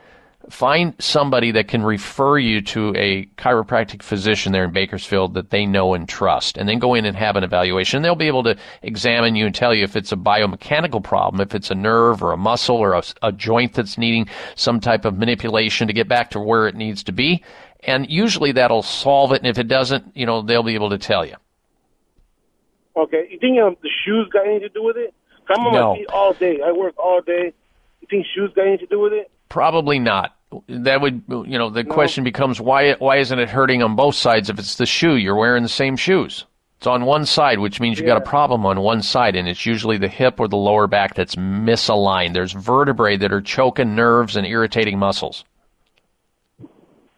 find somebody that can refer you to a chiropractic physician there in Bakersfield that they know and trust, and then go in and have an evaluation. And they'll be able to examine you and tell you if it's a biomechanical problem, if it's a nerve or a muscle or a, a joint that's needing some type of manipulation to get back to where it needs to be. And usually that'll solve it. And if it doesn't, you know, they'll be able to tell you. Okay, you think um, the shoes got anything to do with it? I'm on No. my feet all day. I work all day. You think shoes got anything to do with it? Probably not. That would, you know, the question becomes why why isn't it hurting on both sides if it's the shoe? You're wearing the same shoes. It's on one side, which means you got a problem on one side, and it's usually the hip or the lower back that's misaligned. There's vertebrae that are choking nerves and irritating muscles.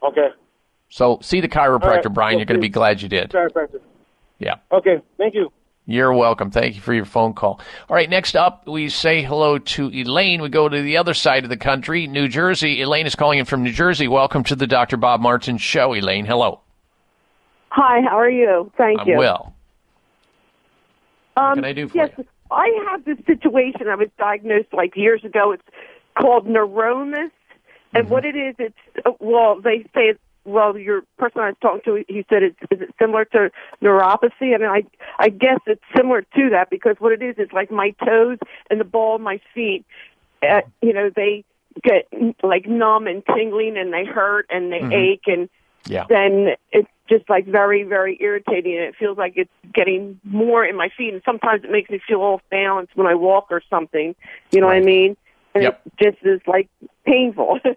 Okay. So see the chiropractor, right. Brian. You're going to be glad you did. Chiropractor. Yeah. Okay, thank you. You're welcome. Thank you for your phone call. All right, next up, we say hello to Elaine. We go to the other side of the country, New Jersey. Elaine is calling in from New Jersey. Welcome to the Dr. Bob Martin Show, Elaine. Hello. Hi, how are you? Thank I'm you. well. Um, can I do for yes, I have this situation. I was diagnosed like years ago. It's called neuromas, and what it is, it's uh, well, they say it's well, your person I was talking to, he said, it's, is it similar to neuropathy? And I, I guess it's similar to that because what it is is like my toes and the ball of my feet, uh, you know, they get like numb and tingling and they hurt and they Mhm. ache and Yeah. then it's just like very, very irritating and it feels like it's getting more in my feet and sometimes it makes me feel off balance when I walk or something. You know what I mean? And Yep. it just is like painful.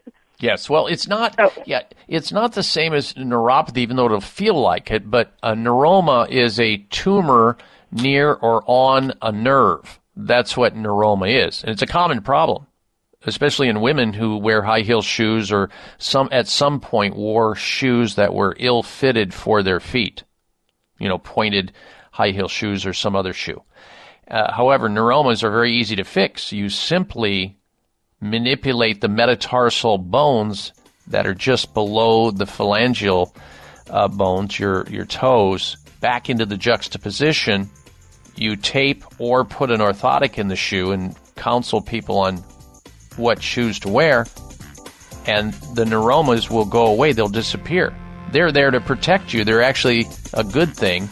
Yes, well, it's not. Yeah, it's not the same as neuropathy, even though it'll feel like it. But a neuroma is a tumor near or on a nerve. That's what neuroma is, and it's a common problem, especially in women who wear high heel shoes or some at some point wore shoes that were ill fitted for their feet. You know, pointed high heel shoes or some other shoe. Uh, however, neuromas are very easy to fix. You simply manipulate the metatarsal bones that are just below the phalangeal uh, bones, your your toes, back into the juxtaposition. You tape or put an orthotic in the shoe and counsel people on what shoes to wear, and the neuromas will go away. They'll disappear. They're there to protect you. They're actually a good thing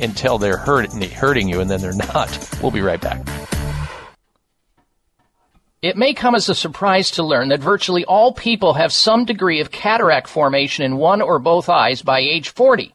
until they're hurt, hurting you, and then they're not. We'll be right back. It may come as a surprise to learn that virtually all people have some degree of cataract formation in one or both eyes by age 40.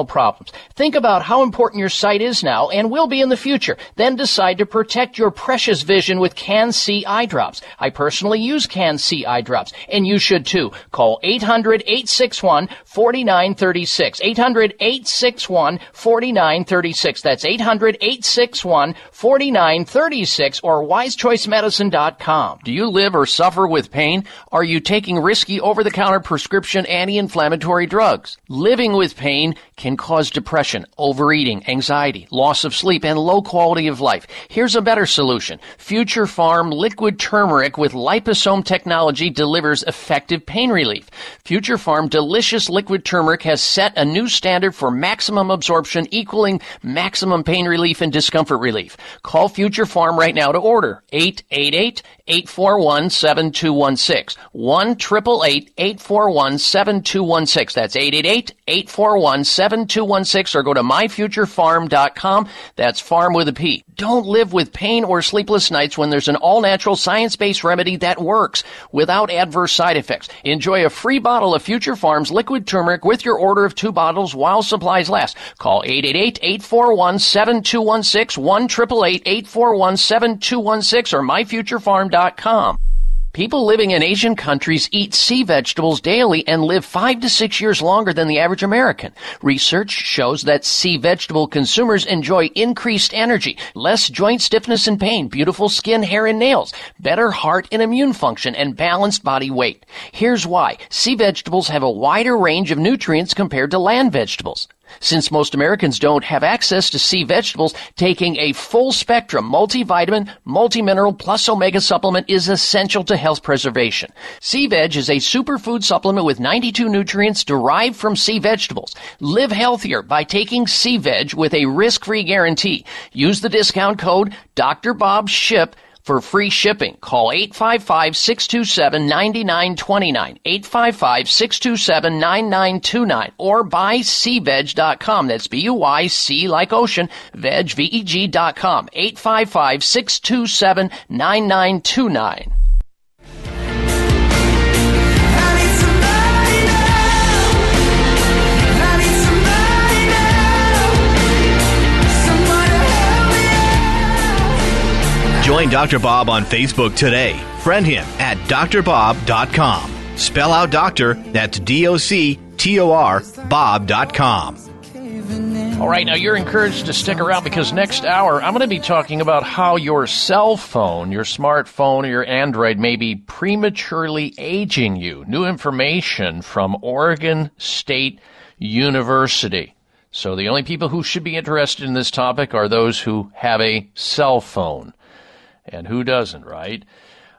problems. Think about how important your sight is now and will be in the future. Then decide to protect your precious vision with CAN-C eye drops. I personally use CAN-C eye drops, and you should too. Call 800-861-4936. 800-861-4936. That's 800-861-4936 or wisechoicemedicine.com. Do you live or suffer with pain? Are you taking risky over-the-counter prescription anti-inflammatory drugs? Living with pain can cause depression, overeating, anxiety, loss of sleep, and low quality of life. Here's a better solution. Future Pharm liquid turmeric with liposome technology delivers effective pain relief. Future Pharm delicious liquid turmeric has set a new standard for maximum absorption equaling maximum pain relief and discomfort relief. Call Future Pharm right now to order 888 841 7216. 1 841 7216. That's 888 841 7216 or go to myfuturepharm.com. That's farm with a P. Don't live with pain or sleepless nights when there's an all natural science based remedy that works without adverse side effects. Enjoy a free bottle of Future Pharms liquid turmeric with your order of two bottles while supplies last. Call 888 841 7216 1 841 7216 or myfuturepharm.com. People living in Asian countries eat sea vegetables daily and live five to six years longer than the average American. Research shows that sea vegetable consumers enjoy increased energy, less joint stiffness and pain, beautiful skin, hair, and nails, better heart and immune function, and balanced body weight. Here's why. Sea vegetables have a wider range of nutrients compared to land vegetables. Since most Americans don't have access to sea vegetables, taking a full spectrum multivitamin, multimineral plus omega supplement is essential to health preservation. Sea Veg is a superfood supplement with 92 nutrients derived from sea vegetables. Live healthier by taking Sea Veg with a risk-free guarantee. Use the discount code Dr. Bob Ship for free shipping. Call 855-627-9929, 855-627-9929, or buy seaveg.com. That's B-U-Y-C like ocean, veg, V-E-G dot com, 855-627-9929. Join Dr. Bob on Facebook today. Friend him at drbob.com. Spell out doctor, that's D O C T O R, Bob.com. All right, now you're encouraged to stick around because next hour I'm going to be talking about how your cell phone, your smartphone, or your Android may be prematurely aging you. New information from Oregon State University. So the only people who should be interested in this topic are those who have a cell phone. And who doesn't, right?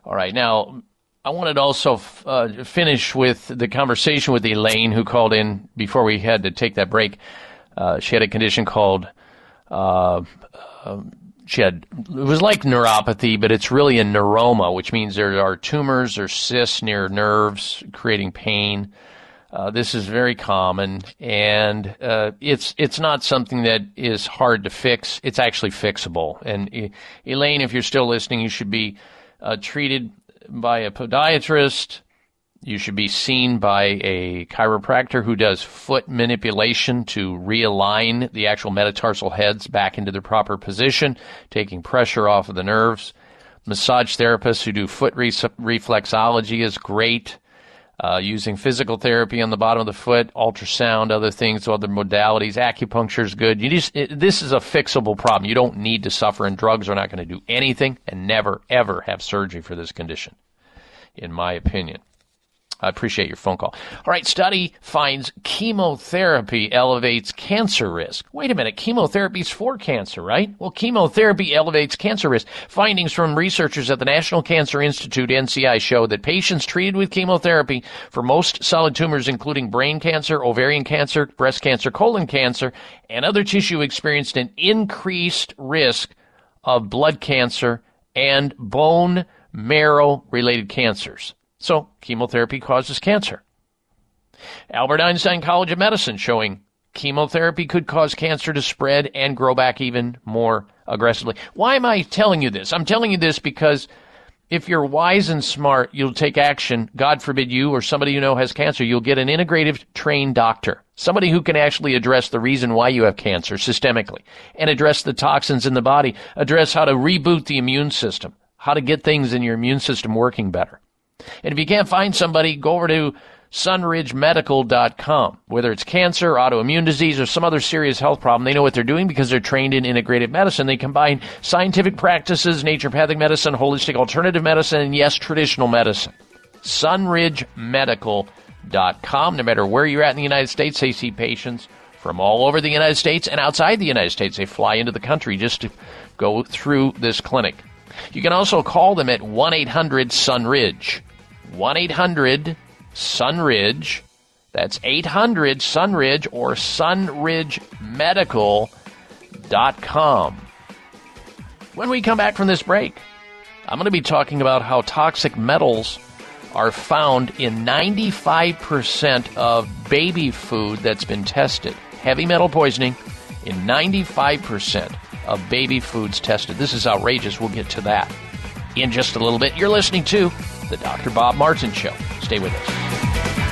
All right, now I wanted to also uh, finish with the conversation with Elaine, who called in before we had to take that break. Uh, she had a condition called, uh, um, she had, it was like neuropathy, but it's really a neuroma, which means there are tumors or cysts near nerves creating pain. Uh, this is very common, and uh, it's it's not something that is hard to fix. It's actually fixable. And Elaine, if you're still listening, you should be uh, treated by a podiatrist. You should be seen by a chiropractor who does foot manipulation to realign the actual metatarsal heads back into their proper position, taking pressure off of the nerves. Massage therapists who do foot re- reflexology is great. Uh, using physical therapy on the bottom of the foot, ultrasound, other things, other modalities. Acupuncture is good. You just it, this is a fixable problem. You don't need to suffer, and drugs are not going to do anything, and never ever have surgery for this condition, in my opinion. I appreciate your phone call. All right, study finds chemotherapy elevates cancer risk. Wait a minute, chemotherapy's for cancer, right? Well, chemotherapy elevates cancer risk. Findings from researchers at the National Cancer Institute, NCI, show that patients treated with chemotherapy for most solid tumors, including brain cancer, ovarian cancer, breast cancer, colon cancer, and other tissue experienced an increased risk of blood cancer and bone marrow related cancers. So, chemotherapy causes cancer. Albert Einstein College of Medicine showing chemotherapy could cause cancer to spread and grow back even more aggressively. Why am I telling you this? I'm telling you this because if you're wise and smart, you'll take action. God forbid you or somebody you know has cancer, you'll get an integrative trained doctor. Somebody who can actually address the reason why you have cancer systemically and address the toxins in the body, address how to reboot the immune system, how to get things in your immune system working better. And if you can't find somebody, go over to sunridgemedical.com. Whether it's cancer, autoimmune disease, or some other serious health problem, they know what they're doing because they're trained in integrative medicine. They combine scientific practices, naturopathic medicine, holistic alternative medicine, and yes, traditional medicine. sunridgemedical.com. No matter where you're at in the United States, they see patients from all over the United States and outside the United States. They fly into the country just to go through this clinic. You can also call them at 1 800 Sunridge. 1 800 Sunridge. That's 800 Sunridge or sunridgemedical.com. When we come back from this break, I'm going to be talking about how toxic metals are found in 95% of baby food that's been tested. Heavy metal poisoning in 95% of baby foods tested. This is outrageous. We'll get to that in just a little bit. You're listening to The Dr. Bob Martin Show. Stay with us.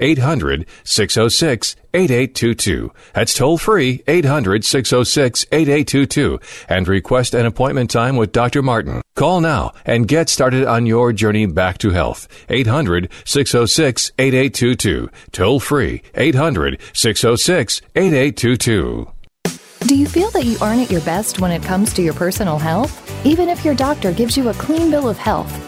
800 606 8822. That's toll free 800 606 8822 and request an appointment time with Dr. Martin. Call now and get started on your journey back to health. 800 606 8822. Toll free 800 606 8822. Do you feel that you aren't at your best when it comes to your personal health? Even if your doctor gives you a clean bill of health,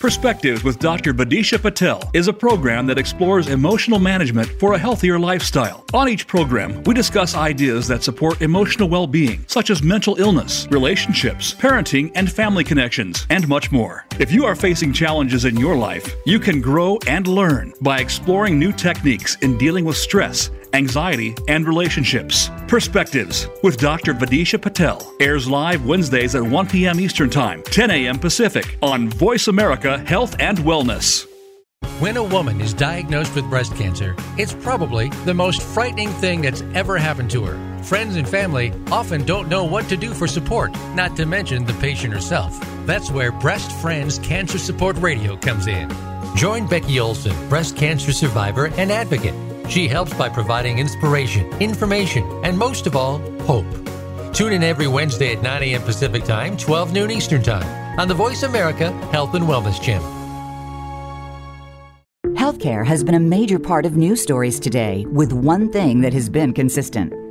Perspectives with Dr. Vidisha Patel is a program that explores emotional management for a healthier lifestyle. On each program, we discuss ideas that support emotional well being, such as mental illness, relationships, parenting, and family connections, and much more. If you are facing challenges in your life, you can grow and learn by exploring new techniques in dealing with stress anxiety, and relationships. Perspectives with Dr. Vidisha Patel airs live Wednesdays at 1 p.m. Eastern Time, 10 a.m. Pacific on Voice America Health and Wellness. When a woman is diagnosed with breast cancer, it's probably the most frightening thing that's ever happened to her. Friends and family often don't know what to do for support, not to mention the patient herself. That's where Breast Friends Cancer Support Radio comes in. Join Becky Olson, breast cancer survivor and advocate she helps by providing inspiration, information, and most of all, hope. Tune in every Wednesday at 9 a.m. Pacific Time, 12 noon Eastern Time on the Voice America Health and Wellness Channel. Healthcare has been a major part of news stories today, with one thing that has been consistent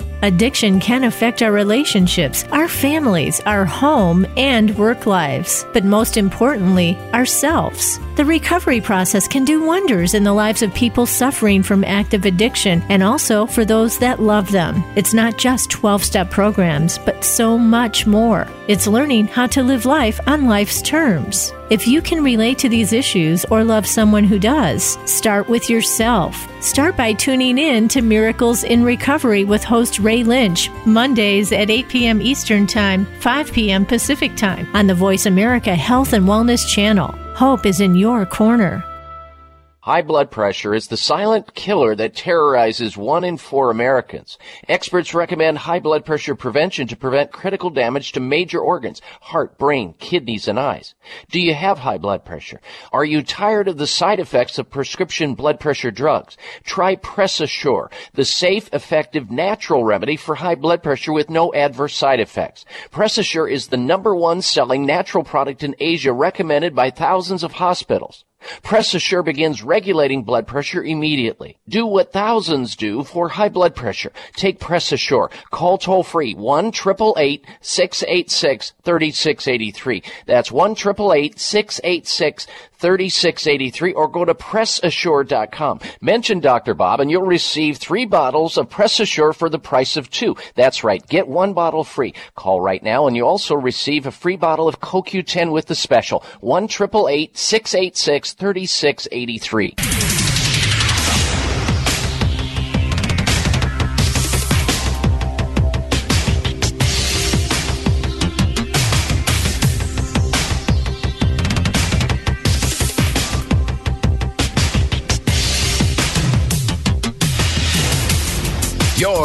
you Addiction can affect our relationships, our families, our home, and work lives, but most importantly, ourselves. The recovery process can do wonders in the lives of people suffering from active addiction and also for those that love them. It's not just 12 step programs, but so much more. It's learning how to live life on life's terms. If you can relate to these issues or love someone who does, start with yourself. Start by tuning in to Miracles in Recovery with host Ray Lynch, Mondays at 8 p.m. Eastern Time, 5 p.m. Pacific Time on the Voice America Health and Wellness Channel. Hope is in your corner. High blood pressure is the silent killer that terrorizes one in four Americans. Experts recommend high blood pressure prevention to prevent critical damage to major organs, heart, brain, kidneys, and eyes. Do you have high blood pressure? Are you tired of the side effects of prescription blood pressure drugs? Try PressAssure, the safe, effective, natural remedy for high blood pressure with no adverse side effects. PressAssure is the number one selling natural product in Asia recommended by thousands of hospitals. PressAssure begins regulating blood pressure immediately. Do what thousands do for high blood pressure. Take PressAssure. Call toll free 1 686 3683. That's 1 686 3683 or go to PressAssure.com. Mention Dr. Bob and you'll receive three bottles of PressAssure for the price of two. That's right. Get one bottle free. Call right now and you also receive a free bottle of CoQ10 with the special. 1 686 3683.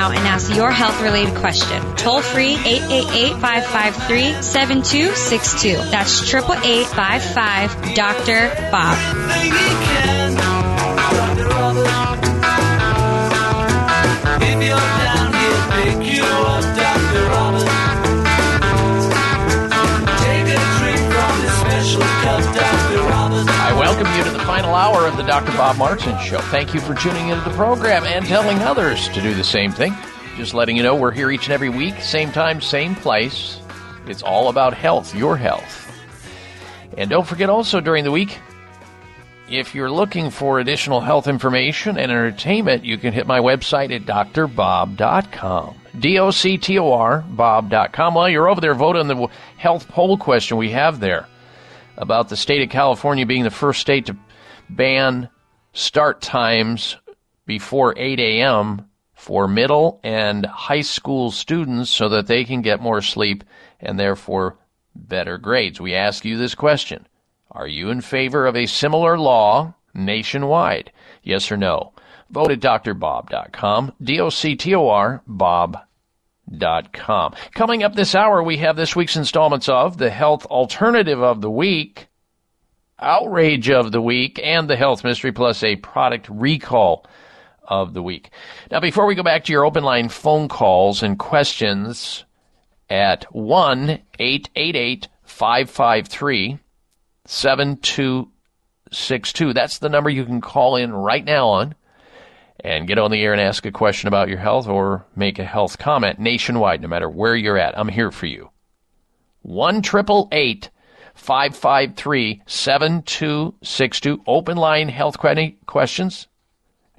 Now and ask your health related question. Toll free 888 553 7262. That's 888 55 Dr. Bob. You to the final hour of the Dr. Bob Martin Show. Thank you for tuning into the program and telling others to do the same thing. Just letting you know we're here each and every week, same time, same place. It's all about health, your health. And don't forget also during the week, if you're looking for additional health information and entertainment, you can hit my website at drbob.com. D-O-C-T-O-R, bob.com. While you're over there, vote on the health poll question we have there about the state of California being the first state to ban start times before 8 a.m. for middle and high school students so that they can get more sleep and therefore better grades. We ask you this question. Are you in favor of a similar law nationwide? Yes or no? Vote at drbob.com. D-O-C-T-O-R, bob.com. Coming up this hour, we have this week's installments of the Health Alternative of the Week, Outrage of the Week, and the Health Mystery, plus a product recall of the week. Now, before we go back to your open line phone calls and questions at 1 888 553 7262. That's the number you can call in right now on and get on the air and ask a question about your health or make a health comment nationwide, no matter where you're at. I'm here for you. 1 553 7262. Open line health questions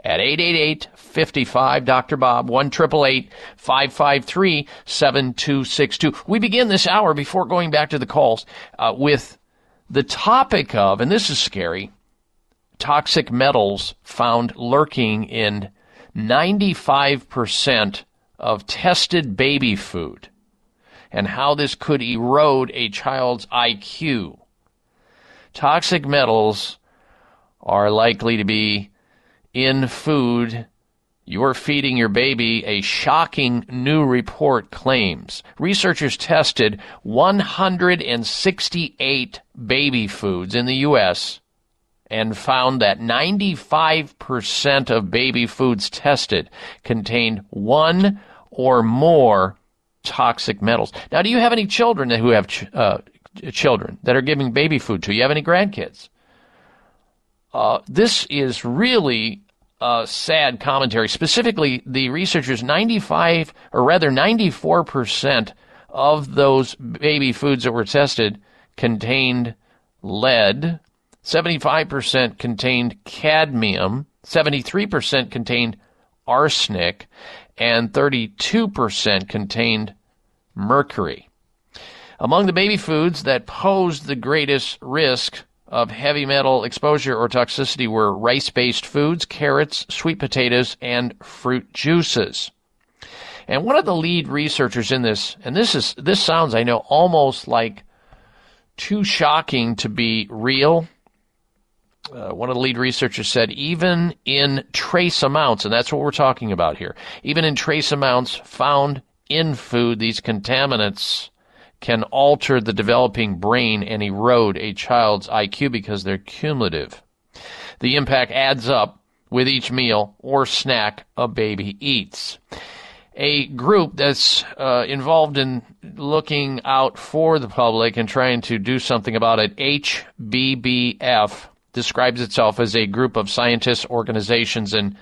at 888-55 Dr. Bob 1-553-72262. We begin this hour before going back to the calls uh, with the topic of, and this is scary, toxic metals found lurking in 95% of tested baby food and how this could erode a child's IQ. Toxic metals are likely to be in food you're feeding your baby, a shocking new report claims. Researchers tested 168 baby foods in the U.S. and found that 95% of baby foods tested contained one or more toxic metals. Now, do you have any children who have ch- uh, children that are giving baby food to? You have any grandkids? Uh, this is really a sad commentary. Specifically, the researchers 95 or rather 94 percent of those baby foods that were tested contained lead. 75 percent contained cadmium. 73 percent contained arsenic, and 32 percent contained mercury. Among the baby foods that posed the greatest risk of heavy metal exposure or toxicity were rice based foods, carrots, sweet potatoes, and fruit juices. And one of the lead researchers in this, and this is this sounds, I know, almost like too shocking to be real. Uh, one of the lead researchers said, even in trace amounts, and that's what we're talking about here, even in trace amounts found in food, these contaminants can alter the developing brain and erode a child's IQ because they're cumulative. The impact adds up with each meal or snack a baby eats. A group that's uh, involved in looking out for the public and trying to do something about it, HBBF, describes itself as a group of scientists, organizations, and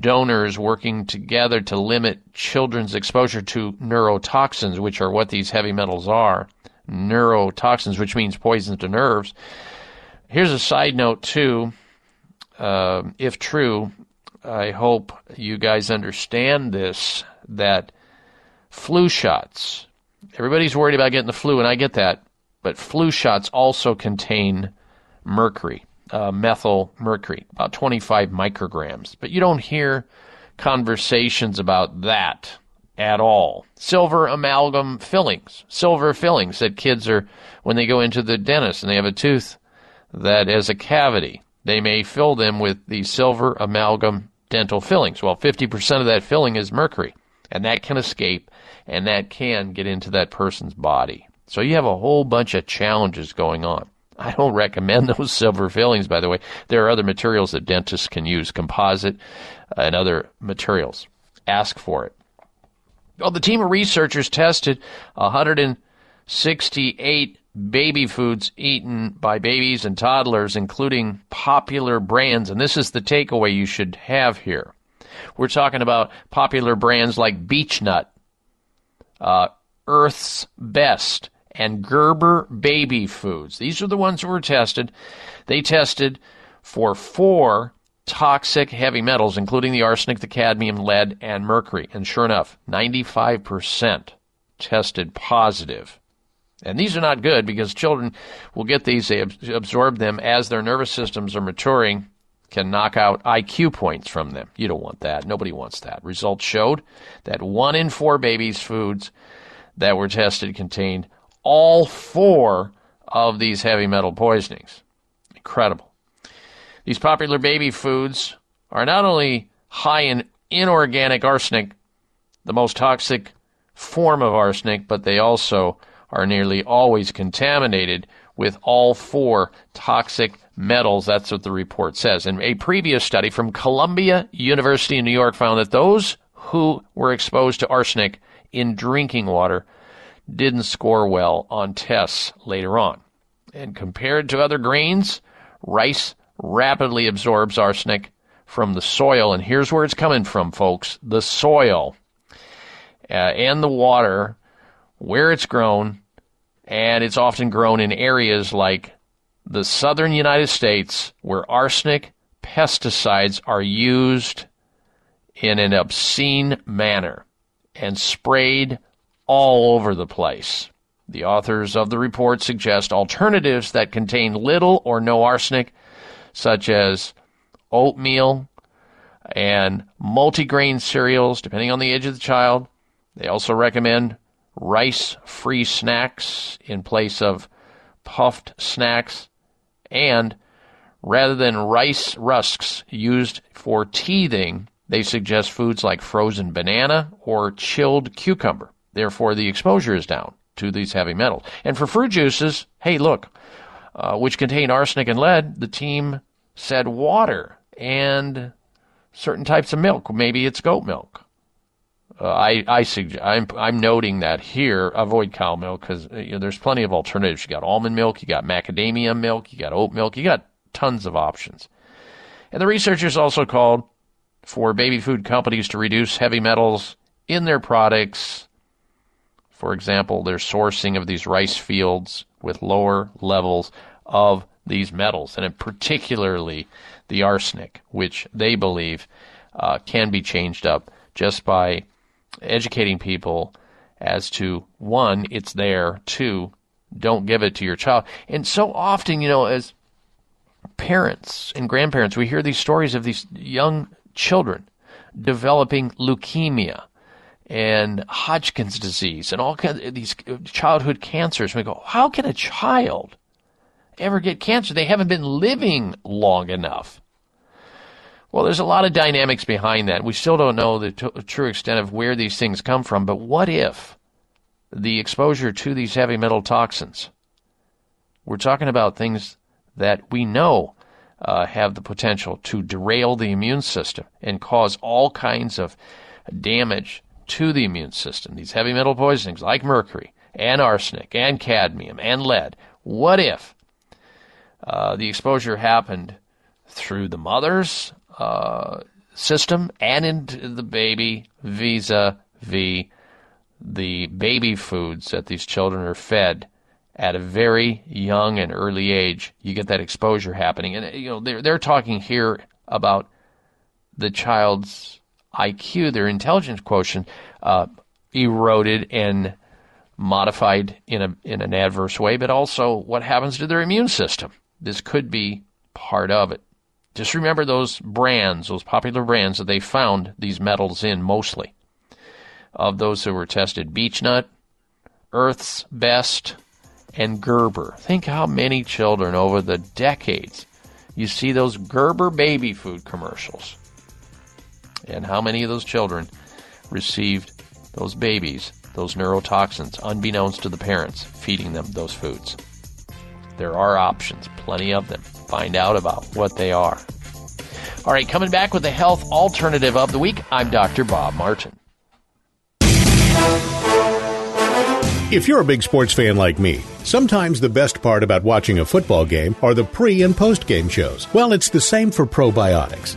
donors working together to limit children's exposure to neurotoxins, which are what these heavy metals are. Neurotoxins, which means poison to nerves. Here's a side note, too. Uh, if true, I hope you guys understand this that flu shots, everybody's worried about getting the flu, and I get that, but flu shots also contain mercury uh, methyl mercury, about 25 micrograms. But you don't hear conversations about that at all. Silver amalgam fillings, silver fillings that kids are, when they go into the dentist and they have a tooth that has a cavity, they may fill them with the silver amalgam dental fillings. Well, 50% of that filling is mercury, and that can escape and that can get into that person's body. So you have a whole bunch of challenges going on. I don't recommend those silver fillings, by the way. There are other materials that dentists can use, composite and other materials. Ask for it. Well, the team of researchers tested 168 baby foods eaten by babies and toddlers, including popular brands. And this is the takeaway you should have here. We're talking about popular brands like Beech-Nut, uh, Earth's Best, and Gerber Baby Foods. These are the ones that were tested. They tested for four toxic heavy metals, including the arsenic, the cadmium, lead, and mercury. And sure enough, 95% tested positive. And these are not good because children will get these, they absorb them as their nervous systems are maturing, can knock out IQ points from them. You don't want that. Nobody wants that. Results showed that one in four babies' foods that were tested contained all four of these heavy metal poisonings. Incredible. These popular baby foods are not only high in inorganic arsenic, the most toxic form of arsenic, but they also are nearly always contaminated with all four toxic metals. That's what the report says. And a previous study from Columbia University in New York found that those who were exposed to arsenic in drinking water didn't score well on tests later on. And compared to other grains, rice rapidly absorbs arsenic from the soil. And here's where it's coming from, folks the soil uh, and the water where it's grown. And it's often grown in areas like the southern United States where arsenic pesticides are used in an obscene manner and sprayed all over the place. The authors of the report suggest alternatives that contain little or no arsenic, such as oatmeal and multigrain cereals, depending on the age of the child. They also recommend rice free snacks in place of puffed snacks. And rather than rice rusks used for teething, they suggest foods like frozen banana or chilled cucumber. Therefore, the exposure is down to these heavy metals. And for fruit juices, hey, look, uh, which contain arsenic and lead, the team said water and certain types of milk. Maybe it's goat milk. Uh, I I suggest I'm I'm noting that here. Avoid cow milk because uh, you know, there's plenty of alternatives. You got almond milk, you got macadamia milk, you got oat milk, you got tons of options. And the researchers also called for baby food companies to reduce heavy metals in their products for example, their sourcing of these rice fields with lower levels of these metals, and particularly the arsenic, which they believe uh, can be changed up just by educating people as to one, it's there, two, don't give it to your child. And so often, you know, as parents and grandparents, we hear these stories of these young children developing leukemia and Hodgkin's disease and all kinds of these childhood cancers. We go, how can a child ever get cancer? They haven't been living long enough. Well, there's a lot of dynamics behind that. We still don't know the t- true extent of where these things come from, but what if the exposure to these heavy metal toxins, we're talking about things that we know uh, have the potential to derail the immune system and cause all kinds of damage to the immune system, these heavy metal poisonings like mercury and arsenic and cadmium and lead, what if uh, the exposure happened through the mother's uh, system and into the baby vis-a-vis the baby foods that these children are fed at a very young and early age, you get that exposure happening. And you know they're they're talking here about the child's IQ, their intelligence quotient, uh, eroded and modified in a in an adverse way, but also what happens to their immune system. This could be part of it. Just remember those brands, those popular brands that they found these metals in mostly. Of those who were tested, Beech-Nut, Earth's Best, and Gerber. Think how many children over the decades you see those Gerber baby food commercials and how many of those children received those babies those neurotoxins unbeknownst to the parents feeding them those foods. There are options, plenty of them. Find out about what they are. All right, coming back with the health alternative of the week, I'm Dr. Bob Martin. If you're a big sports fan like me, sometimes the best part about watching a football game are the pre and post game shows. Well, it's the same for probiotics.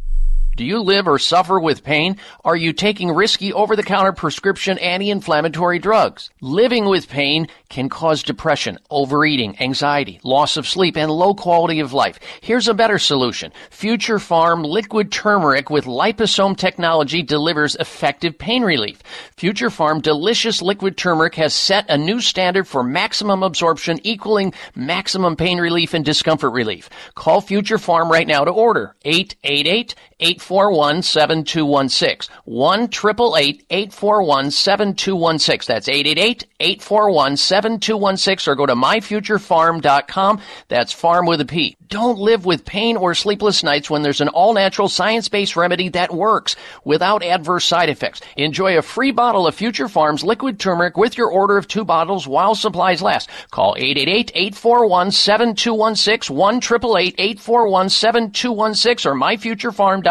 Do you live or suffer with pain? Are you taking risky over the counter prescription anti inflammatory drugs? Living with pain can cause depression, overeating, anxiety, loss of sleep, and low quality of life. Here's a better solution. Future Pharm liquid turmeric with liposome technology delivers effective pain relief. Future Pharm delicious liquid turmeric has set a new standard for maximum absorption equaling maximum pain relief and discomfort relief. Call Future Pharm right now to order 888 841 7216. 1 841 7216. That's 888 841 7216 or go to myfuturepharm.com. That's farm with a P. Don't live with pain or sleepless nights when there's an all natural science based remedy that works without adverse side effects. Enjoy a free bottle of Future Pharms liquid turmeric with your order of two bottles while supplies last. Call 888 841 7216 1 888 841 7216 or myfuturepharm.com.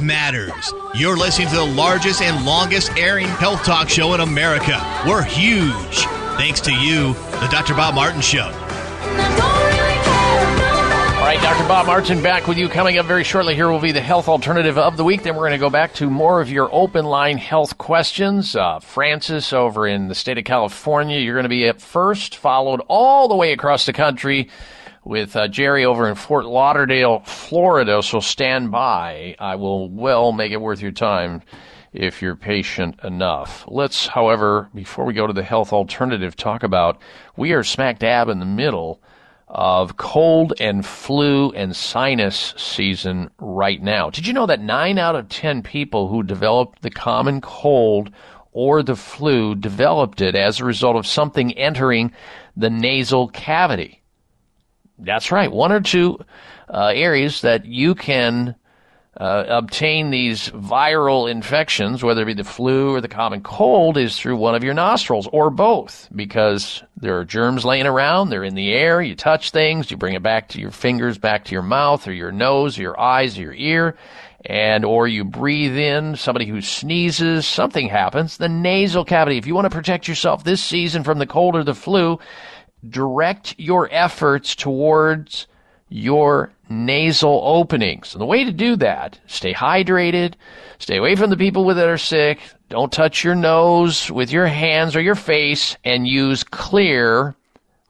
Matters. You're listening to the largest and longest airing health talk show in America. We're huge. Thanks to you, the Dr. Bob Martin Show. All right, Dr. Bob Martin back with you. Coming up very shortly here will be the health alternative of the week. Then we're going to go back to more of your open line health questions. Uh, Francis over in the state of California, you're going to be up first, followed all the way across the country with uh, Jerry over in Fort Lauderdale, Florida. So stand by. I will well make it worth your time if you're patient enough. Let's, however, before we go to the health alternative, talk about we are smack dab in the middle of cold and flu and sinus season right now. Did you know that 9 out of 10 people who developed the common cold or the flu developed it as a result of something entering the nasal cavity? That's right. One or two uh, areas that you can uh, obtain these viral infections, whether it be the flu or the common cold, is through one of your nostrils or both, because there are germs laying around, they're in the air, you touch things, you bring it back to your fingers, back to your mouth or your nose or your eyes or your ear, and or you breathe in. Somebody who sneezes, something happens. The nasal cavity, if you want to protect yourself this season from the cold or the flu, direct your efforts towards your nasal openings. And the way to do that, stay hydrated, stay away from the people that are sick, don't touch your nose with your hands or your face, and use Xlear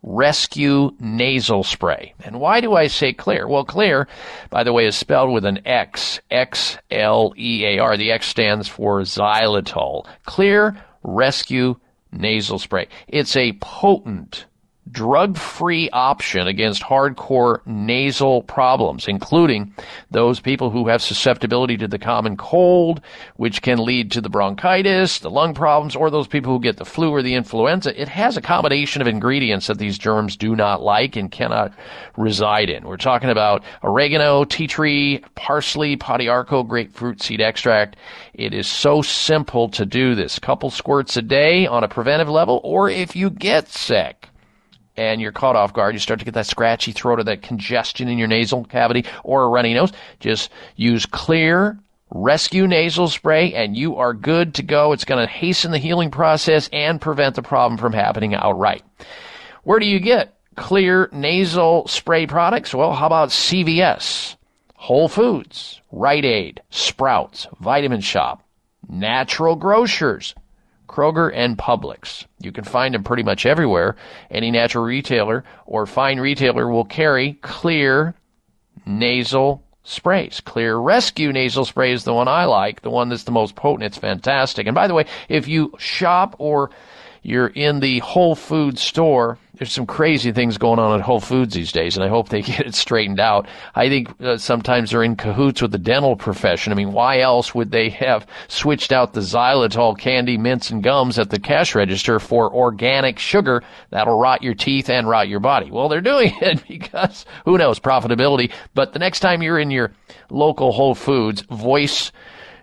rescue nasal spray. And why do I say Xlear? Well, Xlear, by the way, is spelled with an X, X L E A R. The X stands for xylitol. Xlear rescue nasal spray. It's a potent drug free option against hardcore nasal problems, including those people who have susceptibility to the common cold, which can lead to the bronchitis, the lung problems, or those people who get the flu or the influenza. It has a combination of ingredients that these germs do not like and cannot reside in. We're talking about oregano, tea tree, parsley, pau d'arco, grapefruit seed extract. It is so simple to do this. Couple squirts a day on a preventive level, or if you get sick, and you're caught off guard, you start to get that scratchy throat or that congestion in your nasal cavity or a runny nose, just use Xlear rescue nasal spray and you are good to go. It's going to hasten the healing process and prevent the problem from happening outright. Where do you get Xlear nasal spray products? Well, how about CVS, Whole Foods, Rite Aid, Sprouts, Vitamin Shoppe, Natural Grocers, Kroger, and Publix. You can find them pretty much everywhere. Any natural retailer or fine retailer will carry Xlear nasal sprays. Xlear Rescue nasal spray is the one I like, the one that's the most potent. It's fantastic. And by the way, if you shop or you're in the Whole Foods store, there's some crazy things going on at Whole Foods these days, and I hope they get it straightened out. I think uh, sometimes they're in cahoots with the dental profession. I mean, why else would they have switched out the xylitol candy, mints, and gums at the cash register for organic sugar that'll rot your teeth and rot your body? Well, they're doing it because who knows profitability. But the next time you're in your local Whole Foods, voice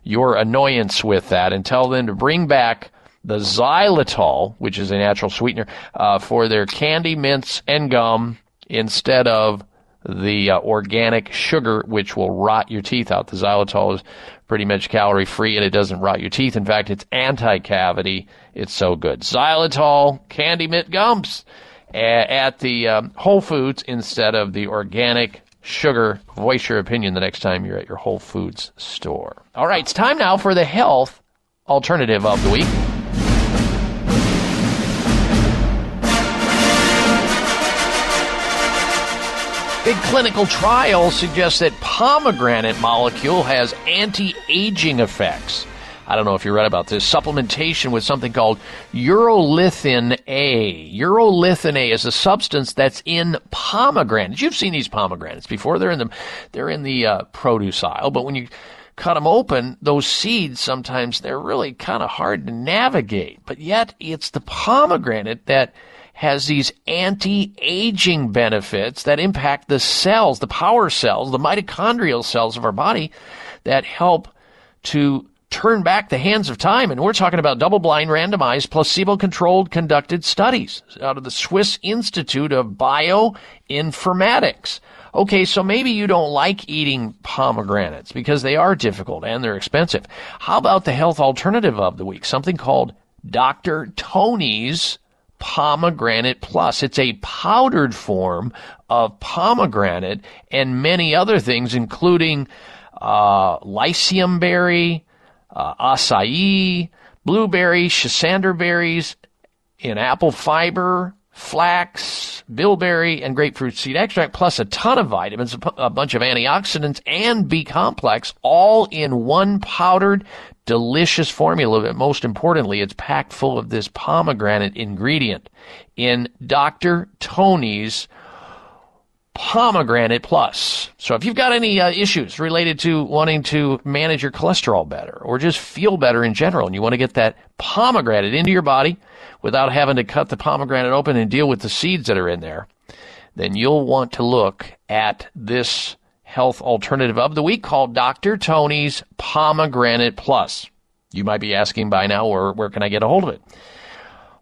your annoyance with that and tell them to bring back the xylitol, which is a natural sweetener, uh, for their candy, mints, and gum instead of the uh, organic sugar, which will rot your teeth out. The xylitol is pretty much calorie free and it doesn't rot your teeth. In fact, it's anti cavity. It's so good. Xylitol, candy mint gums at the um, Whole Foods instead of the organic sugar. Voice your opinion the next time you're at your Whole Foods store. All right, it's time now for the health alternative of the week. Clinical trials suggest that pomegranate molecule has anti-aging effects. I don't know if you read about this. Supplementation with something called urolithin A. Urolithin A is a substance that's in pomegranates. You've seen these pomegranates before. They're in the they're in the uh, produce aisle, but when you cut them open, those seeds sometimes they're really kind of hard to navigate. But yet it's the pomegranate that has these anti-aging benefits that impact the cells, the power cells, the mitochondrial cells of our body that help to turn back the hands of time. And we're talking about double blind, randomized, placebo controlled conducted studies out of the Swiss Institute of Bioinformatics. Okay, so maybe you don't like eating pomegranates because they are difficult and they're expensive. How about the health alternative of the week? Something called Dr. Tony's pomegranate plus. It's a powdered form of pomegranate and many other things, including uh, lycium berry, uh, acai, blueberry, schisandra berries, in apple fiber, flax, bilberry, and grapefruit seed extract, plus a ton of vitamins, a bunch of antioxidants, and B complex, all in one powdered delicious formula, but most importantly, it's packed full of this pomegranate ingredient in Dr. Tony's Pomegranate Plus. So if you've got any uh, issues related to wanting to manage your cholesterol better or just feel better in general and you want to get that pomegranate into your body without having to cut the pomegranate open and deal with the seeds that are in there, then you'll want to look at this health alternative of the week called Dr. Tony's Pomegranate Plus. You might be asking by now, where, where can I get a hold of it?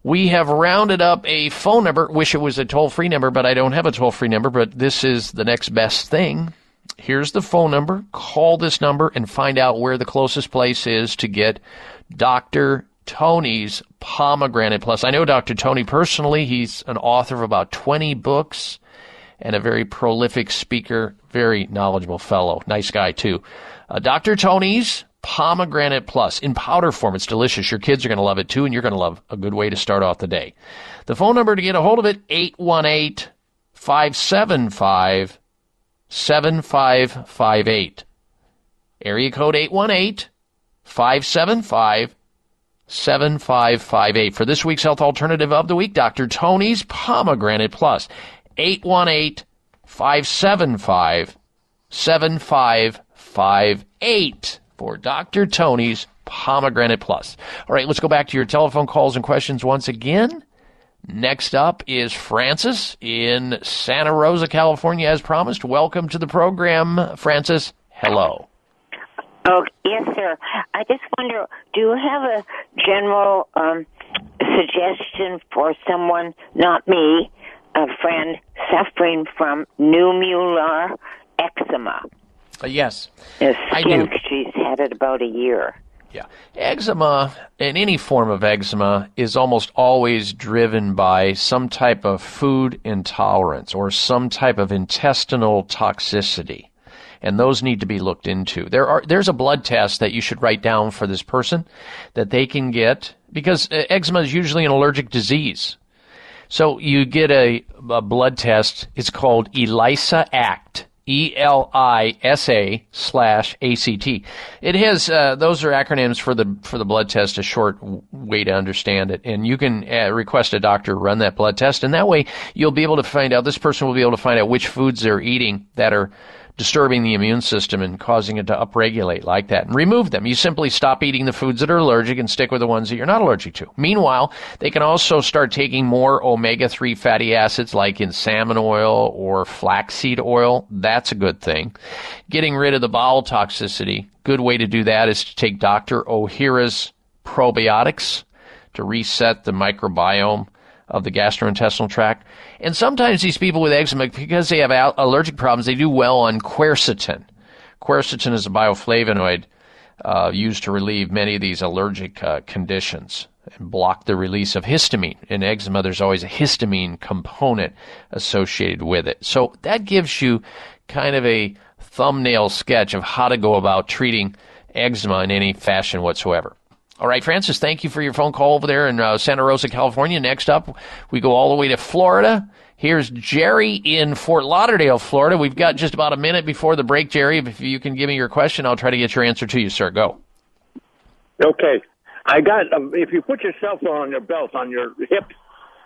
We have rounded up a phone number. Wish it was a toll free number, but I don't have a toll free number, but this is the next best thing. Here's the phone number. Call this number and find out where the closest place is to get Dr. Tony's Pomegranate Plus. I know Dr. Tony personally. He's an author of about 20 books and a very prolific speaker, very knowledgeable fellow. Nice guy, too. Uh, Dr. Tony's Pomegranate Plus in powder form. It's delicious. Your kids are going to love it, too, and you're going to love a good way to start off the day. The phone number to get a hold of it, 818 575 7558. Area code 818 575 7558. For this week's health alternative of the week, Dr. Tony's Pomegranate Plus. 818 575 7558 for Dr. Tony's Pomegranate Plus. All right, let's go back to your telephone calls and questions once again. Next up is Francis in Santa Rosa, California, as promised. Welcome to the program, Francis. Hello. Oh, yes, sir. I just wonder, do you have a general um, suggestion for someone, not me, a friend suffering from nummular eczema? Uh, yes, I do. She's had it about a year. Yeah. Eczema, and any form of eczema, is almost always driven by some type of food intolerance or some type of intestinal toxicity. And those need to be looked into. There are, there's a blood test that you should write down for this person that they can get because uh, eczema is usually an allergic disease. So you get a, a blood test. It's called ELISA ACT. E L I S A slash A C T. It has uh, those are acronyms for the for the blood test. A short way to understand it, and you can uh, request a doctor run that blood test, and that way you'll be able to find out. This person will be able to find out which foods they're eating that are disturbing the immune system and causing it to upregulate like that and remove them. You simply stop eating the foods that are allergic and stick with the ones that you're not allergic to. Meanwhile, they can also start taking more omega-3 fatty acids like in salmon oil or flaxseed oil. That's a good thing. Getting rid of the bowel toxicity. Good way to do that is to take Dr. Ohhira's probiotics to reset the microbiome of the gastrointestinal tract. And sometimes these people with eczema, because they have al- allergic problems, they do well on quercetin. Quercetin is a bioflavonoid uh, used to relieve many of these allergic uh, conditions and block the release of histamine. In eczema, there's always a histamine component associated with it. So that gives you kind of a thumbnail sketch of how to go about treating eczema in any fashion whatsoever. All right, Francis, thank you for your phone call over there in uh, Santa Rosa, California. Next up, we go all the way to Florida. Here's Jerry in Fort Lauderdale, Florida. We've got just about a minute before the break, Jerry. If you can give me your question, I'll try to get your answer to you, sir. Go. Okay. I got, um, if you put your cell phone on your belt, on your hip,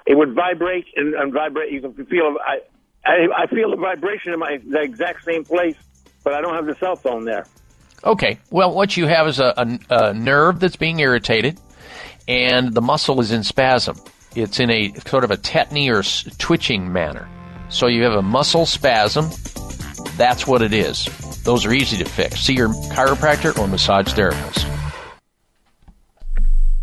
it would vibrate and, and vibrate. You can feel, I, I, I feel the vibration in my, the exact same place, but I don't have the cell phone there. Okay. Well, what you have is a, a, a nerve that's being irritated, and the muscle is in spasm. It's in a sort of a tetany or twitching manner. So you have a muscle spasm. That's what it is. Those are easy to fix. See your chiropractor or massage therapist.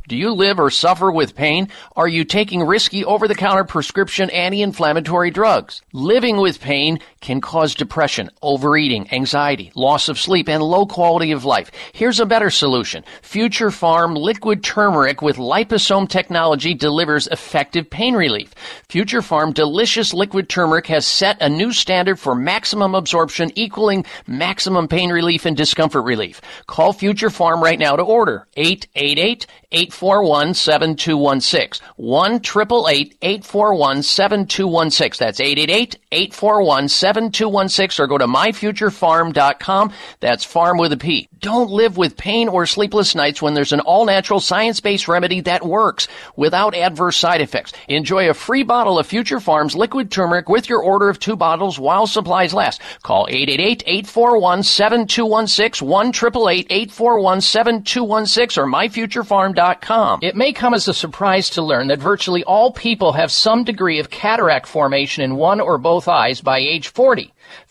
Do you live or suffer with pain? Are you taking risky over the counter prescription anti inflammatory drugs? Living with pain can cause depression, overeating, anxiety, loss of sleep, and low quality of life. Here's a better solution. Future Pharm liquid turmeric with liposome technology delivers effective pain relief. Future Pharm delicious liquid turmeric has set a new standard for maximum absorption equaling maximum pain relief and discomfort relief. Call Future Pharm right now to order 888 841 7216. 1 888 841 7216. That's 888 841 7216 or go to myfuturepharm.com. That's farm with a P. Don't live with pain or sleepless nights when there's an all natural science based remedy that works without adverse side effects. Enjoy a free bottle of Future Pharms liquid turmeric with your order of two bottles while supplies last. Call 888 841 7216 1-888-841-7216 or myfuturepharm.com. It may come as a surprise to learn that virtually all people have some degree of cataract formation in one or both eyes by age 40. 40.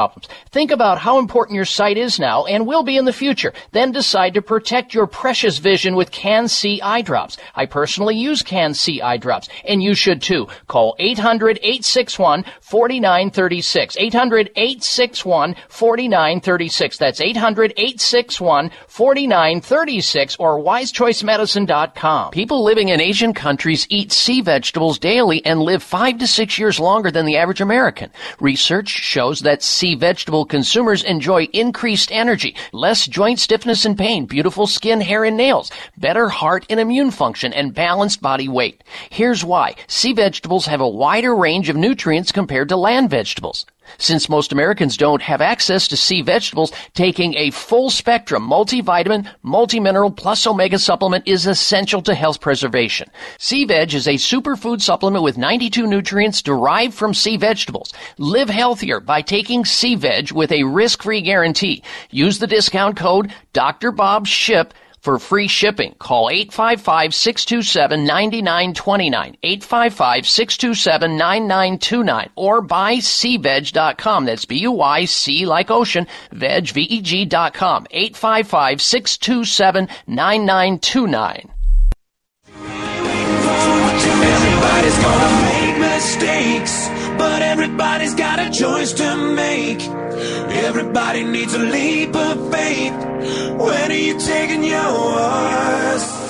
problems. Think about how important your sight is now and will be in the future. Then decide to protect your precious vision with Can-C eye drops. I personally use Can-C eye drops, and you should too. Call 800-861-4936. 800-861-4936. That's 800-861-4936 or wisechoicemedicine.com. People living in Asian countries eat sea vegetables daily and live five to six years longer than the average American. Research shows that sea vegetable consumers enjoy increased energy, less joint stiffness and pain, beautiful skin, hair, and nails, better heart and immune function, and balanced body weight. Here's why. Sea vegetables have a wider range of nutrients compared to land vegetables. Since most Americans don't have access to sea vegetables, taking a full spectrum multivitamin, multimineral plus omega supplement is essential to health preservation. Sea Veg is a superfood supplement with 92 nutrients derived from sea vegetables. Live healthier by taking Sea Veg with a risk-free guarantee. Use the discount code Dr. Bob Ship for free shipping. Call 855-627-9929, 855-627-9929, or buyseaveg.com. That's B-U-Y-C like ocean, veg, V-E-G dot com, 855-627-9929. Everybody's gonna make mistakes, but everybody's got a choice to make. Everybody needs a leap of faith. When are you taking yours?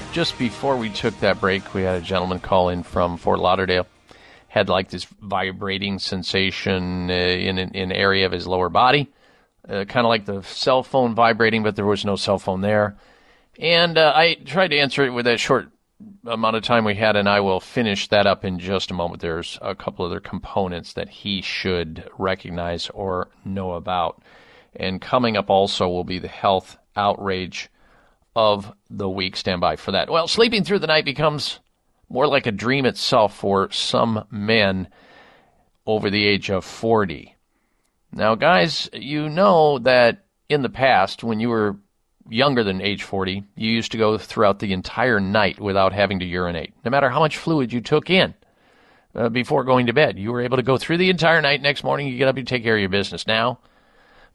just before we took that break, we had a gentleman call in from Fort Lauderdale. Had like this vibrating sensation uh, in an in area of his lower body, uh, kind of like the cell phone vibrating, but there was no cell phone there. And uh, I tried to answer it with that short amount of time we had, and I will finish that up in just a moment. There's a couple other components that he should recognize or know about. And coming up also will be the health outrage of the week. Stand by for that. Well, sleeping through the night becomes more like a dream itself for some men over the age of 40. Now, guys, you know that in the past, when you were younger than age 40, you used to go throughout the entire night without having to urinate, no matter how much fluid you took in uh, before going to bed. You were able to go through the entire night. Next morning, you get up, you take care of your business. Now,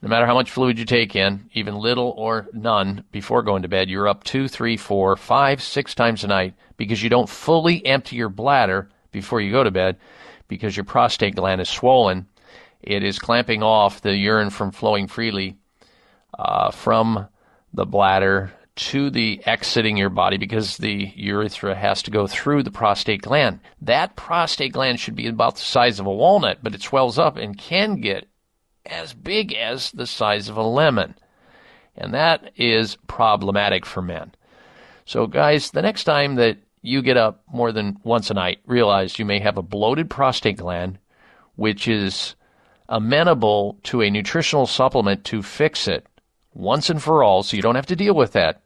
no matter how much fluid you take in, even little or none, before going to bed, you're up two, three, four, five, six times a night because you don't fully empty your bladder before you go to bed because your prostate gland is swollen. It is clamping off the urine from flowing freely uh, from the bladder to the exiting your body because the urethra has to go through the prostate gland. That prostate gland should be about the size of a walnut, but it swells up and can get as big as the size of a lemon. And that is problematic for men. So, guys, the next time that you get up more than once a night, realize you may have a bloated prostate gland, which is amenable to a nutritional supplement to fix it once and for all so you don't have to deal with that.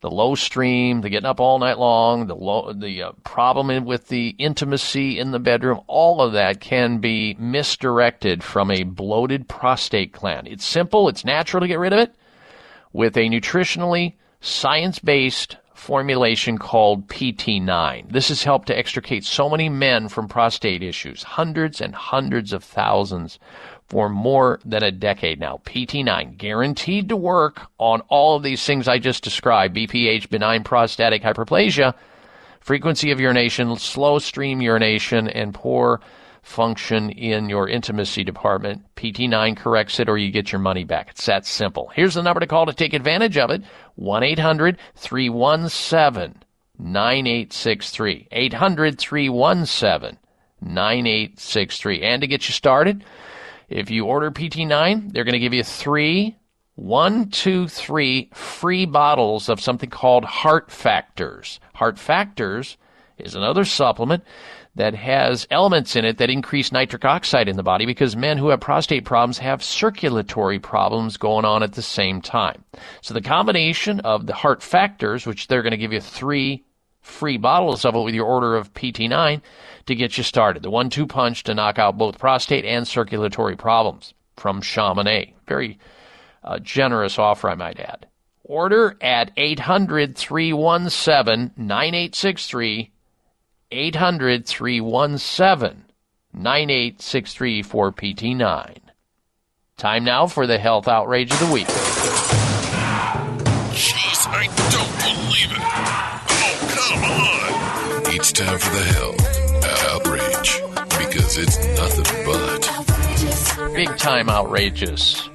The low stream, the getting up all night long, the low, the uh, problem with the intimacy in the bedroom, all of that can be misdirected from a bloated prostate gland. It's simple, it's natural to get rid of it with a nutritionally science-based formulation called PT9. This has helped to extricate so many men from prostate issues, hundreds and hundreds of thousands for more than a decade now. PT9 guaranteed to work on all of these things I just described BPH, benign prostatic hyperplasia, frequency of urination, slow stream urination, and poor function in your intimacy department. PT9 corrects it or you get your money back. It's that simple. Here's the number to call to take advantage of it 1 800 317 9863. 800 317 9863. And to get you started, if you order PT9, they're going to give you three, one, two, three free bottles of something called Heart Factors. Heart Factors is another supplement that has elements in it that increase nitric oxide in the body because men who have prostate problems have circulatory problems going on at the same time. So the combination of the heart factors, which they're going to give you three free bottles of it with your order of PT9 to get you started. The one-two punch to knock out both prostate and circulatory problems from Chamonix. Very uh, generous offer, I might add. Order at 800 317 9863. 800 317 9863 for PT9. Time now for the health outrage of the week. Come on. It's time for the hell outrage because it's nothing but Big time outrageous.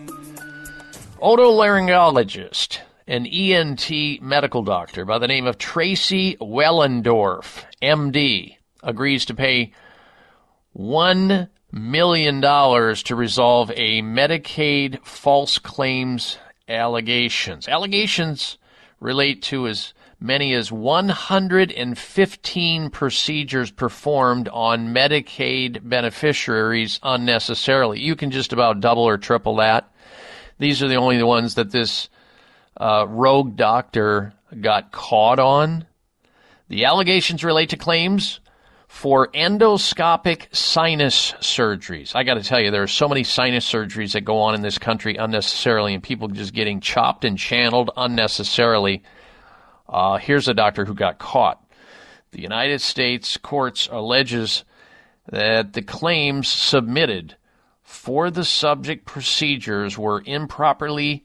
Otolaryngologist, an ENT medical doctor by the name of Tracy Wellendorf, MD, agrees to pay $1 million to resolve a Medicaid false claims allegations. Allegations relate to as many as 115 procedures performed on Medicaid beneficiaries unnecessarily. You can just about double or triple that. These are the only ones that this uh, rogue doctor got caught on. The allegations relate to claims for endoscopic sinus surgeries. I got to tell you, there are so many sinus surgeries that go on in this country unnecessarily, and people just getting chopped and channeled unnecessarily. Uh, here's a doctor who got caught. The United States courts alleges that the claims submitted for the subject procedures were improperly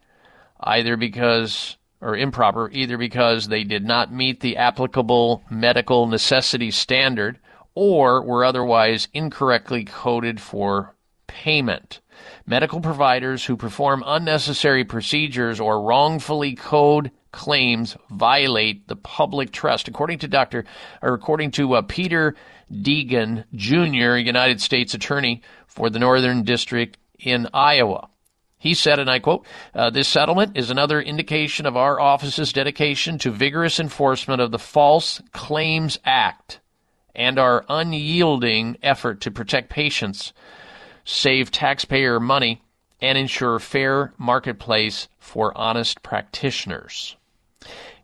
either because or improper either because they did not meet the applicable medical necessity standard or were otherwise incorrectly coded for payment. Medical providers who perform unnecessary procedures or wrongfully code claims violate the public trust. According to Dr. or according to uh, Peter Deegan Jr., United States Attorney for the Northern District in Iowa. He said, and I quote, uh, this settlement is another indication of our office's dedication to vigorous enforcement of the False Claims Act and our unyielding effort to protect patients, save taxpayer money, and ensure fair marketplace for honest practitioners.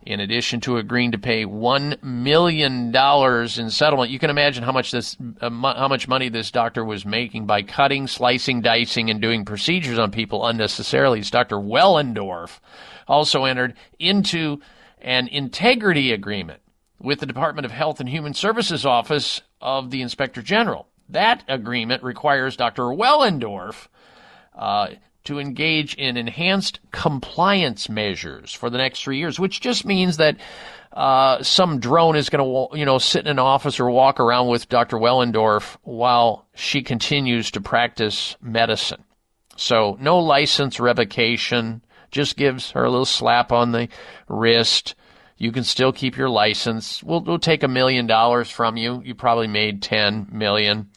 In addition to agreeing to pay one million dollars in settlement, you can imagine how much this, uh, how much money this doctor was making by cutting, slicing, dicing, and doing procedures on people unnecessarily. Dr. Wellendorf also entered into an integrity agreement with the Department of Health and Human Services Office of the Inspector General. That agreement requires Dr. Wellendorf uh, to engage in enhanced compliance measures for the next three years, which just means that uh, some drone is going to, you know, sit in an office or walk around with Dr. Wellendorf while she continues to practice medicine. So no license revocation, just gives her a little slap on the wrist. You can still keep your license. We'll, we'll take a million dollars from you. You probably made ten million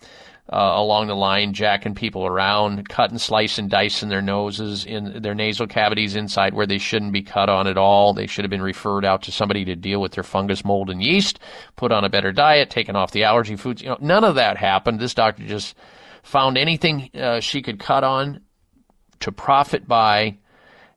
uh, along the line, jacking people around, cutting, slicing, dicing their noses in their nasal cavities inside where they shouldn't be cut on at all. They should have been referred out to somebody to deal with their fungus, mold, and yeast, put on a better diet, taken off the allergy foods. You know, none of that happened. This doctor just found anything uh, she could cut on to profit by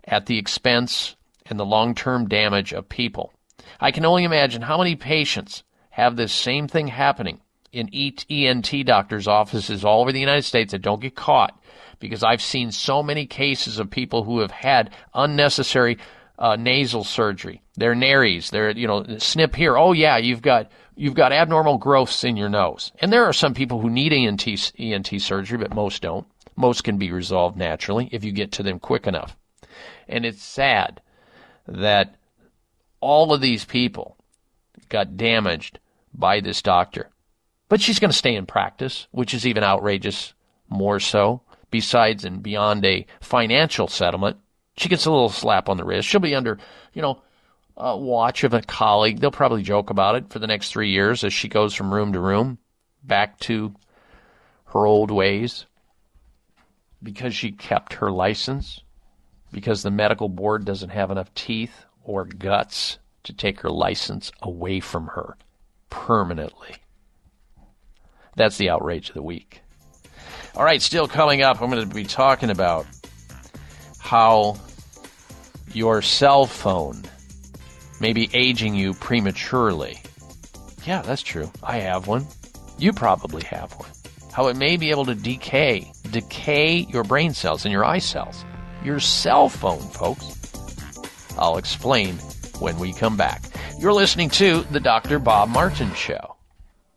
at the expense and the long-term damage of people. I can only imagine how many patients have this same thing happening in ENT doctors' offices all over the United States that don't get caught because I've seen so many cases of people who have had unnecessary uh, nasal surgery. They're nares. They're you know snip here. Oh yeah, you've got you've got abnormal growths in your nose. And there are some people who need ENT ENT surgery, but most don't. Most can be resolved naturally if you get to them quick enough. And it's sad that all of these people got damaged by this doctor. But she's going to stay in practice, which is even outrageous more so. Besides and beyond a financial settlement, she gets a little slap on the wrist. She'll be under, you know, uh, watch of a colleague. They'll probably joke about it for the next three years as she goes from room to room back to her old ways because she kept her license, because the medical board doesn't have enough teeth or guts to take her license away from her. permanently. That's the outrage of the week. All right, still coming up, I'm going to be talking about how your cell phone may be aging you prematurely. Yeah, that's true. I have one. You probably have one. How it may be able to decay, decay your brain cells and your eye cells. Your cell phone, folks. I'll explain when we come back. You're listening to The Dr. Bob Martin Show.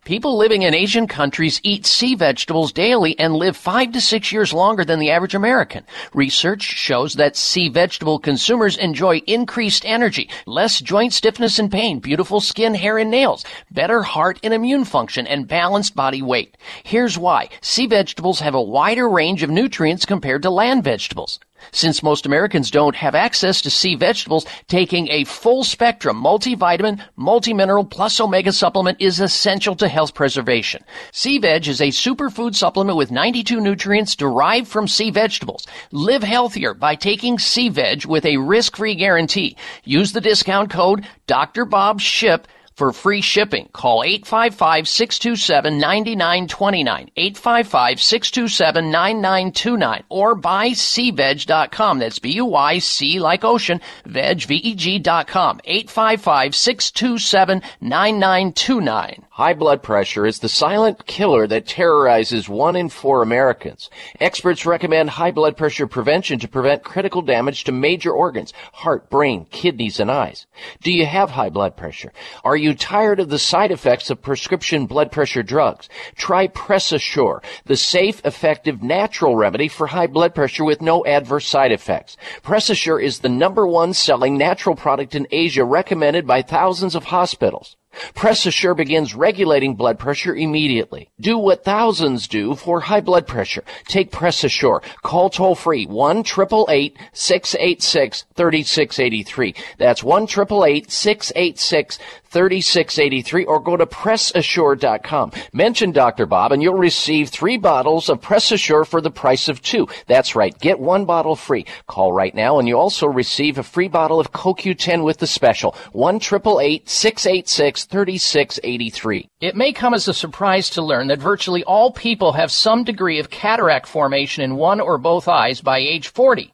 People living in Asian countries eat sea vegetables daily and live five to six years longer than the average American. Research shows that sea vegetable consumers enjoy increased energy, less joint stiffness and pain, beautiful skin, hair, and nails, better heart and immune function, and balanced body weight. Here's why. Sea vegetables have a wider range of nutrients compared to land vegetables. Since most Americans don't have access to sea vegetables, taking a full spectrum multivitamin, multimineral plus omega supplement is essential to health preservation. Sea Veg is a superfood supplement with 92 nutrients derived from sea vegetables. Live healthier by taking Sea Veg with a risk-free guarantee. Use the discount code Dr. Bob Ship for free shipping. Call 855-627-9929, 855-627-9929, or buy seaveg.com. That's B-U-Y-C like ocean, veg, V-E-G.com, 855-627-9929. High blood pressure is the silent killer that terrorizes one in four Americans. Experts recommend high blood pressure prevention to prevent critical damage to major organs, heart, brain, kidneys, and eyes. Do you have high blood pressure? Are you tired of the side effects of prescription blood pressure drugs? Try PressAssure, the safe, effective, natural remedy for high blood pressure with no adverse side effects. PressAssure is the number one selling natural product in Asia recommended by thousands of hospitals. PressAssure begins regulating blood pressure immediately. Do what thousands do for high blood pressure. Take PressAssure. Call toll free 1 686 3683. That's 1 686 3683 or go to PressAssure.com. Mention Dr. Bob and you'll receive three bottles of PressAssure for the price of two. That's right. Get one bottle free. Call right now and you also receive a free bottle of CoQ10 with the special. 1 686 3683. It may come as a surprise to learn that virtually all people have some degree of cataract formation in one or both eyes by age 40.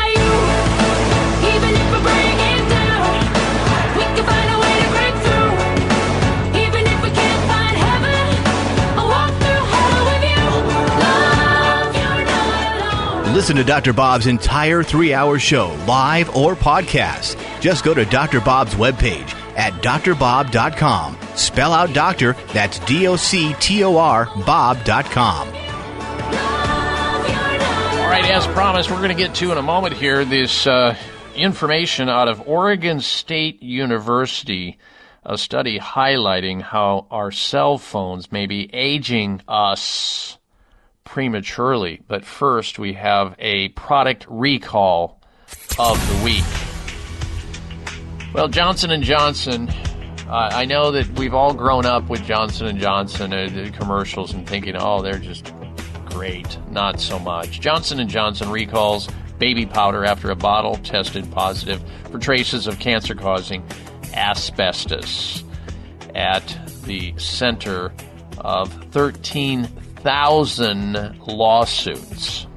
Listen to Dr. Bob's entire three hour show, live or podcast. Just go to Dr. Bob's webpage at drbob.com. Spell out doctor, that's D O C T O R, Bob.com. All right, as promised, we're going to get to in a moment here this uh, information out of Oregon State University, a study highlighting how our cell phones may be aging us prematurely. But first, we have a product recall of the week. Well, Johnson and Johnson. Uh, I know that we've all grown up with Johnson and Johnson uh, commercials and thinking, "Oh, they're just great." Not so much. Johnson and Johnson recalls baby powder after a bottle tested positive for traces of cancer-causing asbestos at the center of 13,000 lawsuits.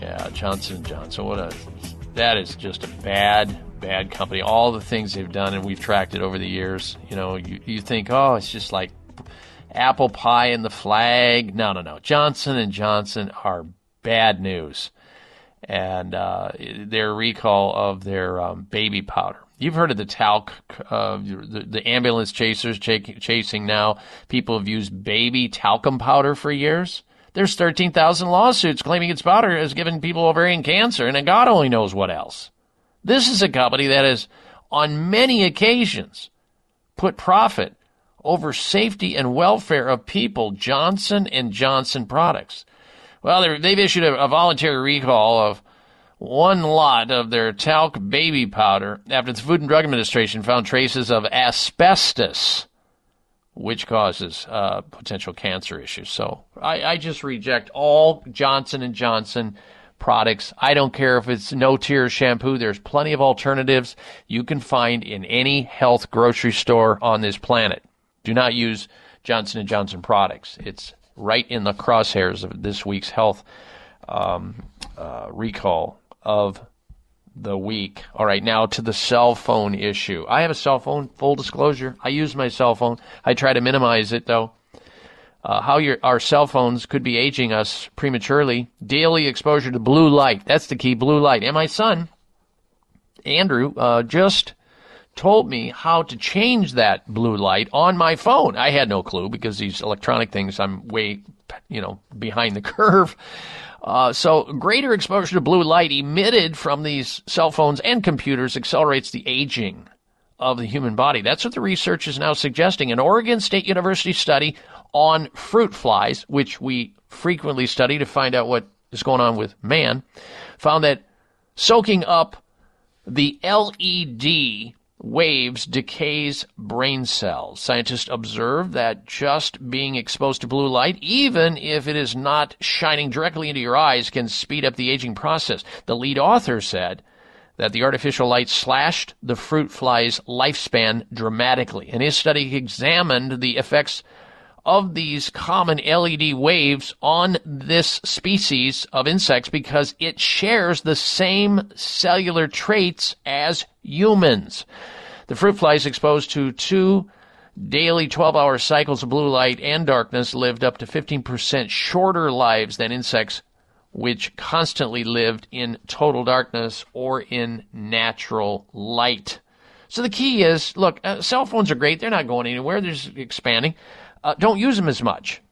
Yeah, Johnson Johnson. What a that is just a bad, bad company. All the things they've done, and we've tracked it over the years. You know, you, you think, oh, it's just like apple pie and the flag. No, no, no. Johnson and Johnson are bad news, and uh, their recall of their um, baby powder. You've heard of the talc, uh, the, the, ambulance chasers ch- chasing now. People have used baby talcum powder for years. There's 13,000 lawsuits claiming its powder has given people ovarian cancer, and God only knows what else. This is a company that has, on many occasions, put profit over safety and welfare of people. Johnson and Johnson products. Well, they've issued a, a voluntary recall of one lot of their talc baby powder after the Food and Drug Administration found traces of asbestos, which causes uh, potential cancer issues. So I, I, just reject all Johnson and Johnson products. I don't care if it's no tears shampoo. There's plenty of alternatives you can find in any health grocery store on this planet. Do not use Johnson and Johnson products. It's right in the crosshairs of this week's health um, uh, recall of the week. All right, now to the cell phone issue. I have a cell phone, full disclosure. I use my cell phone. I try to minimize it, though. Uh, how your, our cell phones could be aging us prematurely. Daily exposure to blue light. That's the key, blue light. And my son, Andrew, uh, just told me how to change that blue light on my phone. I had no clue because these electronic things, I'm way, you know, behind the curve. Uh, so greater exposure to blue light emitted from these cell phones and computers accelerates the aging of the human body. That's what the research is now suggesting. An Oregon State University study on fruit flies, which we frequently study to find out what is going on with man, found that soaking up the LED waves decays brain cells. Scientists observe that just being exposed to blue light, even if it is not shining directly into your eyes, can speed up the aging process. The lead author said that the artificial light slashed the fruit fly's lifespan dramatically. And his study examined the effects of these common LED waves on this species of insects because it shares the same cellular traits as humans. The fruit flies exposed to two daily 12 hour cycles of blue light and darkness lived up to 15% shorter lives than insects which constantly lived in total darkness or in natural light. So the key is look, uh, cell phones are great. They're not going anywhere, they're expanding. Uh, don't use them as much.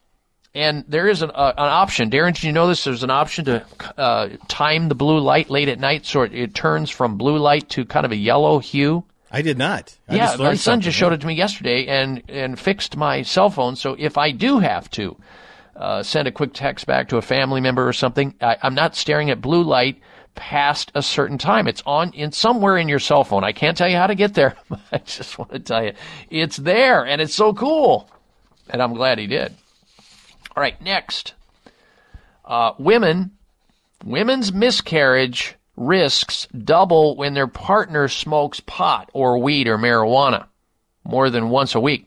And there is an, uh, an option. Darren, did you know this? There's an option to uh, time the blue light late at night so it, it, turns from blue light to kind of a yellow hue. I did not. I yeah, my son just showed it to me yesterday and, and fixed my cell phone. So if I do have to uh, send a quick text back to a family member or something, I, I'm not staring at blue light past a certain time. It's on in somewhere in your cell phone. I can't tell you how to get there. I just want to tell you it's there and it's so cool. And I'm glad he did. All right, next. Uh, women, women's miscarriage risks double when their partner smokes pot or weed or marijuana more than once a week.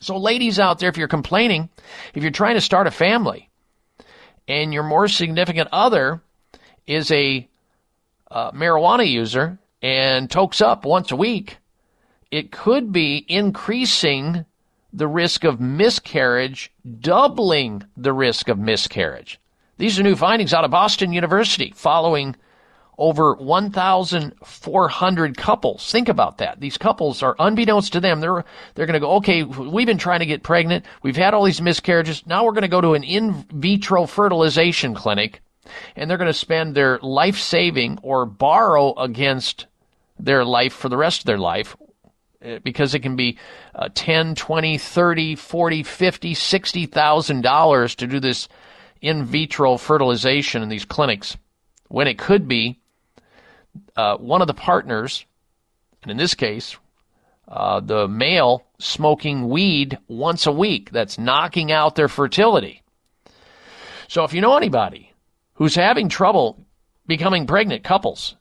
So, ladies out there, if you're complaining, if you're trying to start a family, and your more significant other is a uh, marijuana user and tokes up once a week, it could be increasing the risk of miscarriage, doubling the risk of miscarriage. These are new findings out of Boston University following over 1,400 couples. Think about that. These couples are, unbeknownst to them, they're, they're going to go, okay, we've been trying to get pregnant. We've had all these miscarriages. Now we're going to go to an in vitro fertilization clinic and they're going to spend their life saving or borrow against their life for the rest of their life because it can be uh, 10, 20, 30, 40, 50, 60,000 dollars to do this in vitro fertilization in these clinics when it could be uh, one of the partners, and in this case, uh, the male smoking weed once a week that's knocking out their fertility. So if you know anybody who's having trouble becoming pregnant, couples,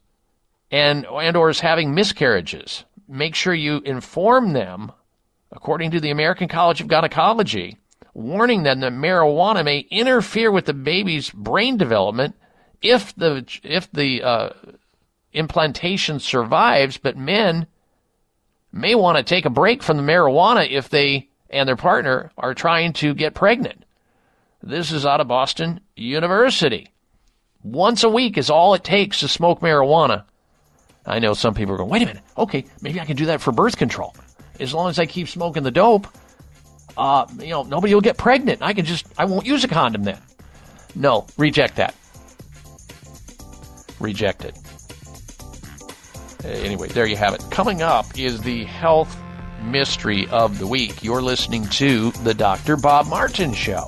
and and or is having miscarriages, make sure you inform them, according to the American College of Gynecology, warning them that marijuana may interfere with the baby's brain development if the if the uh, implantation survives, but men may want to take a break from the marijuana if they and their partner are trying to get pregnant. This is out of Boston University. Once a week is all it takes to smoke marijuana. I know some people are going, wait a minute, okay, maybe I can do that for birth control. As long as I keep smoking the dope, uh, you know, nobody will get pregnant. I can just, I won't use a condom then. No, reject that. Reject it. Anyway, there you have it. Coming up is the health mystery of the week. You're listening to the Dr. Bob Martin Show.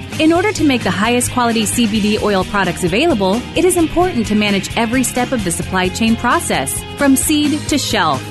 In order to make the highest quality CBD oil products available, it is important to manage every step of the supply chain process, from seed to shelf.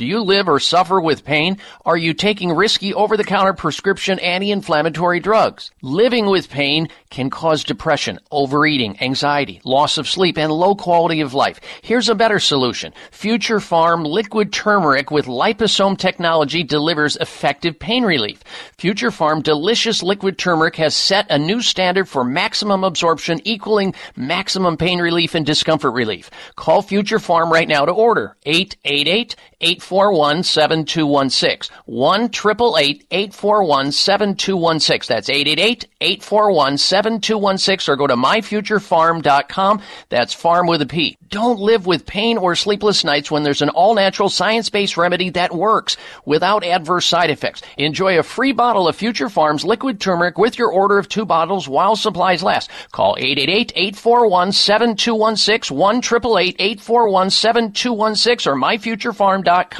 Do you live or suffer with pain? Are you taking risky over the counter prescription anti inflammatory drugs? Living with pain can cause depression, overeating, anxiety, loss of sleep, and low quality of life. Here's a better solution. Future Pharm liquid turmeric with liposome technology delivers effective pain relief. Future Pharm delicious liquid turmeric has set a new standard for maximum absorption equaling maximum pain relief and discomfort relief. Call Future Pharm right now to order 888 841 7216. 1 841 7216. That's 888 841 7216 or go to myfuturepharm.com. That's farm with a P. Don't live with pain or sleepless nights when there's an all natural science based remedy that works without adverse side effects. Enjoy a free bottle of Future Pharms liquid turmeric with your order of two bottles while supplies last. Call 888 841 7216 1 841 7216 or myfuturepharm.com.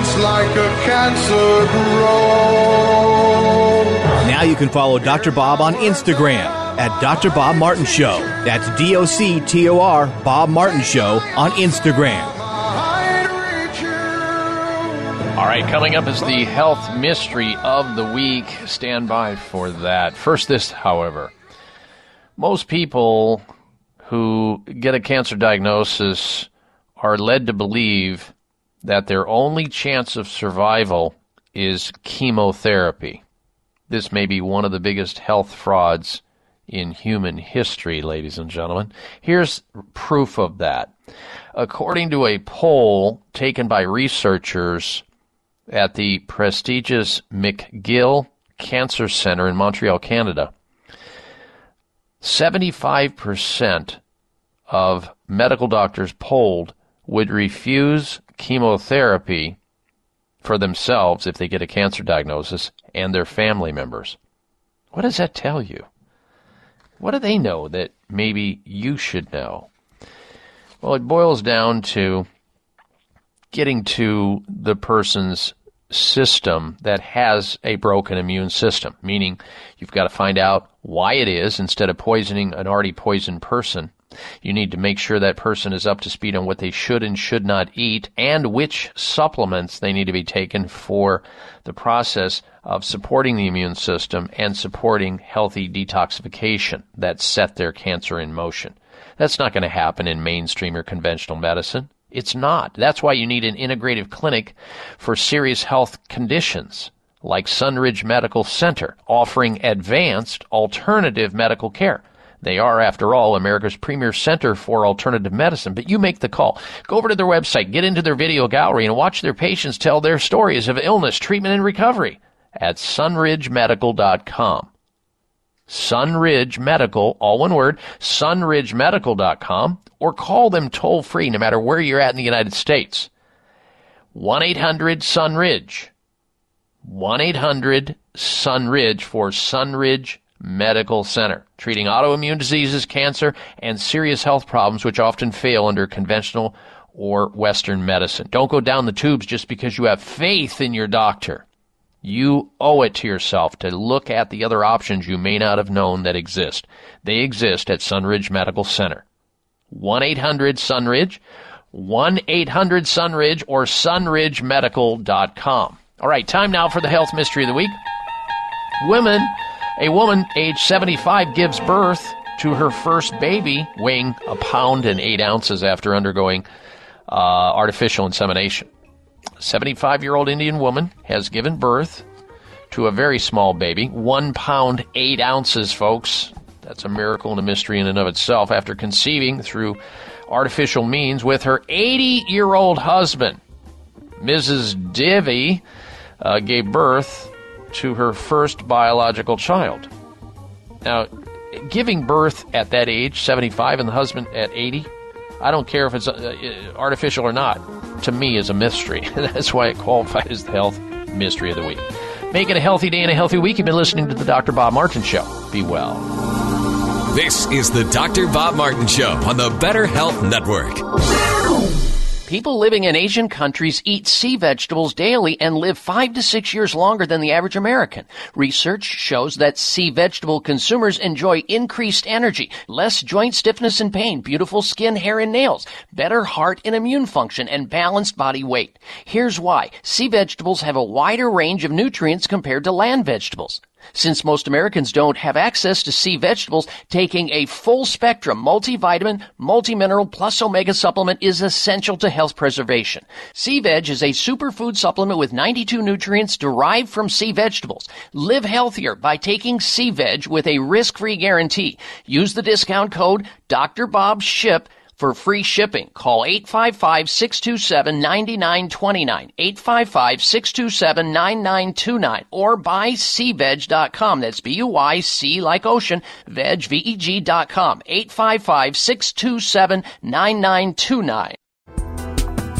Silence like a cancer grows. Now you can follow Dr. Bob on Instagram at Dr. Bob Martin Show. That's D O C T O R Bob Martin Show on Instagram. All right, coming up is the health mystery of the week. Stand by for that. First, this, however. Most people who get a cancer diagnosis are led to believe that their only chance of survival is chemotherapy. This may be one of the biggest health frauds in human history, ladies and gentlemen. Here's proof of that. According to a poll taken by researchers at the prestigious McGill Cancer Center in Montreal, Canada, 75% of medical doctors polled would refuse chemotherapy for themselves if they get a cancer diagnosis and their family members. What does that tell you? What do they know that maybe you should know? Well, it boils down to getting to the person's system that has a broken immune system, meaning you've got to find out why it is instead of poisoning an already poisoned person. You need to make sure that person is up to speed on what they should and should not eat and which supplements they need to be taken for the process of supporting the immune system and supporting healthy detoxification that set their cancer in motion. That's not going to happen in mainstream or conventional medicine. It's not. That's why you need an integrative clinic for serious health conditions like Sunridge Medical Center, offering advanced alternative medical care. They are, after all, America's premier center for alternative medicine, but you make the call. Go over to their website, get into their video gallery, and watch their patients tell their stories of illness, treatment, and recovery at sunridgemedical.com. Sunridge Medical, all one word, sunridgemedical.com, or call them toll free no matter where you're at in the United States. 1 800 Sunridge. 1 800 Sunridge for Sunridge Medical Center, treating autoimmune diseases, cancer, and serious health problems which often fail under conventional or Western medicine. Don't go down the tubes just because you have faith in your doctor. You owe it to yourself to look at the other options you may not have known that exist. They exist at Sunridge Medical Center. 1-800-SUNRIDGE, 1-800-SUNRIDGE, or sunridgemedical.com. All right, time now for the health mystery of the week. Women, a woman age 75 gives birth to her first baby weighing a pound and eight ounces after undergoing uh, artificial insemination. 75 year old Indian woman has given birth to a very small baby, one pound, eight ounces, folks. That's a miracle and a mystery in and of itself after conceiving through artificial means with her 80 year old husband. Mrs. Divi uh, gave birth to her first biological child. Now, giving birth at that age, 75, and the husband at 80, I don't care if it's uh, artificial or not, to me is a mystery. That's why it qualifies as the health mystery of the week. Make it a healthy day and a healthy week. You've been listening to the Dr. Bob Martin Show. Be well. This is the Dr. Bob Martin Show on the Better Health Network. People living in Asian countries eat sea vegetables daily and live five to six years longer than the average American. Research shows that sea vegetable consumers enjoy increased energy, less joint stiffness and pain, beautiful skin, hair, and nails, better heart and immune function, and balanced body weight. Here's why. Sea vegetables have a wider range of nutrients compared to land vegetables. Since most Americans don't have access to sea vegetables, taking a full spectrum multivitamin, multimineral plus omega supplement is essential to health preservation. Sea Veg is a superfood supplement with 92 nutrients derived from sea vegetables. Live healthier by taking Sea Veg with a risk-free guarantee. Use the discount code Dr. Bob Ship for free shipping, call 855-627-9929, 855-627-9929, or buy seaveg.com. That's B-U-Y-C like ocean, veg, V-E-G dot com, 855-627-9929.